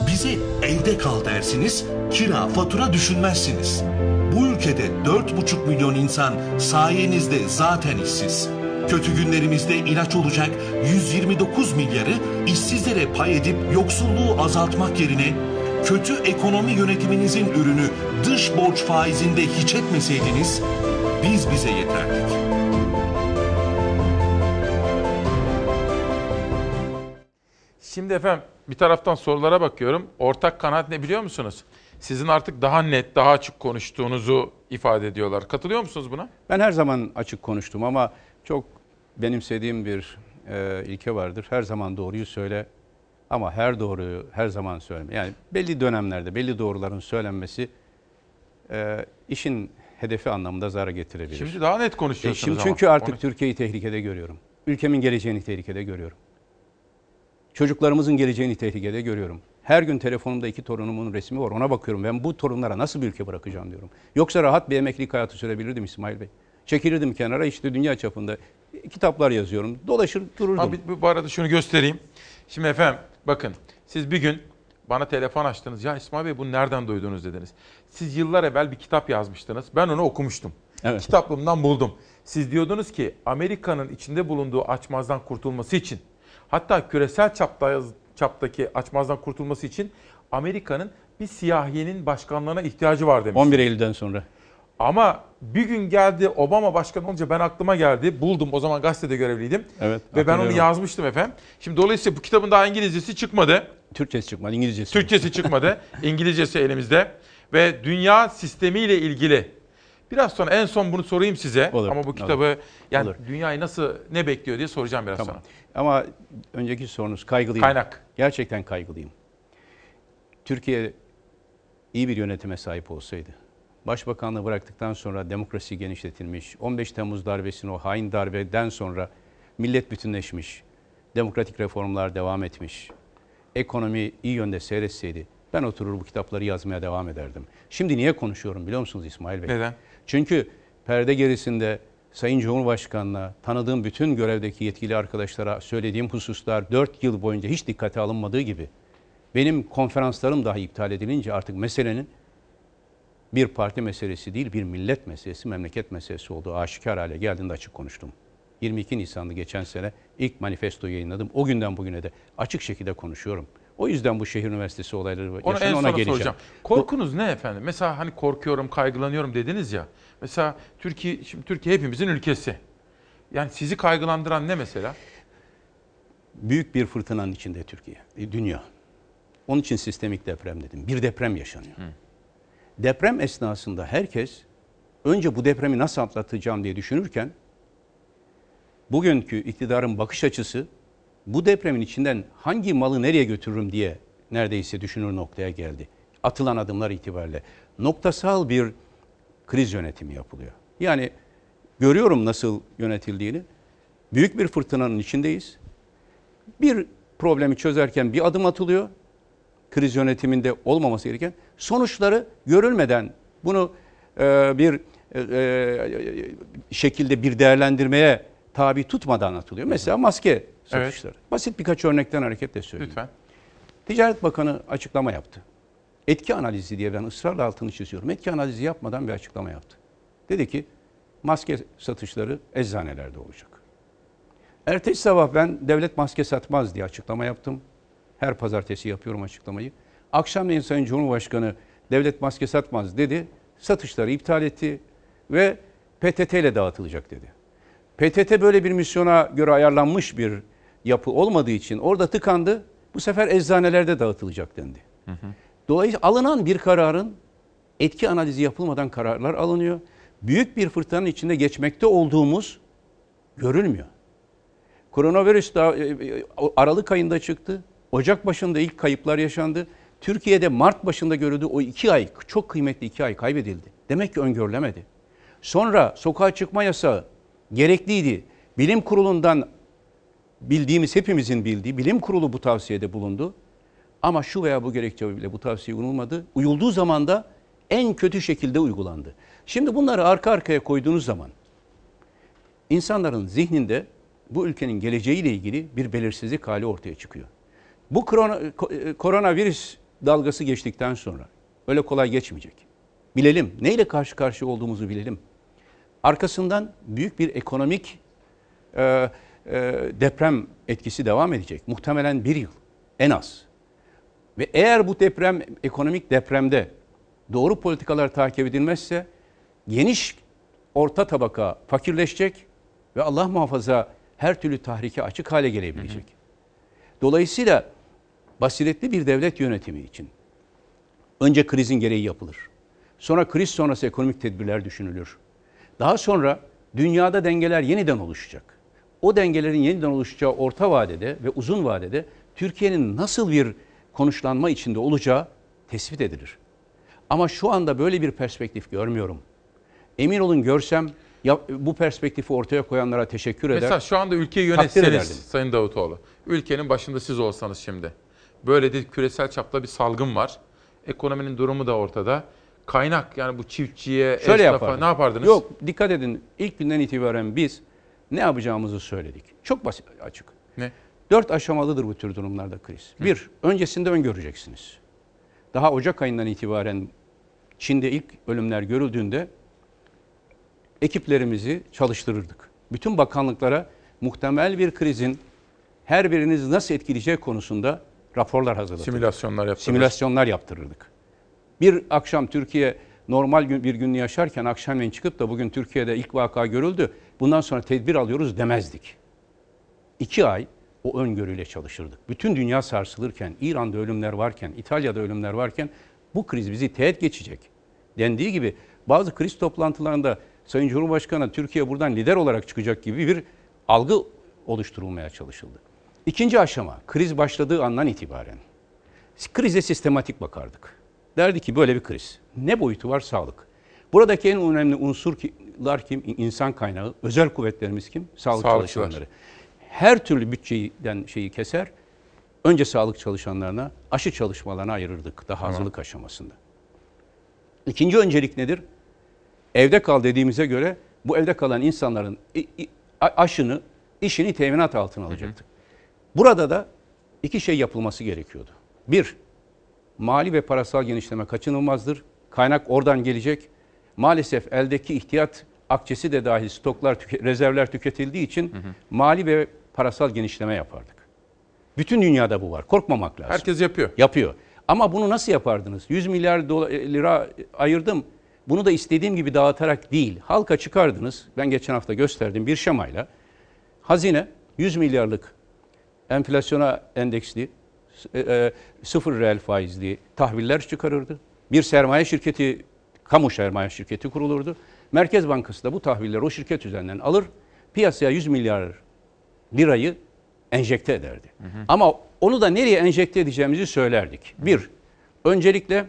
Bize evde kal dersiniz, kira fatura düşünmezsiniz. Ülkede 4,5 milyon insan sayenizde zaten işsiz. Kötü günlerimizde ilaç olacak 129 milyarı işsizlere pay edip yoksulluğu azaltmak yerine kötü ekonomi yönetiminizin ürünü dış borç faizinde hiç etmeseydiniz biz bize yeterdik. Şimdi efendim bir taraftan sorulara bakıyorum. Ortak kanaat ne biliyor musunuz? Sizin artık daha net, daha açık konuştuğunuzu ifade ediyorlar. Katılıyor musunuz buna? Ben her zaman açık konuştum ama çok benimsediğim bir e, ilke vardır. Her zaman doğruyu söyle ama her doğruyu her zaman söyleme. Yani belli dönemlerde belli doğruların söylenmesi e, işin hedefi anlamında zarar getirebilir. Şimdi daha net E, konuşuyorsunuz şimdi ama. çünkü artık Onu- Türkiye'yi tehlikede görüyorum. Ülkemin geleceğini tehlikede görüyorum. Çocuklarımızın geleceğini tehlikede görüyorum. Her gün telefonumda iki torunumun resmi var. Ona bakıyorum. Ben bu torunlara nasıl bir ülke bırakacağım diyorum. Yoksa rahat bir emeklilik hayatı sürebilirdim İsmail Bey. Çekilirdim kenara işte dünya çapında kitaplar yazıyorum. Dolaşır dururdum. Abi bu- arada şunu göstereyim. Şimdi efendim bakın siz bir gün bana telefon açtınız. Ya İsmail Bey bunu nereden duydunuz dediniz. Siz yıllar evvel bir kitap yazmıştınız. Ben onu okumuştum. Evet. Kitaplığımdan buldum. Siz diyordunuz ki Amerika'nın içinde bulunduğu açmazdan kurtulması için hatta küresel çapta, çaptaki açmazdan kurtulması için Amerika'nın bir siyahiyenin başkanlığına ihtiyacı var demiş. 11 Eylül'den sonra. Ama bir gün geldi Obama başkan olunca ben aklıma geldi. Buldum o zaman gazetede görevliydim. Evet. Ve ben onu yazmıştım efendim. Şimdi dolayısıyla bu kitabın daha İngilizcesi çıkmadı. Türkçesi çıkmadı, İngilizcesi. Türkçesi çıkmadı. İngilizcesi elimizde. Ve dünya sistemiyle ilgili biraz sonra en son bunu sorayım size. Olur, Ama bu olur. kitabı yani Olur. dünyayı nasıl ne bekliyor diye soracağım biraz Tamam. sonra. Ama önceki sorunuz kaygılıyım. Kaynak. Gerçekten kaygılıyım. Türkiye iyi bir yönetime sahip olsaydı, başbakanlığı bıraktıktan sonra demokrasi genişletilmiş, 15 Temmuz darbesinin o hain darbeden sonra millet bütünleşmiş, demokratik reformlar devam etmiş, ekonomi iyi yönde seyretseydi ben oturur bu kitapları yazmaya devam ederdim. Şimdi niye konuşuyorum biliyor musunuz İsmail Bey? Neden? Çünkü perde gerisinde Sayın Cumhurbaşkanı'na, tanıdığım bütün görevdeki yetkili arkadaşlara söylediğim hususlar 4 yıl boyunca hiç dikkate alınmadığı gibi benim konferanslarım dahi iptal edilince artık meselenin bir parti meselesi değil, bir millet meselesi, memleket meselesi olduğu aşikar hale geldiğinde açık konuştum. 22 Nisan'da geçen sene ilk manifesto yayınladım. O günden bugüne de açık şekilde konuşuyorum. O yüzden bu şehir üniversitesi olayları en ona geleceğim. soracağım. Korkunuz ne efendim? Mesela hani korkuyorum, kaygılanıyorum dediniz ya. Mesela Türkiye, şimdi Türkiye hepimizin ülkesi. Yani sizi kaygılandıran ne mesela? büyük bir fırtınanın içinde Türkiye, e, dünya. Onun için sistemik deprem dedim. Bir deprem yaşanıyor. Deprem esnasında herkes önce bu depremi nasıl atlatacağım diye düşünürken bugünkü iktidarın bakış açısı bu depremin içinden hangi malı nereye götürürüm diye neredeyse düşünür noktaya geldi. Atılan adımlar itibariyle noktasal bir kriz yönetimi yapılıyor. Yani görüyorum nasıl yönetildiğini. Büyük bir fırtınanın içindeyiz. Bir problemi çözerken bir adım atılıyor. Kriz yönetiminde olmaması gereken sonuçları görülmeden bunu e, bir e, e, şekilde bir değerlendirmeye tabi tutmadan atılıyor. Mesela maske satışları. Basit birkaç örnekten hareketle söyleyeyim. Lütfen. Ticaret Bakanı açıklama yaptı. Etki analizi diye ben ısrarla altını çiziyorum. Etki analizi yapmadan bir açıklama yaptı. Dedi ki maske satışları eczanelerde olacak. Ertesi sabah ben devlet maske satmaz diye açıklama yaptım. Her pazartesi yapıyorum açıklamayı. Akşamleyin Sayın Cumhurbaşkanı devlet maske satmaz dedi. Satışları iptal etti ve PTT ile dağıtılacak dedi. PTT böyle bir misyona göre ayarlanmış bir yapı olmadığı için orada tıkandı. Bu sefer eczanelerde dağıtılacak dendi. Dolayısıyla alınan bir kararın etki analizi yapılmadan kararlar alınıyor. Büyük bir fırtınanın içinde geçmekte olduğumuz görülmüyor. Koronavirüs da e, e, Aralık ayında çıktı. Ocak başında ilk kayıplar yaşandı. Türkiye'de Mart başında görüldü. O iki ay, çok kıymetli iki ay kaybedildi. Demek ki öngörülemedi. Sonra sokağa çıkma yasağı gerekliydi. Bilim kurulundan bildiğimiz, hepimizin bildiği bilim kurulu bu tavsiyede bulundu. Ama şu veya bu gerekçeyle bu tavsiye uyulmadı. Uyulduğu zaman da en kötü şekilde uygulandı. Şimdi bunları arka arkaya koyduğunuz zaman insanların zihninde bu ülkenin geleceğiyle ilgili bir belirsizlik hali ortaya çıkıyor. Bu korona, ko- koronavirüs dalgası geçtikten sonra öyle kolay geçmeyecek. Bilelim, neyle karşı karşıya olduğumuzu bilelim. Arkasından büyük bir ekonomik e, e, deprem etkisi devam edecek. Muhtemelen bir yıl en az. Ve eğer bu deprem, ekonomik depremde doğru politikalar takip edilmezse geniş orta tabaka fakirleşecek ve Allah muhafaza her türlü tahrike açık hale gelebilecek. Dolayısıyla basiretli bir devlet yönetimi için önce krizin gereği yapılır. Sonra kriz sonrası ekonomik tedbirler düşünülür. Daha sonra dünyada dengeler yeniden oluşacak. O dengelerin yeniden oluşacağı orta vadede ve uzun vadede Türkiye'nin nasıl bir konuşlanma içinde olacağı tespit edilir. Ama şu anda böyle bir perspektif görmüyorum. Emin olun görsem ya, bu perspektifi ortaya koyanlara teşekkür eder. Mesela şu anda ülkeyi yönetseniz. Sayın Davutoğlu, ülkenin başında siz olsanız şimdi. Böyle de küresel çapta bir salgın var. Ekonominin durumu da ortada. Kaynak yani bu çiftçiye, Şöyle esnafa yapardım. ne yapardınız? Yok dikkat edin ilk günden itibaren biz ne yapacağımızı söyledik. Çok basit açık. Ne? Dört aşamalıdır bu tür durumlarda kriz. Bir, öncesinde öngöreceksiniz. Daha Ocak ayından itibaren Çin'de ilk ölümler görüldüğünde ekiplerimizi çalıştırırdık. Bütün bakanlıklara muhtemel bir krizin her biriniz nasıl etkileyeceği konusunda raporlar hazırlatırdık. Simülasyonlar yaptırırız. Simülasyonlar yaptırırdık. Bir akşam Türkiye normal bir günü yaşarken akşamleyin çıkıp da bugün Türkiye'de ilk vaka görüldü. Bundan sonra tedbir alıyoruz demezdik. İki ay o öngörüyle çalışırdık. Bütün dünya sarsılırken, İran'da ölümler varken, İtalya'da ölümler varken bu kriz bizi teğet geçecek. Dendiği gibi bazı kriz toplantılarında Sayın Cumhurbaşkanı Türkiye buradan lider olarak çıkacak gibi bir algı oluşturulmaya çalışıldı. İkinci aşama kriz başladığı andan itibaren krize sistematik bakardık. Derdi ki böyle bir kriz. Ne boyutu var? Sağlık. Buradaki en önemli unsurlar kim? İnsan kaynağı. Özel kuvvetlerimiz kim? Sağlık Sağlıkçılar. çalışanları. Her türlü bütçeden şeyi keser. Önce sağlık çalışanlarına, aşı çalışmalarına ayırırdık daha hazırlık aşamasında. İkinci öncelik nedir? Evde kal dediğimize göre bu evde kalan insanların aşını, işini teminat altına alacaktık. Burada da iki şey yapılması gerekiyordu. Bir, mali ve parasal genişleme kaçınılmazdır. Kaynak oradan gelecek. Maalesef eldeki ihtiyat akçesi de dahil stoklar, tüke- rezervler tüketildiği için mali ve parasal genişleme yapardık. Bütün dünyada bu var. Korkmamak lazım. Herkes yapıyor. Yapıyor. Ama bunu nasıl yapardınız? 100 milyar dola- lira ayırdım. Bunu da istediğim gibi dağıtarak değil. Halka çıkardınız. Ben geçen hafta gösterdim bir şemayla. Hazine 100 milyarlık enflasyona endeksli e, e, sıfır reel faizli tahviller çıkarırdı. Bir sermaye şirketi, kamu sermaye şirketi kurulurdu. Merkez Bankası da bu tahvilleri o şirket üzerinden alır, piyasaya 100 milyar lirayı enjekte ederdi. Ama onu da nereye enjekte edeceğimizi söylerdik. Bir, öncelikle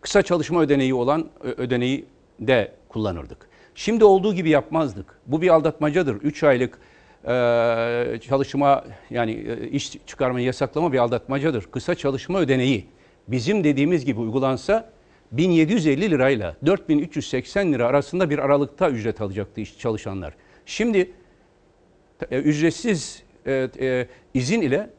kısa çalışma ödeneği olan ödeneği de kullanırdık. Şimdi olduğu gibi yapmazdık. Bu bir aldatmacadır. 3 aylık e, çalışma yani e, iş çıkarmayı yasaklama bir aldatmacadır. Kısa çalışma ödeneği bizim dediğimiz gibi uygulansa 1750 lirayla 4380 lira arasında bir aralıkta ücret alacaktı iş çalışanlar. Şimdi e, ücretsiz e, e, izin ile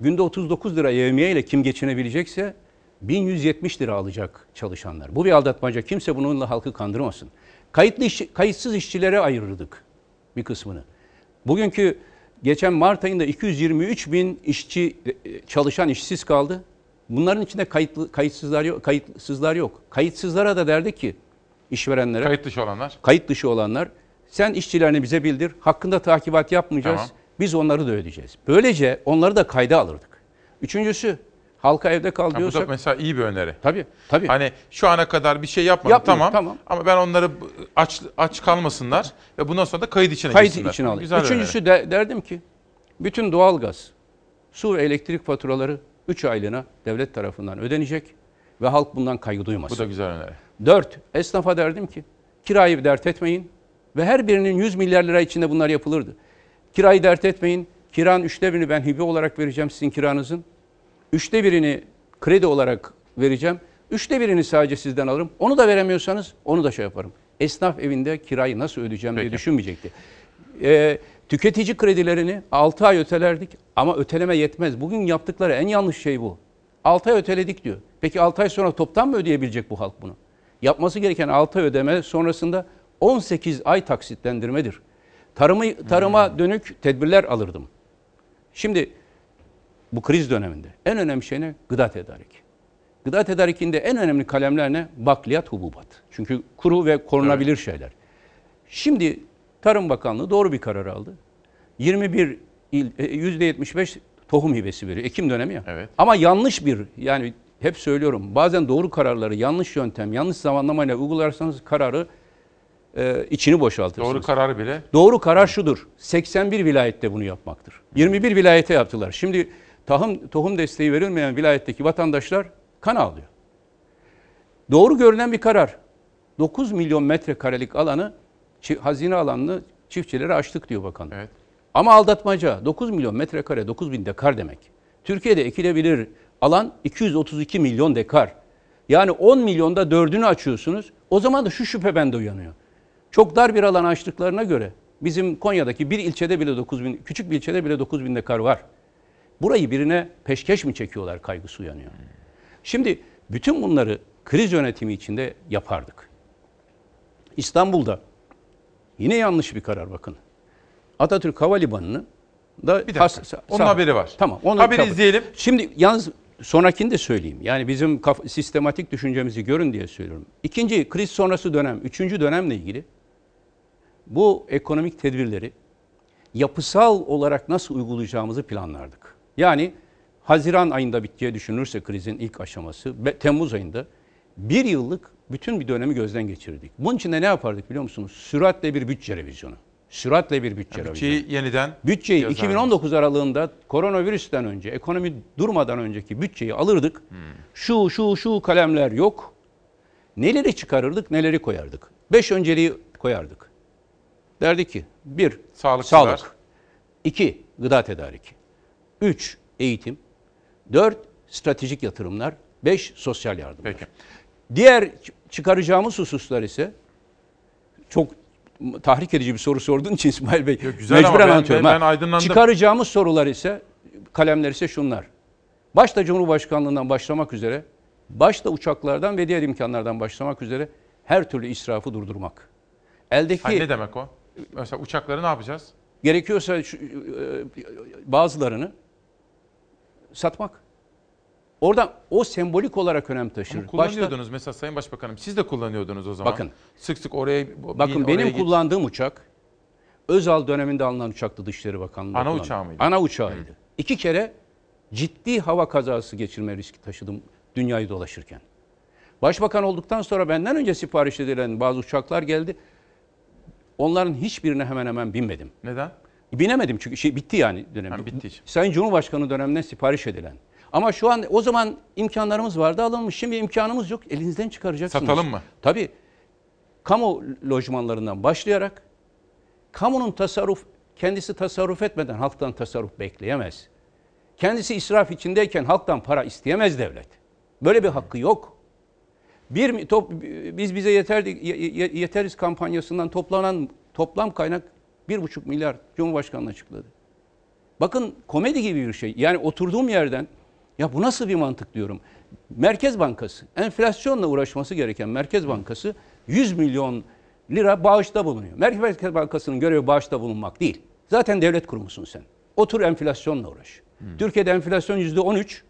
günde 39 lira yevmiye ile kim geçinebilecekse 1170 lira alacak çalışanlar. Bu bir aldatmaca. Kimse bununla halkı kandırmasın. Kayıtlı iş, kayıtsız işçilere ayırırdık bir kısmını. Bugünkü geçen Mart ayında 223 bin işçi çalışan işsiz kaldı. Bunların içinde kayıtlı, kayıtsızlar yok. Kayıtsızlar yok. Kayıtsızlara da derdik ki işverenlere Kayıt dışı olanlar. kayıt dışı olanlar sen işçilerini bize bildir. Hakkında takibat yapmayacağız. Tamam. Biz onları da ödeyeceğiz. Böylece onları da kayda alırdık. Üçüncüsü halka evde kal Ha, bu da diyorsak mesela iyi bir öneri. Tabii, tabii. Hani şu ana kadar bir şey yapmadım Yapmıyor, tamam, tamam. ama ben onları aç aç kalmasınlar ve bundan sonra da kayıt içine kayıt girsinler. içine. Güzel bir Üçüncüsü de, derdim ki bütün doğalgaz, su ve elektrik faturaları 3 aylığına devlet tarafından ödenecek ve halk bundan kaygı duymasın. Bu da güzel öneri. Dört, esnafa derdim ki kirayı dert etmeyin ve her birinin 100 milyar lira içinde bunlar yapılırdı. Kirayı dert etmeyin. Kiranın üçte birini ben hibe olarak vereceğim sizin kiranızın. Üçte birini kredi olarak vereceğim. Üçte birini sadece sizden alırım. Onu da veremiyorsanız onu da şey yaparım. Esnaf evinde kirayı nasıl ödeyeceğim diye Peki. düşünmeyecekti. Ee, tüketici kredilerini 6 ay ötelerdik ama öteleme yetmez. Bugün yaptıkları en yanlış şey bu. 6 ay öteledik diyor. Peki 6 ay sonra toptan mı ödeyebilecek bu halk bunu? Yapması gereken 6 ay ödeme sonrasında 18 ay taksitlendirmedir. Tarımı, tarıma dönük tedbirler alırdım. Şimdi bu kriz döneminde en önemli şey ne? Gıda tedariki. Gıda tedarikinde en önemli kalemler ne? Bakliyat, hububat. Çünkü kuru ve korunabilir şeyler. Şimdi Tarım Bakanlığı doğru bir karar aldı. 21 il, e, %75 tohum hibesi veriyor. Ekim dönemi ya. Evet. Ama yanlış bir yani hep söylüyorum bazen doğru kararları yanlış yöntem, yanlış zamanlamayla uygularsanız kararı e, içini boşaltırsınız. Doğru kararı bile. Doğru karar şudur. 81 vilayette bunu yapmaktır. 21 vilayete yaptılar. Şimdi tohum, tohum desteği verilmeyen vilayetteki vatandaşlar kan ağlıyor. Doğru görünen bir karar. 9 milyon metrekarelik alanı, hazine alanını çiftçilere açtık diyor bakan. Evet. Ama aldatmaca 9 milyon metrekare 9 bin dekar demek. Türkiye'de ekilebilir alan 232 milyon dekar. Yani 10 milyonda dördünü açıyorsunuz. O zaman da şu şüphe bende uyanıyor. Çok dar bir alan açtıklarına göre bizim Konya'daki bir ilçede bile 9 bin, küçük bir ilçede bile 9 bin dekar var. Burayı birine peşkeş mi çekiyorlar kaygısı uyanıyor. Şimdi bütün bunları kriz yönetimi içinde yapardık. İstanbul'da yine yanlış bir karar bakın. Atatürk Havalimanı'nı da Bir dakika. has- Onun sağ- haberi var. Tamam. Onu Haberi kapı- izleyelim. Şimdi yalnız sonrakini de söyleyeyim. Yani bizim kaf- sistematik düşüncemizi görün diye söylüyorum. İkinci kriz sonrası dönem, üçüncü dönemle ilgili bu ekonomik tedbirleri yapısal olarak nasıl uygulayacağımızı planlardık. Yani Haziran ayında bittiği düşünülürse krizin ilk aşaması, Temmuz ayında bir yıllık bütün bir dönemi gözden geçirdik. Bunun için de ne yapardık biliyor musunuz? Süratle bir bütçe revizyonu. Süratle bir bütçe revizyonu. Bütçeyi yeniden Bütçeyi yazardı. 2019 aralığında koronavirüsten önce, ekonomi durmadan önceki bütçeyi alırdık. Şu şu şu kalemler yok. Neleri çıkarırdık, neleri koyardık. Beş önceliği koyardık. Derdi ki, bir, Sağlıkçılar. sağlık. iki, gıda tedariki. Üç, eğitim. Dört, stratejik yatırımlar. Beş, sosyal yardım. Peki. Diğer çıkaracağımız hususlar ise çok tahrik edici bir soru sorduğun için İsmail Bey güzel ama mecburen ben- anlatıyorum. ben- ben aydınlandım. Çıkaracağımız sorular ise kalemler ise şunlar. Başta Cumhurbaşkanlığından başlamak üzere, başta uçaklardan ve diğer imkanlardan başlamak üzere her türlü israfı durdurmak. Eldeki Ha, ne demek o? Mesela uçakları ne yapacağız? gerekiyorsa şu, e, bazılarını satmak. Oradan o sembolik olarak önem taşır. Ama kullanıyordunuz mesela Sayın Başbakanım. Siz de kullanıyordunuz o zaman. Bakın. Sık sık oraya bin, Bakın oraya benim git. kullandığım uçak Özal döneminde alınan uçaktı Dışişleri Bakanlığı. Ana kullandı. uçağı mıydı? Ana uçağıydı. İki kere ciddi hava kazası geçirme riski taşıdım dünyayı dolaşırken. Başbakan olduktan sonra benden önce sipariş edilen bazı uçaklar geldi. Onların hiçbirine hemen hemen binmedim. Neden? Binemedim çünkü şey bitti yani dönem. Ha, bitti için. Sayın Cumhurbaşkanı döneminde sipariş edilen. Ama şu an o zaman imkanlarımız vardı alınmış. Şimdi imkanımız yok. Elinizden çıkaracaksınız. Satalım mı? Tabii. Kamu lojmanlarından başlayarak kamunun tasarruf kendisi tasarruf etmeden halktan tasarruf bekleyemez. Kendisi israf içindeyken halktan para isteyemez devlet. Böyle bir hakkı yok. Bir top, biz bize yeter ye- yeteriz kampanyasından toplanan toplam kaynak bir buçuk milyar Cumhurbaşkanı açıkladı. Bakın komedi gibi bir şey. Yani oturduğum yerden ya bu nasıl bir mantık diyorum. Merkez Bankası, enflasyonla uğraşması gereken Merkez Bankası 100 milyon lira bağışta bulunuyor. Merkez Bankası'nın görevi bağışta bulunmak değil. Zaten devlet kurumusun sen. Otur enflasyonla uğraş. Türkiye'de enflasyon yüzde 13.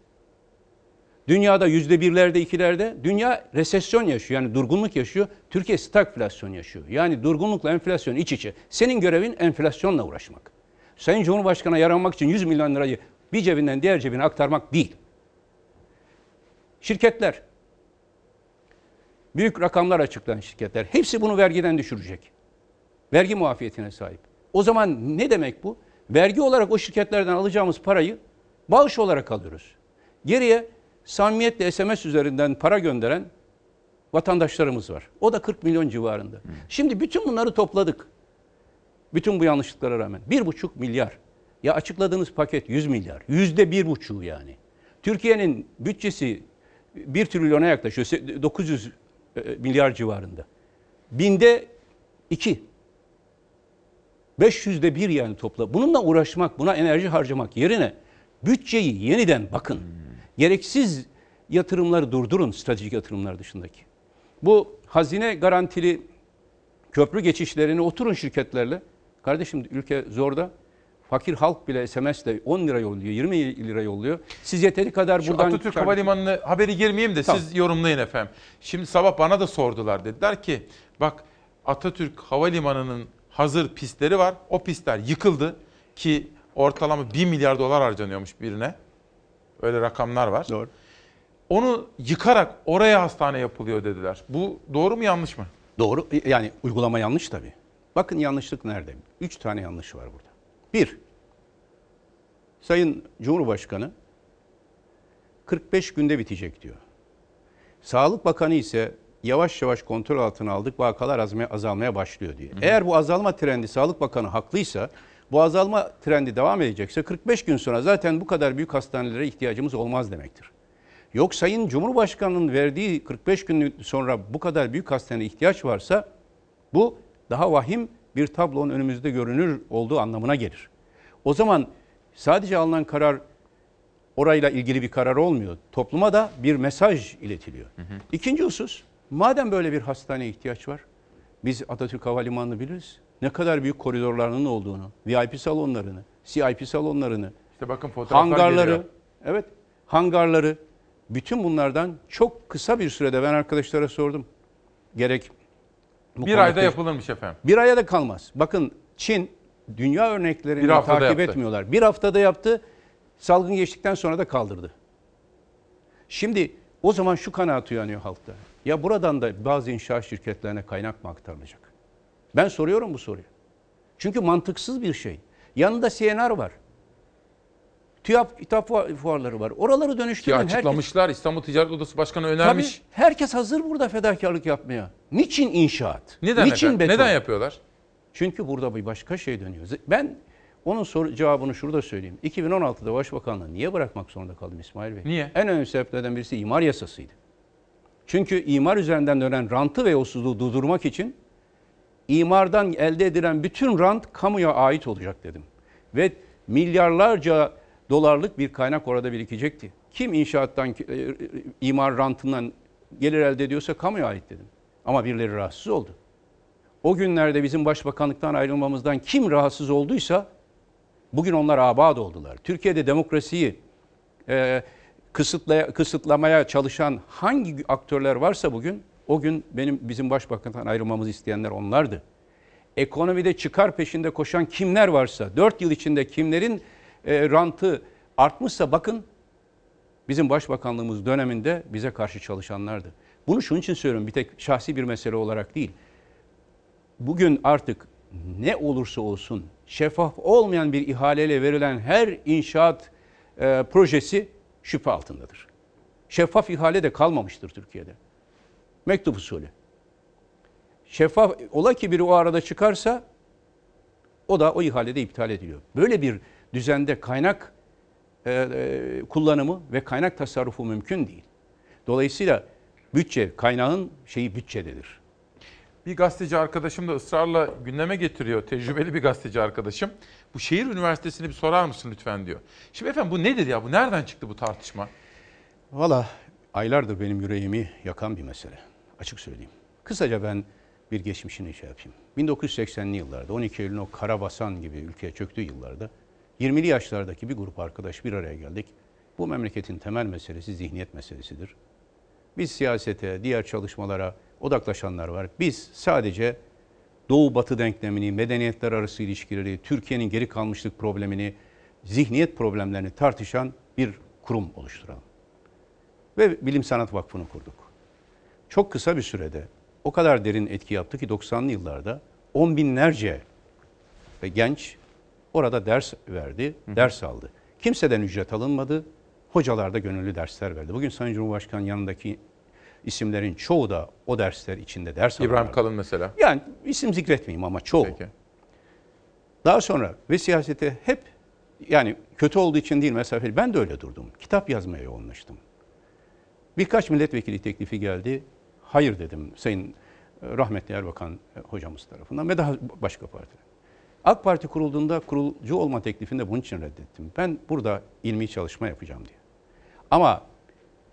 Dünyada yüzde birlerde, ikilerde. Dünya resesyon yaşıyor yani durgunluk yaşıyor. Türkiye stagflasyon yaşıyor. Yani durgunlukla enflasyon iç içe. Senin görevin enflasyonla uğraşmak. Sayın Cumhurbaşkanı'na yaranmak için 100 milyon lirayı bir cebinden diğer cebine aktarmak değil. Şirketler, büyük rakamlar açıklayan şirketler, hepsi bunu vergiden düşürecek. Vergi muafiyetine sahip. O zaman ne demek bu? Vergi olarak o şirketlerden alacağımız parayı bağış olarak alıyoruz. Geriye samimiyetle SMS üzerinden para gönderen vatandaşlarımız var. O da 40 milyon civarında. Şimdi bütün bunları topladık. Bütün bu yanlışlıklara rağmen. Bir buçuk milyar. Ya açıkladığınız paket 100 milyar. Yüzde bir buçuğu yani. Türkiye'nin bütçesi 1 trilyona yaklaşıyor. 900 e, milyar civarında. Binde 2. 500'de bir yani topla. Bununla uğraşmak, buna enerji harcamak yerine bütçeyi yeniden bakın. Gereksiz yatırımları durdurun stratejik yatırımlar dışındaki. Bu hazine garantili köprü geçişlerini oturun şirketlerle. Kardeşim ülke zorda. Fakir halk bile SMS'le 10 lira yolluyor, 20 lira yolluyor. Siz yeteri kadar Şu buradan... Atatürk kar- Havalimanı'na haberi girmeyeyim de Tamam. siz yorumlayın efendim. Şimdi sabah bana da sordular. Dediler ki bak Atatürk Havalimanı'nın hazır pistleri var. O pistler yıkıldı ki ortalama 1 milyar dolar harcanıyormuş birine. Öyle rakamlar var. Doğru. Onu yıkarak oraya hastane yapılıyor dediler. Bu doğru mu yanlış mı? Doğru. Yani uygulama yanlış tabii. Bakın yanlışlık nerede? Üç tane yanlış var burada. Bir, Sayın Cumhurbaşkanı 45 günde bitecek diyor. Sağlık Bakanı ise yavaş yavaş kontrol altına aldık, vakalar azalmaya, azalmaya başlıyor diyor. Eğer bu azalma trendi Sağlık Bakanı haklıysa, bu azalma trendi devam edecekse 45 gün sonra zaten bu kadar büyük hastanelere ihtiyacımız olmaz demektir. Yok Sayın Cumhurbaşkanı'nın verdiği 45 gün sonra bu kadar büyük hastaneye ihtiyaç varsa bu daha vahim bir tablonun önümüzde görünür olduğu anlamına gelir. O zaman sadece alınan karar orayla ilgili bir karar olmuyor. Topluma da bir mesaj iletiliyor. İkinci husus, madem böyle bir hastaneye ihtiyaç var, biz Atatürk Havalimanı'nı biliriz. Ne kadar büyük koridorlarının olduğunu, VIP salonlarını, CIP salonlarını, İşte bakın fotoğraflar hangarları, geliyor. evet, hangarları, bütün bunlardan çok kısa bir sürede ben arkadaşlara sordum. Gerek bu Bir ayda yapılırmış efendim. bir aya da kalmaz. Bakın Çin dünya örneklerini takip yaptı. etmiyorlar. Bir haftada yaptı. Salgın geçtikten sonra da kaldırdı. Şimdi o zaman şu kanaat uyanıyor halkta. Ya buradan da bazı inşaat şirketlerine kaynak mı aktarılacak? Ben soruyorum bu soruyu. Çünkü mantıksız bir şey. Yanında CNR var. TÜYAP kitap fuar- fuarları var. Oraları Ki dönüştüren herkes... açıklamışlar İstanbul Ticaret Odası Başkanı önermiş. Tabii, herkes hazır burada fedakarlık yapmaya. Niçin inşaat? Neden Niçin efendim? beton? Neden yapıyorlar? Çünkü burada bir başka şey dönüyor. Ben onun soru cevabını şurada söyleyeyim. 2016'da Başbakanlığı niye bırakmak zorunda kaldım İsmail Bey? Niye? En önemli sebeplerden birisi imar yasasıydı. Çünkü imar üzerinden dönen rantı ve yolsuzluğu durdurmak için imardan elde edilen bütün rant kamuya ait olacak dedim. Ve milyarlarca dolarlık bir kaynak orada birikecekti. Kim inşaattan, e, e, imar rantından gelir elde ediyorsa kamuya ait dedim. Ama birileri rahatsız oldu. O günlerde bizim başbakanlıktan ayrılmamızdan kim rahatsız olduysa bugün onlar abad oldular. Türkiye'de demokrasiyi e, kısıtlaya, kısıtlamaya çalışan hangi aktörler varsa bugün o gün benim bizim başbakanlıktan ayrılmamızı isteyenler onlardı. Ekonomide çıkar peşinde koşan kimler varsa 4 yıl içinde kimlerin e, rantı artmışsa bakın bizim başbakanlığımız döneminde bize karşı çalışanlardı. Bunu şunun için söylüyorum bir tek şahsi bir mesele olarak değil bugün artık ne olursa olsun şeffaf olmayan bir ihaleyle verilen her inşaat e, projesi şüphe altındadır. Şeffaf ihale de kalmamıştır Türkiye'de. Mektup usulü. Şeffaf ola ki biri o arada çıkarsa o da o ihalede iptal ediliyor. Böyle bir düzende kaynak e, e, kullanımı ve kaynak tasarrufu mümkün değil. Dolayısıyla bütçe, kaynağın şeyi bütçededir. Bir gazeteci arkadaşım da ısrarla gündeme getiriyor. Tecrübeli bir gazeteci arkadaşım. Bu şehir üniversitesini bir sorar mısın lütfen diyor. Şimdi efendim bu nedir ya? Bu nereden çıktı bu tartışma? Valla aylardır benim yüreğimi yakan bir mesele. Açık söyleyeyim. Kısaca ben bir geçmişini şey yapayım. 1980'li yıllarda 12 Eylül'ün o karabasan gibi ülkeye çöktüğü yıllarda 20'li yaşlardaki bir grup arkadaş bir araya geldik. Bu memleketin temel meselesi zihniyet meselesidir. Biz siyasete, diğer çalışmalara odaklaşanlar var. Biz sadece Doğu-Batı denklemini, medeniyetler arası ilişkileri, Türkiye'nin geri kalmışlık problemini, zihniyet problemlerini tartışan bir kurum oluşturalım. Ve Bilim Sanat Vakfı'nı kurduk. Çok kısa bir sürede o kadar derin etki yaptı ki 90'lı yıllarda on binlerce ve genç orada ders verdi, ders aldı. Kimseden ücret alınmadı, hocalar da gönüllü dersler verdi. Bugün Sayın Cumhurbaşkanı yanındaki isimlerin çoğu da o dersler içinde ders İbrahim alıyorlar. Kalın mesela. Yani isim zikretmeyeyim ama çoğu. Daha sonra ve siyasete hep yani kötü olduğu için değil mesafeli. Ben de öyle durdum. Kitap yazmaya yoğunlaştım. Birkaç milletvekili teklifi geldi. Hayır dedim Sayın e, rahmetli Erbakan e, hocamız tarafından ve daha başka partiler. AK Parti kurulduğunda kurucu olma teklifini de bunun için reddettim. Ben burada ilmi çalışma yapacağım diye. Ama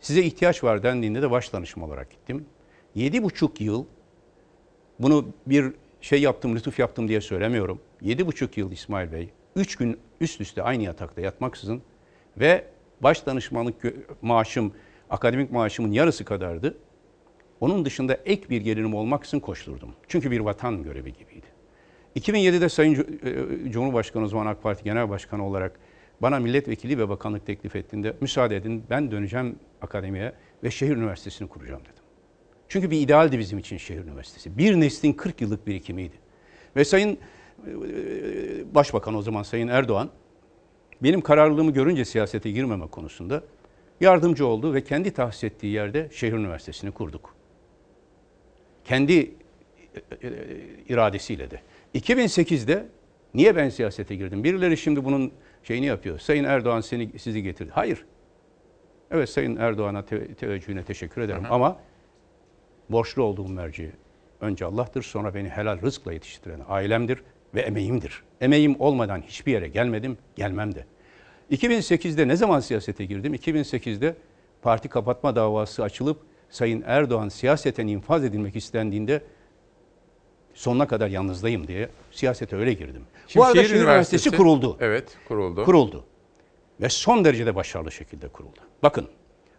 size ihtiyaç var dendiğinde de baş olarak gittim. Yedi buçuk yıl bunu bir şey yaptım, lütuf yaptım diye söylemiyorum. Yedi buçuk yıl İsmail Bey, üç gün üst üste aynı yatakta yatmaksızın ve baş danışmanlık maaşım, akademik maaşımın yarısı kadardı. Onun dışında ek bir gelirim olmaksızın koşturdum. Çünkü bir vatan görevi gibiydi. 2007'de Sayın Cu- e, Cumhurbaşkanı o zaman AK Parti Genel Başkanı olarak bana milletvekili ve bakanlık teklif ettiğinde müsaade edin ben döneceğim akademiye ve şehir üniversitesini kuracağım dedim. Çünkü bir idealdi bizim için şehir üniversitesi. Bir neslin 40 yıllık birikimiydi. Ve Sayın e, Başbakan o zaman Sayın Erdoğan benim kararlılığımı görünce siyasete girmeme konusunda yardımcı oldu ve kendi tahsis ettiği yerde şehir üniversitesini kurduk. Kendi e, e, iradesiyle de. 2008'de niye ben siyasete girdim? Birileri şimdi bunun şeyini yapıyor. Sayın Erdoğan seni sizi getirdi. Hayır. Evet Sayın Erdoğan'a te- teveccühüne teşekkür ederim ama borçlu olduğum merci önce Allah'tır sonra beni helal rızkla yetiştiren ailemdir ve emeğimdir. Emeğim olmadan hiçbir yere gelmedim, gelmem de. 2008'de ne zaman siyasete girdim? 2008'de parti kapatma davası açılıp Sayın Erdoğan siyaseten infaz edilmek istendiğinde sonuna kadar yalnızdayım diye siyasete öyle girdim. Şimdi Bu arada şehir şehir üniversitesi üniversitesi- kuruldu. Evet, kuruldu. Kuruldu. Ve son derecede başarılı şekilde kuruldu. Bakın,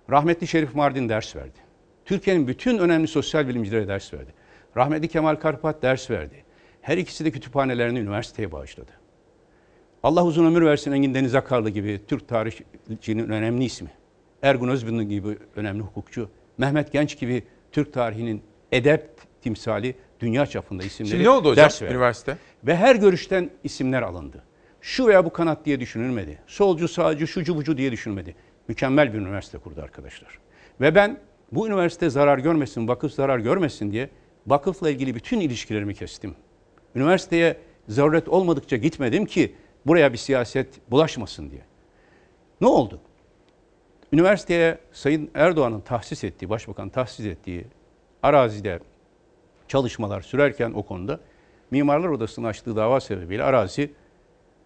rahmetli Şerif Mardin ders verdi. Türkiye'nin bütün önemli sosyal bilimcilere ders verdi. Rahmetli Kemal Karpat ders verdi. Her ikisi de kütüphanelerini üniversiteye bağışladı. Allah uzun ömür versin Engin Deniz Akarlı gibi Türk tarihçinin önemli ismi. Ergun Özbünlü gibi önemli hukukçu. Mehmet Genç gibi Türk tarihinin edep timsali dünya çapında isimleri Şimdi ne oldu hocam ders verdi. üniversite? Ve her görüşten isimler alındı. Şu veya bu kanat diye düşünülmedi. Solcu, sağcı, şucu bucu diye düşünülmedi. Mükemmel bir üniversite kurdu arkadaşlar. Ve ben bu üniversite zarar görmesin, vakıf zarar görmesin diye vakıfla ilgili bütün ilişkilerimi kestim. Üniversiteye zaruret olmadıkça gitmedim ki buraya bir siyaset bulaşmasın diye. Ne oldu? Üniversiteye Sayın Erdoğan'ın tahsis ettiği, Başbakan tahsis ettiği arazide çalışmalar sürerken o konuda Mimarlar Odası'nın açtığı dava sebebiyle arazi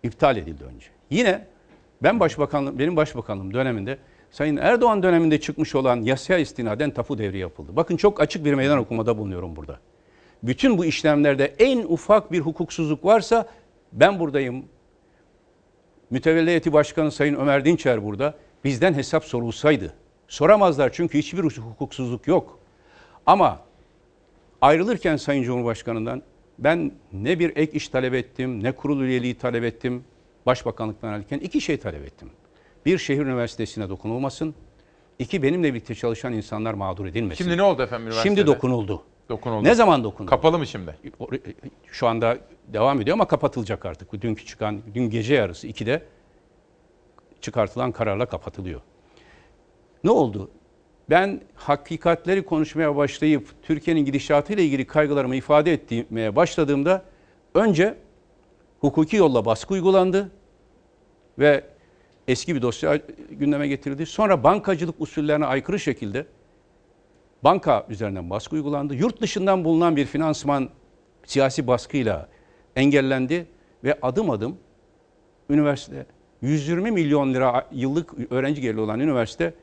iptal edildi önce. Yine ben başbakanlığım, benim başbakanlığım döneminde Sayın Erdoğan döneminde çıkmış olan yasaya istinaden tapu devri yapıldı. Bakın çok açık bir meydan okumada bulunuyorum burada. Bütün bu işlemlerde en ufak bir hukuksuzluk varsa ben buradayım. Mütevelli Heyeti Başkanı Sayın Ömer Dinçer burada. Bizden hesap sorulsaydı. Soramazlar çünkü hiçbir hukuksuzluk yok. Ama ayrılırken Sayın Cumhurbaşkanı'ndan ben ne bir ek iş talep ettim, ne kurul üyeliği talep ettim. Başbakanlıktan alırken iki şey talep ettim. Bir, şehir üniversitesine dokunulmasın. İki, benimle birlikte çalışan insanlar mağdur edilmesin. Şimdi ne oldu efendim üniversitede? Şimdi dokunuldu. Dokunuldu. Ne zaman dokunuldu? Kapalı mı şimdi? Şu anda devam ediyor ama kapatılacak artık. Dünkü çıkan, dün gece yarısı 2'de çıkartılan kararla kapatılıyor. Ne oldu? Ben hakikatleri konuşmaya başlayıp Türkiye'nin gidişatıyla ilgili kaygılarımı ifade etmeye başladığımda önce hukuki yolla baskı uygulandı ve eski bir dosya gündeme getirildi. Sonra bankacılık usullerine aykırı şekilde banka üzerinden baskı uygulandı. Yurt dışından bulunan bir finansman siyasi baskıyla engellendi ve adım adım üniversite 120 milyon lira yıllık öğrenci geliri olan üniversite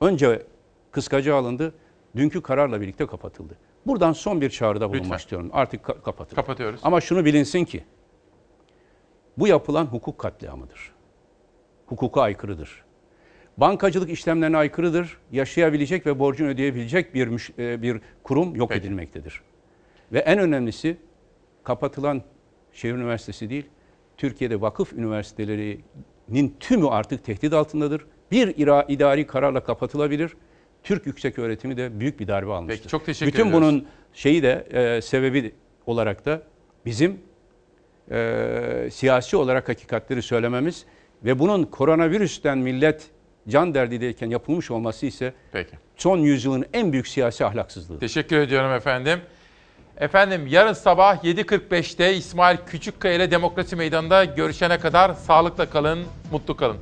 önce kıskaca alındı. Dünkü kararla birlikte kapatıldı. Buradan son bir çağrıda bulunmak Lütfen. istiyorum. Artık ka- kapatın. Kapatıyoruz. Ama şunu bilinsin ki bu yapılan hukuk katliamıdır. Hukuka aykırıdır. Bankacılık işlemlerine aykırıdır. Yaşayabilecek ve borcunu ödeyebilecek bir müş- e, bir kurum yok edilmektedir. Ve en önemlisi kapatılan şehir üniversitesi değil, Türkiye'de vakıf üniversitelerinin tümü artık tehdit altındadır. Bir ira, idari kararla kapatılabilir. Türk yüksek öğretimi de büyük bir darbe almıştır. Peki, çok teşekkür Bütün ediyoruz. bunun şeyi de e, sebebi olarak da bizim e, siyasi olarak hakikatleri söylememiz ve bunun koronavirüsten millet can derdindeyken yapılmış olması ise Peki. son yüzyılın en büyük siyasi ahlaksızlığı. Teşekkür ediyorum efendim. Efendim yarın sabah 7.45'te İsmail Küçükkaya ile Demokrasi Meydanı'nda görüşene kadar sağlıkla kalın, mutlu kalın.